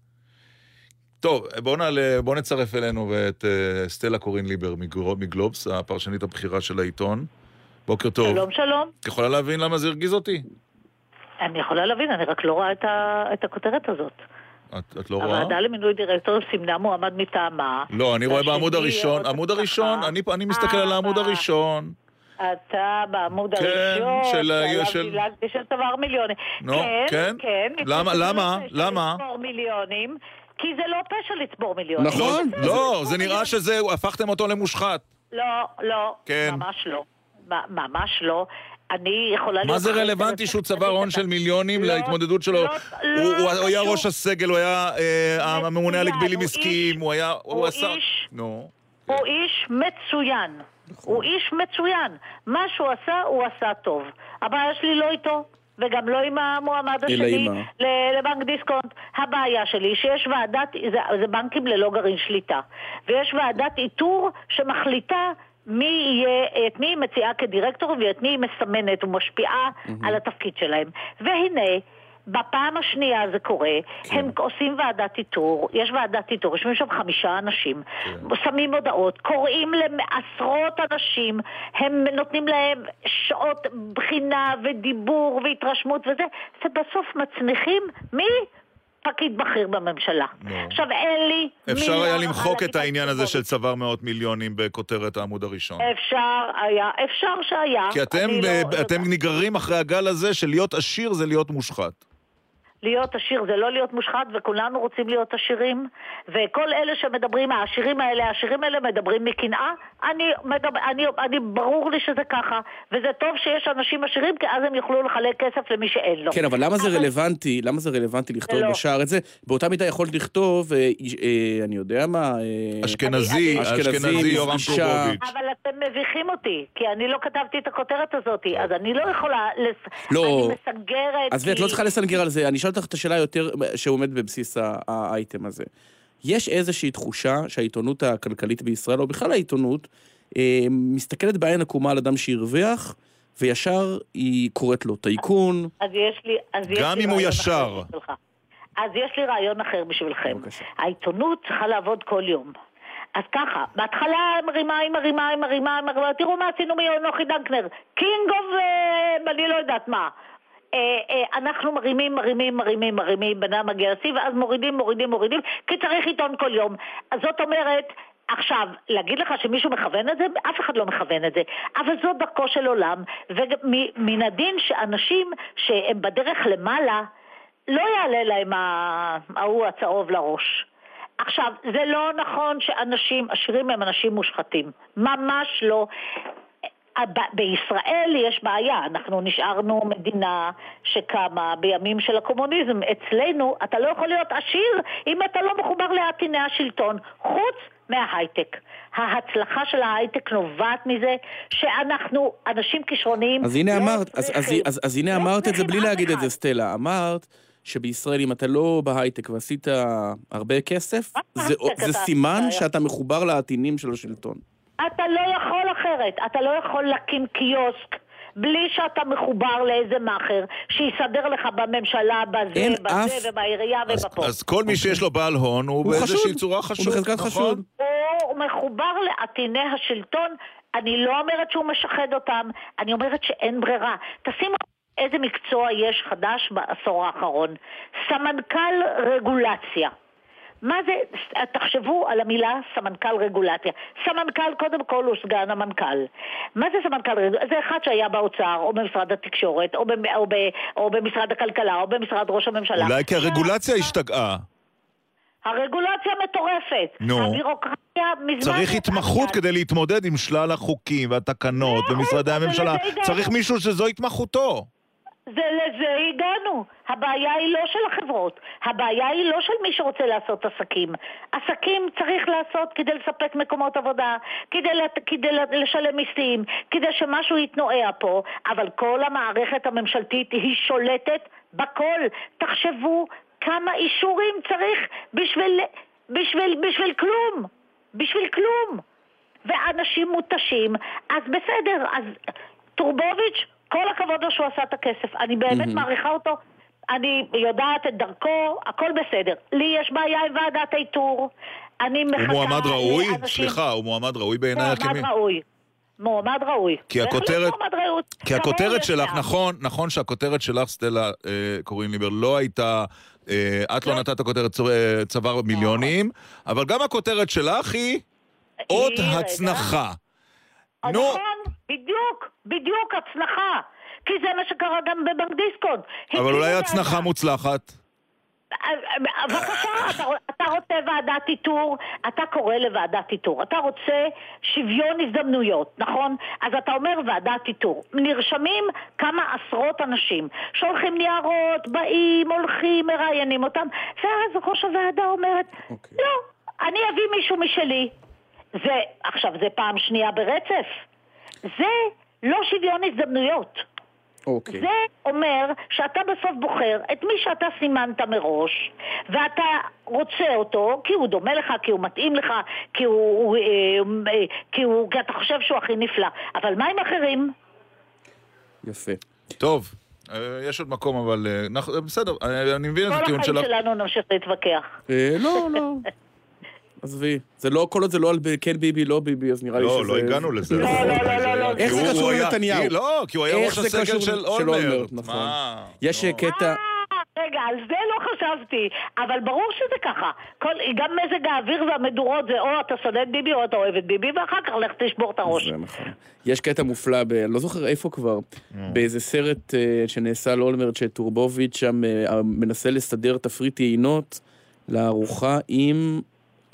טוב, בואו נעלה, בוא נצרף אלינו את uh, סטלה קורין ליבר מגלובס, הפרשנית הבכירה של העיתון. בוקר טוב. שלום, שלום. את יכולה להבין למה זה הרגיז אותי? אני יכולה להבין, אני רק לא רואה את, ה... את הכותרת הזאת. את, את לא רואה? הוועדה למינוי דירקטורים סימנה מועמד מטעמה. לא, אני רואה בעמוד הראשון, עמוד הראשון, אני, אני מסתכל על העמוד הראשון. אתה בעמוד כן, הראשון, של שעליו של- דילגתי של צוואר מיליוני. נו, כן, כן. כן. למה- למה? למה? מיליונים, כי זה לא פשע לצבור מיליונים. נכון, זה לא, זה נראה שזה, הפכתם אותו למושחת. לא, לא, כן. ממש לא. ממש לא. אני יכולה להיות... מה זה רלוונטי שהוא צבר הון של מיליונים להתמודדות שלו? לא הוא- הוא הוא היה. ראש הסגל, הוא היה אה, הממונה על הגבלים הוא עסקיים, הוא היה... הוא. איש-. הוא איש מצוין. נכון. הוא איש מצוין. מה שהוא עשה, הוא עשה טוב. הבעיה שלי לא איתו. וגם לא עם המועמד השני לבנק דיסקונט. הבעיה שלי שיש ועדת, זה, זה בנקים ללא גרעין שליטה, ויש ועדת איתור שמחליטה מי יהיה, את מי היא מציעה כדירקטורים ואת מי היא מסמנת ומשפיעה על התפקיד שלהם. והנה, בפעם השנייה זה קורה, הם עושים ועדת איתור, יש ועדת איתור, יושבים שם חמישה אנשים, שמים הודעות, קוראים לעשרות אנשים, הם נותנים להם שעות בחינה ודיבור והתרשמות וזה, ובסוף מצמיחים מי? פקיד בכיר בממשלה. עכשיו אין לי... אפשר היה למחוק את העניין הזה של צבר מאות מיליונים בכותרת העמוד הראשון. אפשר היה, אפשר שהיה. כי אתם, אני לא- אתם נגררים אחרי הגל הזה של להיות עשיר זה להיות מושחת. להיות עשיר זה לא להיות מושחת, וכולנו רוצים להיות עשירים. וכל אלה שמדברים, העשירים האלה, העשירים האלה מדברים מקנאה. אני, מדבר, אני, אני, ברור לי שזה ככה. וזה טוב שיש אנשים עשירים, כי אז הם יוכלו לחלק כסף למי שאין לו. כן, אבל למה זה רלוונטי, למה זה רלוונטי לכתוב לא. בשער את זה? באותה מידה יכולת לכתוב, אה, אה, אני יודע מה... אה, אשכנזי, אשכנזי יורם אישה- טורבוביץ'. אבל אתם מביכים אותי, כי אני לא כתבתי את הכותרת הזאת, אז אני לא יכולה... לס... לא. אני מסנגרת עזבי, את כי- לא צריכה לסנגר על זה, אני אשאל אותך את השאלה יותר שעומד בבסיס האייטם הזה. יש איזושהי תחושה שהעיתונות הכלכלית בישראל, או בכלל העיתונות, אה, מסתכלת בעין עקומה על אדם שהרוויח, וישר היא קוראת לו טייקון. אז יש לי... אז יש גם לי אם הוא ישר. אז יש לי רעיון אחר בשבילכם. העיתונות צריכה לעבוד כל יום. אז ככה, בהתחלה מרימה, היא מרימה, היא מרימה, היא מרימה, תראו מה עשינו מנוחי דנקנר, king of, אני לא יודעת מה. אה, אה, אנחנו מרימים, מרימים, מרימים, מרימים, אדם מגיע לשיא, ואז מורידים, מורידים, מורידים, כי צריך עיתון כל יום. אז זאת אומרת, עכשיו, להגיד לך שמישהו מכוון את זה? אף אחד לא מכוון את זה. אבל זו דרכו של עולם, ומן הדין שאנשים שהם בדרך למעלה, לא יעלה להם ההוא הצהוב לראש. עכשיו, זה לא נכון שאנשים עשירים הם אנשים מושחתים. ממש לא. בישראל יש בעיה, אנחנו נשארנו מדינה שקמה בימים של הקומוניזם. אצלנו אתה לא יכול להיות עשיר אם אתה לא מחובר לעטיני השלטון, חוץ מההייטק. ההצלחה של ההייטק נובעת מזה שאנחנו אנשים כישרוניים. אז הנה לא אמרת, אז- אז- אז- אז הנה אמרת את זה בלי להגיד את זה, סטלה. אמרת שבישראל, אם אתה לא בהייטק ועשית הרבה כסף, זה- זה סימן אתה- שאתה מחובר לעטינים של השלטון. אתה לא יכול אחרת, אתה לא יכול להקים קיוסק בלי שאתה מחובר לאיזה מאכר שיסדר לך בממשלה, בזה, אין בזה אף- ובעירייה אז- ובפה. אז כל מי שיש לו בעל הון הוא הוא באיזושהי חשוד. צורה הוא חשוד. בחזקת נכון? חשוד. הוא מחובר לעטיני השלטון. אני לא אומרת שהוא משחד אותם, אני אומרת שאין ברירה. תשימו איזה מקצוע יש חדש בעשור האחרון. סמנכ"ל רגולציה. מה זה, תחשבו על המילה סמנכ"ל רגולציה. סמנכ"ל קודם כל הוא סגן המנכ"ל. מה זה סמנכ"ל רגולציה? זה אחד שהיה באוצר, או במשרד התקשורת, או, במ, או, ב, או במשרד הכלכלה, או במשרד ראש הממשלה. אולי כי הרגולציה השתגעה. הרגולציה מטורפת. נו. הבירוקרטיה מזמן... צריך התמחות כדי להתמודד עם שלל החוקים והתקנות במשרדי הממשלה. צריך מישהו שזו התמחותו. זה לזה הגענו. הבעיה היא לא של החברות, הבעיה היא לא של מי שרוצה לעשות עסקים. עסקים צריך לעשות כדי לספק מקומות עבודה, כדי, לת- כדי לשלם מיסים, כדי שמשהו יתנועע פה, אבל כל המערכת הממשלתית היא שולטת בכל. תחשבו כמה אישורים צריך בשביל, בשביל, בשביל כלום. בשביל כלום. ואנשים מותשים, אז בסדר, אז טורבוביץ', כל הכבוד לו שהוא עשה את הכסף. אני באמת מהמם. מעריכה אותו, אני יודעת את דרכו, הכל בסדר. לי יש בעיה עם ועדת האיתור. אני הוא מחכה מועמד ראוי? לאנשים- סליחה, הוא מועמד ראוי בעינייך כמי? מועמד ראוי. מועמד ראוי. כי הכותרת-. כי הכותרת שלך. נכון, נכון שהכותרת שלך, סטלה אה, קוראים ליבר, לא הייתה, אה, את לא נתת כותרת צ- אה, צוואר מיליונים, אבל גם הכותרת שלך היא עוד. הצנחה. נו, נכון, בדיוק, בדיוק, הצנחה. כי זה מה שקרה גם בבנק דיסקונט. אבל אולי הצנחה ועדה. מוצלחת. בבקשה, אתה, אתה רוצה ועדת איתור, אתה קורא לוועדת איתור. אתה רוצה שוויון הזדמנויות, נכון? אז אתה אומר ועדת איתור. נרשמים כמה עשרות אנשים, שולחים ניירות, באים, הולכים, מראיינים אותם, ואז ראש הוועדה אומרת, לא, אני אביא מישהו משלי. זה, עכשיו, זה פעם שנייה ברצף. זה לא שוויון הזדמנויות. אוקיי. זה אומר שאתה בסוף בוחר את מי שאתה סימנת מראש, ואתה רוצה אותו כי הוא דומה לך, כי הוא מתאים לך, כי, הוא, הוא, אה, אה, כי, הוא, כי אתה חושב שהוא הכי נפלא. אבל מה עם אחרים? יפה. טוב, אה, יש עוד מקום, אבל אה, אנחנו- בסדר, אה, אני מבין את כל הטיעון החיים שלך. שלנו נמשיך להתווכח. אה, לא, לא. [laughs] עזבי. זה לא, כל עוד זה לא על ב- כן ביבי, לא ביבי, אז נראה לי שזה... לא, לא הגענו לזה. לא, לא, לא, לא, לא, איך זה קשור לנתניהו? לא, כי הוא היה ראש הסגל של אולמרט. נכון. יש אה, קטע... רגע, על זה לא חשבתי, אבל ברור שזה ככה. כל, גם מזג האוויר והמדורות זה או אתה שונא את ביבי או אתה אוהב את ביבי, ואחר כך לך תשבור את הראש. זה נכון. יש קטע מופלא, ב... אני לא זוכר איפה כבר, באיזה סרט אה, שנעשה לאולמרט, שטורבוביץ' שם אה, מנסה לסדר תפריט יינות לארוחה עם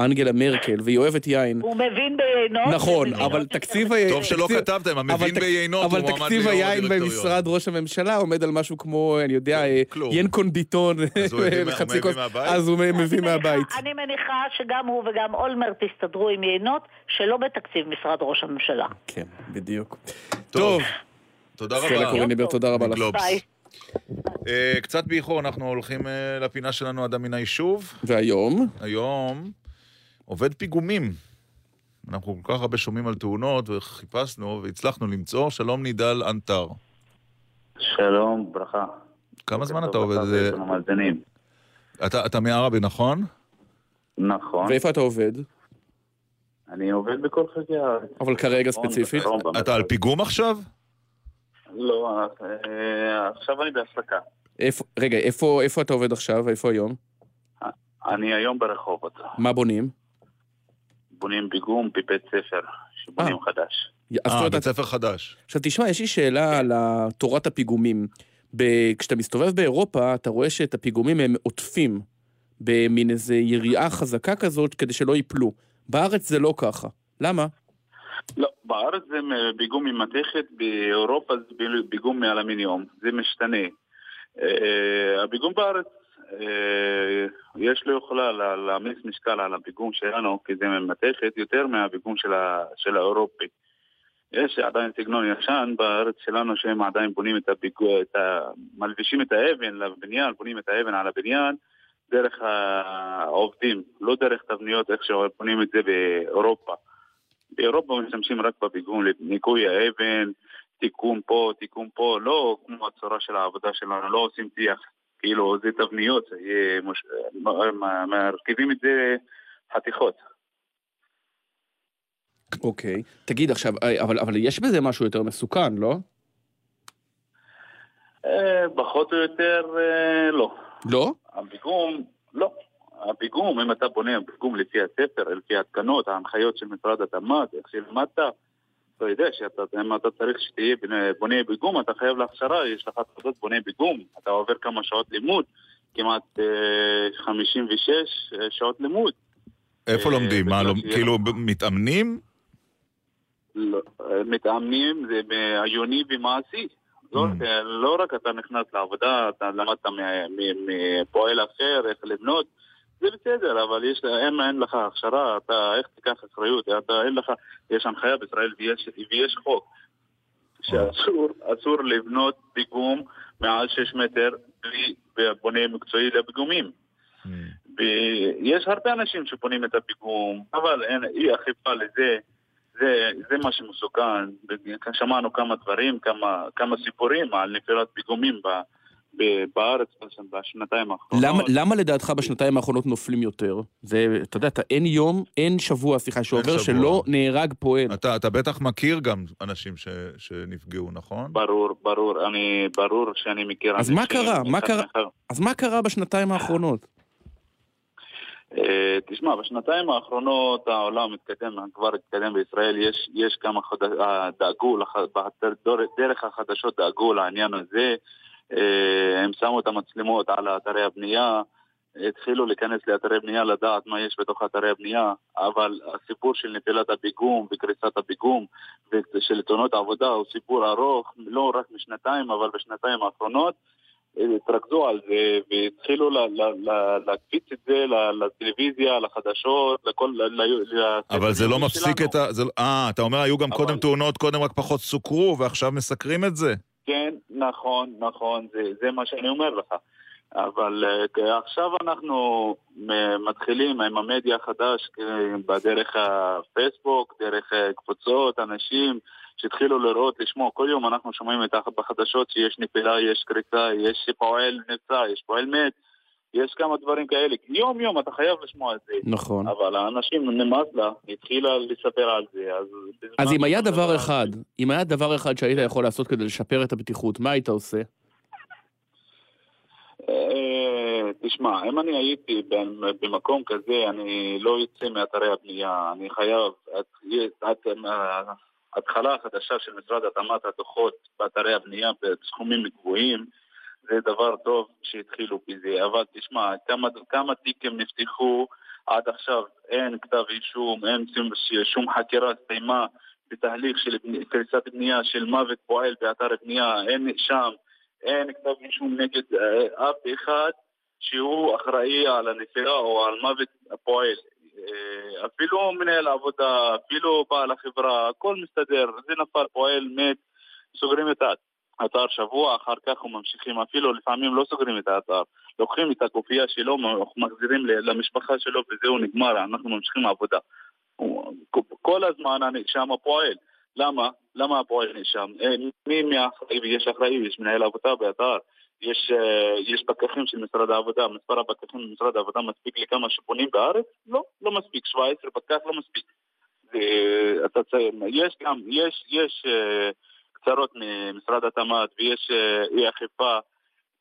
אנגלה מרקל, והיא אוהבת יין. הוא מבין ביינות. נכון, אבל את תקציב זה. ה... טוב שלא תקציב- כתבתם, אבל המבין ביינות אבל הוא מועמד תקציב ליו"ר היין הדירקטוריון. במשרד ראש הממשלה עומד על משהו כמו, אני יודע, אה, כלום. ין קונדיטון, אז הוא מביא כוס, מהבית? אז הוא מביא מהבית. אני מניחה שגם הוא וגם אולמרט יסתדרו עם יינות שלא בתקציב משרד ראש הממשלה. כן, בדיוק. טוב. תודה סטלה רבה. קורניבר, תודה רבה לך. ביי. אה, קצת באיחור, אנחנו הולכים אה, לפינה שלנו אדם מן היישוב. והיום? היום עובד פיגומים. אנחנו כל כך הרבה שומעים על תאונות, וחיפשנו, והצלחנו למצוא. שלום נידל אנטר. שלום, ברכה. כמה זמן אתה עובד? זה-. אתה אתה מעראבה, נכון? נכון. ואיפה אתה עובד? אני עובד בכל חלקי הארץ. אבל כרגע בצפון, ספציפית? אתה. על פיגום עכשיו? לא, אה, עכשיו אני בהפסקה. איפה- רגע, איפה איפה אתה עובד עכשיו? איפה היום? אני היום ברחובות. מה בונים? בונים פיגום בבית ספר, שבונים חדש. אז זאת אה, בית ספר חדש. עכשיו תשמע, יש לי שאלה על תורת הפיגומים. ב- כשאתה מסתובב באירופה, אתה רואה שאת הפיגומים הם עוטפים במין איזה יריעה חזקה כזאת כדי שלא ייפלו. בארץ זה לא ככה. למה? לא, בארץ זה פיגום ממתכת, באירופה זה פיגום מאלומיניום, זה משתנה. אה, הפיגום בארץ, אה, יש לו יכולה לה- להעמיס משקל על הפיגום שלנו, כי זה ממתכת, יותר מהפיגום של של האירופי. יש עדיין סגנון ישן בארץ שלנו שהם עדיין בונים את הפיגום, את ה... מלבישים את האבן לבניין, בונים את האבן על הבניין דרך העובדים, לא דרך תבניות איך שבונים את זה באירופה. באירופה משתמשים רק בפיגום לניקוי האבן, תיקון פה, תיקון פה, לא כמו הצורה של העבודה שלנו, לא עושים טיח, כאילו זה תבניות, יהיה מש... מ- מ- מרכיבים את זה חתיכות. אוקיי. תגיד עכשיו, אה, אבל, אבל יש בזה משהו יותר מסוכן, לא? אה, פחות או יותר אה, לא. לא? הפיגום, לא. הפיגום, אם אתה בונה פיגום לפי הספר, לפי התקנות, ההנחיות של משרד התמ"ת, איך שלמדת, אתה יודע שאם אתה צריך שתהיה בונה- פיגום, אתה חייב להכשרה, יש לך תעודות בונה פיגום, אתה עובר כמה שעות לימוד, כמעט אה, 56 שעות לימוד. איפה אה, לומדים? מה, כאילו מתאמנים? לא, מתאמנים זה עיוני ומעשי. לא, לא רק אתה נכנס לעבודה, אתה למדת מפועל אחר, איך לבנות, זה בסדר, אבל יש, אם אין לך הכשרה, אתה איך תיקח אחריות, אתה, אין לך, יש הנחיה בישראל ויש, ויש חוק שאסור אסור לבנות פיגום מעל 6 מטר בלי בונה מקצועי לפיגומים. ויש הרבה אנשים שבונים את הפיגום, אבל אין אי אכיפה לזה. זה, זה מה שמסוכן. שמענו כמה דברים, כמה, כמה סיפורים על נפילת פיגומים ב, ב, בארץ בשנתיים האחרונות. למה, למה לדעתך בשנתיים האחרונות נופלים יותר? זה, אתה יודע, אתה, אין יום, אין שבוע, סליחה, שעובר שבוע. שלא נהרג פועל. אתה, אתה בטח מכיר גם אנשים ש, שנפגעו, נכון? ברור, ברור, אני, ברור שאני מכיר אז מה קרה? מה קרה? אז מה קרה בשנתיים האחרונות? אה, תשמע, בשנתיים האחרונות העולם מתקדם, כבר התקדם בישראל, יש, יש כמה חודשים, דאגו, לח- דרך החדשות דאגו לעניין הזה, אה, הם שמו את המצלמות על אתרי הבנייה, התחילו להיכנס לאתרי בנייה לדעת מה יש בתוך אתרי הבנייה, אבל הסיפור של נפילת הפיגום וקריסת הפיגום ושל תאונות העבודה הוא סיפור ארוך, לא רק משנתיים, אבל בשנתיים האחרונות. התרכזו על זה והתחילו להקפיץ את זה לטלוויזיה, לחדשות, לכל... אבל זה לא מפסיק. את ה... לא- אה, אתה אומר היו גם קודם תאונות, קודם רק פחות סוקרו, ועכשיו מסקרים את זה? כן, נכון, נכון, זה, זה מה שאני אומר לך. אבל אה, עכשיו אנחנו מ- מתחילים עם המדיה החדש אה, בדרך הפייסבוק, דרך אה, קבוצות, אנשים שהתחילו לראות, לשמוע, כל יום אנחנו שומעים בחדשות שיש נפילה, יש קריצה, יש פועל נפצע, יש פועל מת, יש כמה דברים כאלה. יום יום אתה חייב לשמוע את זה. נכון. אבל האנשים נמאס לה, התחילה לספר על זה, אז... אז אם היה דבר אחד, אם היה דבר אחד שהיית יכול לעשות כדי לשפר את הבטיחות, מה היית עושה? אה, תשמע, אם אני הייתי במ- במקום כזה, אני לא יוצא מאתרי הבנייה, אני חייב, את- את- ההתחלה החדשה של משרד התמ"ת, הדוחות באתרי הבנייה בסכומים גבוהים, זה דבר טוב שהתחילו בזה, אבל תשמע, כמה, כמה תיקים נפתחו עד עכשיו, אין כתב אישום, אין שום, שום חקירה הסתיימה בתהליך של קריסת בנייה של מוות פועל באתר בנייה, אין נאשם, אין כתב אישום נגד אה, אף אחד שהוא אחראי על הנפילה או על מוות הפועל. אה, אפילו מנהל העבודה, אפילו בעל החברה, הכל מסתדר, זה נפל פועל, מת, סוגרים את האתר שבוע, אחר כך וממשיכים, אפילו לפעמים לא סוגרים את האתר, לוקחים את הקופייה שלו, מחזירים למשפחה שלו וזהו נגמר, אנחנו ממשיכים עבודה. כל הזמן הנאשם הפועל. למה? למה הפועל נאשם? אה, מי מהאחראי? יש אחראי, יש מנהל עבודה באתר, יש, אה, יש פקחים של משרד העבודה, מספר הפקחים במשרד העבודה מספיק לכמה שבונים בארץ? לא, לא מספיק, 17 פקח לא מספיק. צריך, יש גם, יש, יש אה, קצרות ממשרד התמ"ת ויש אה, אי אכיפה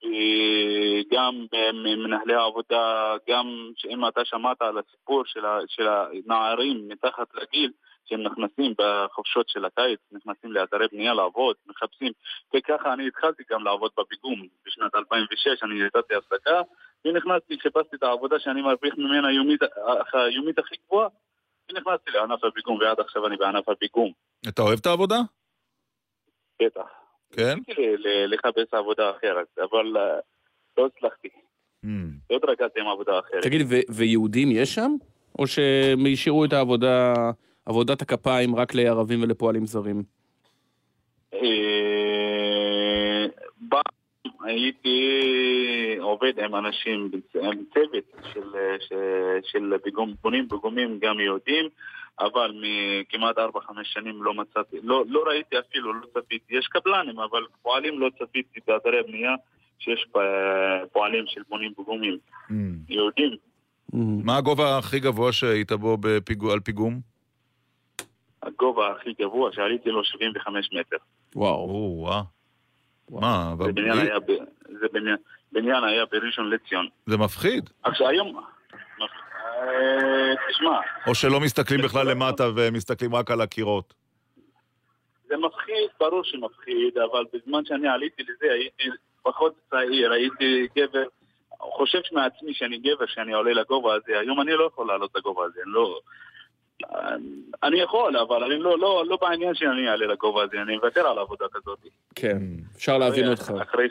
וגם מנהלי העבודה, גם אם אתה שמעת על הסיפור של, ה, של הנערים מתחת לגיל שהם נכנסים בחופשות של הקיץ, נכנסים לאתרי בנייה לעבוד, מחפשים, וככה אני התחלתי גם לעבוד בפיגום בשנת 2006, אני יצאתי הפסקה ונכנסתי, חיפשתי את העבודה שאני מרוויח ממנה היומית, היומית הכי גבוהה ונכנסתי לענף הפיגום ועד עכשיו אני בענף הפיגום, אתה אוהב את העבודה? בטח. כן? ניסיתי ל- ל- לחפש עבודה אחרת, אבל אה, לא הצלחתי. לא התרכזתי עם עבודה אחרת. תגיד, ויהודים יש שם? או שהם השאירו את העבודה, עבודת הכפיים רק לערבים ולפועלים זרים? אה, פעם הייתי עובד עם אנשים, עם צוות של, של, של פיגום, בונים פיגומים גם יהודים, אבל מכמעט 4-5 שנים לא מצאתי, לא, לא ראיתי אפילו, לא צפיתי, יש קבלנים, אבל פועלים לא צפיתי באתרי הבנייה שיש פועלים של בונים פיגומים יהודים. מה הגובה הכי גבוה שהיית בו בפיגו- על פיגום? הגובה הכי גבוה שעליתי לו 75 מטר. וואו. וואו. מה, זה בניין היה, ב... זה בניין, בניין היה בראשון לציון. זה מפחיד. עכשיו היום, אה, תשמע, או שלא מסתכלים בכלל למטה ומסתכלים רק על הקירות. זה מפחיד, ברור שמפחיד, אבל בזמן שאני עליתי לזה הייתי פחות צעיר, הייתי גבר, חושב מעצמי שאני גבר, שאני עולה לגובה הזה, היום אני לא יכול לעלות לגובה הזה, אני לא... אני יכול, אבל אני לא, לא, לא בעניין שאני אעלה לגובה הזה, אני מוותר על עבודה כזאת. כן, אפשר להבין אותך. אחרי,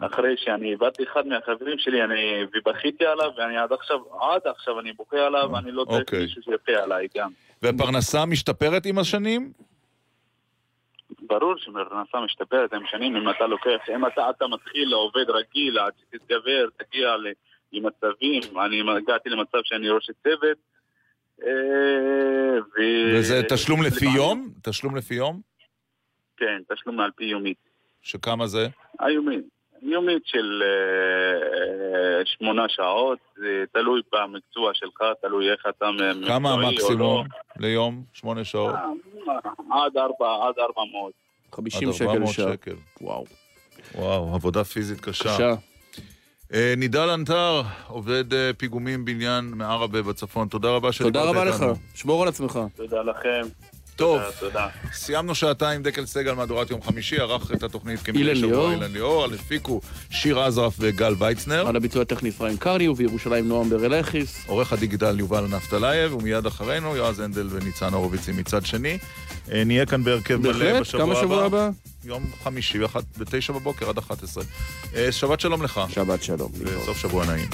אחרי שאני איבדתי אחד מהחברים שלי, אני, ובכיתי עליו, ואני עד עכשיו, עד עכשיו אני בוכה עליו, ואני לא צריך אוקיי. מישהו שיפה עליי גם. והפרנסה משתפרת עם השנים? ברור שפרנסה משתפרת עם שנים, אם אתה לוקח, אם אתה, אתה מתחיל לעובד רגיל, עד שתתגבר, תגיע למצבים, אני הגעתי למצב שאני ראש צוות, אה, ו... וזה תשלום לפי יום? תשלום לפי יום? כן, תשלום על פי יומית. שכמה זה? היומית, יומית של אה, שמונה שעות, זה תלוי במקצוע שלך, תלוי איך אתה מקצועי כמה או לא. המקסימום ליום? שמונה שעות? עד ארבע, עד ארבע מאות. 50 עד שקל 400 לשעה. וואו. וואו, עבודה פיזית קשה. קשה. אה, נידל אנטר, עובד אה, פיגומים בניין מעראבה בצפון, תודה רבה שדיברת תודה איתנו. רבה לך, שמור על עצמך. תודה לכם. טוב, תודה. סיימנו שעתיים דקל סגל מהדורת יום חמישי, ערך את התוכנית אילן שבוע. אילן ליאור, הפיקו שיר עזרף וגל ויצנר. על הביצוע הטכני אפרים קרני ובירושלים נועם ברלכיס. עורך הדיגיטל יובל נפתלייב, ומיד אחרינו יועז הנדל וניצן הורוביץ מצד שני. אה, נהיה כאן בהרכב מלא בשבוע הבא. כמה שבוע הבא? יום חמישי, בתשע בבוקר עד 11. אה, שבת שלום לך. שבת שלום. וסוף שבוע נעים.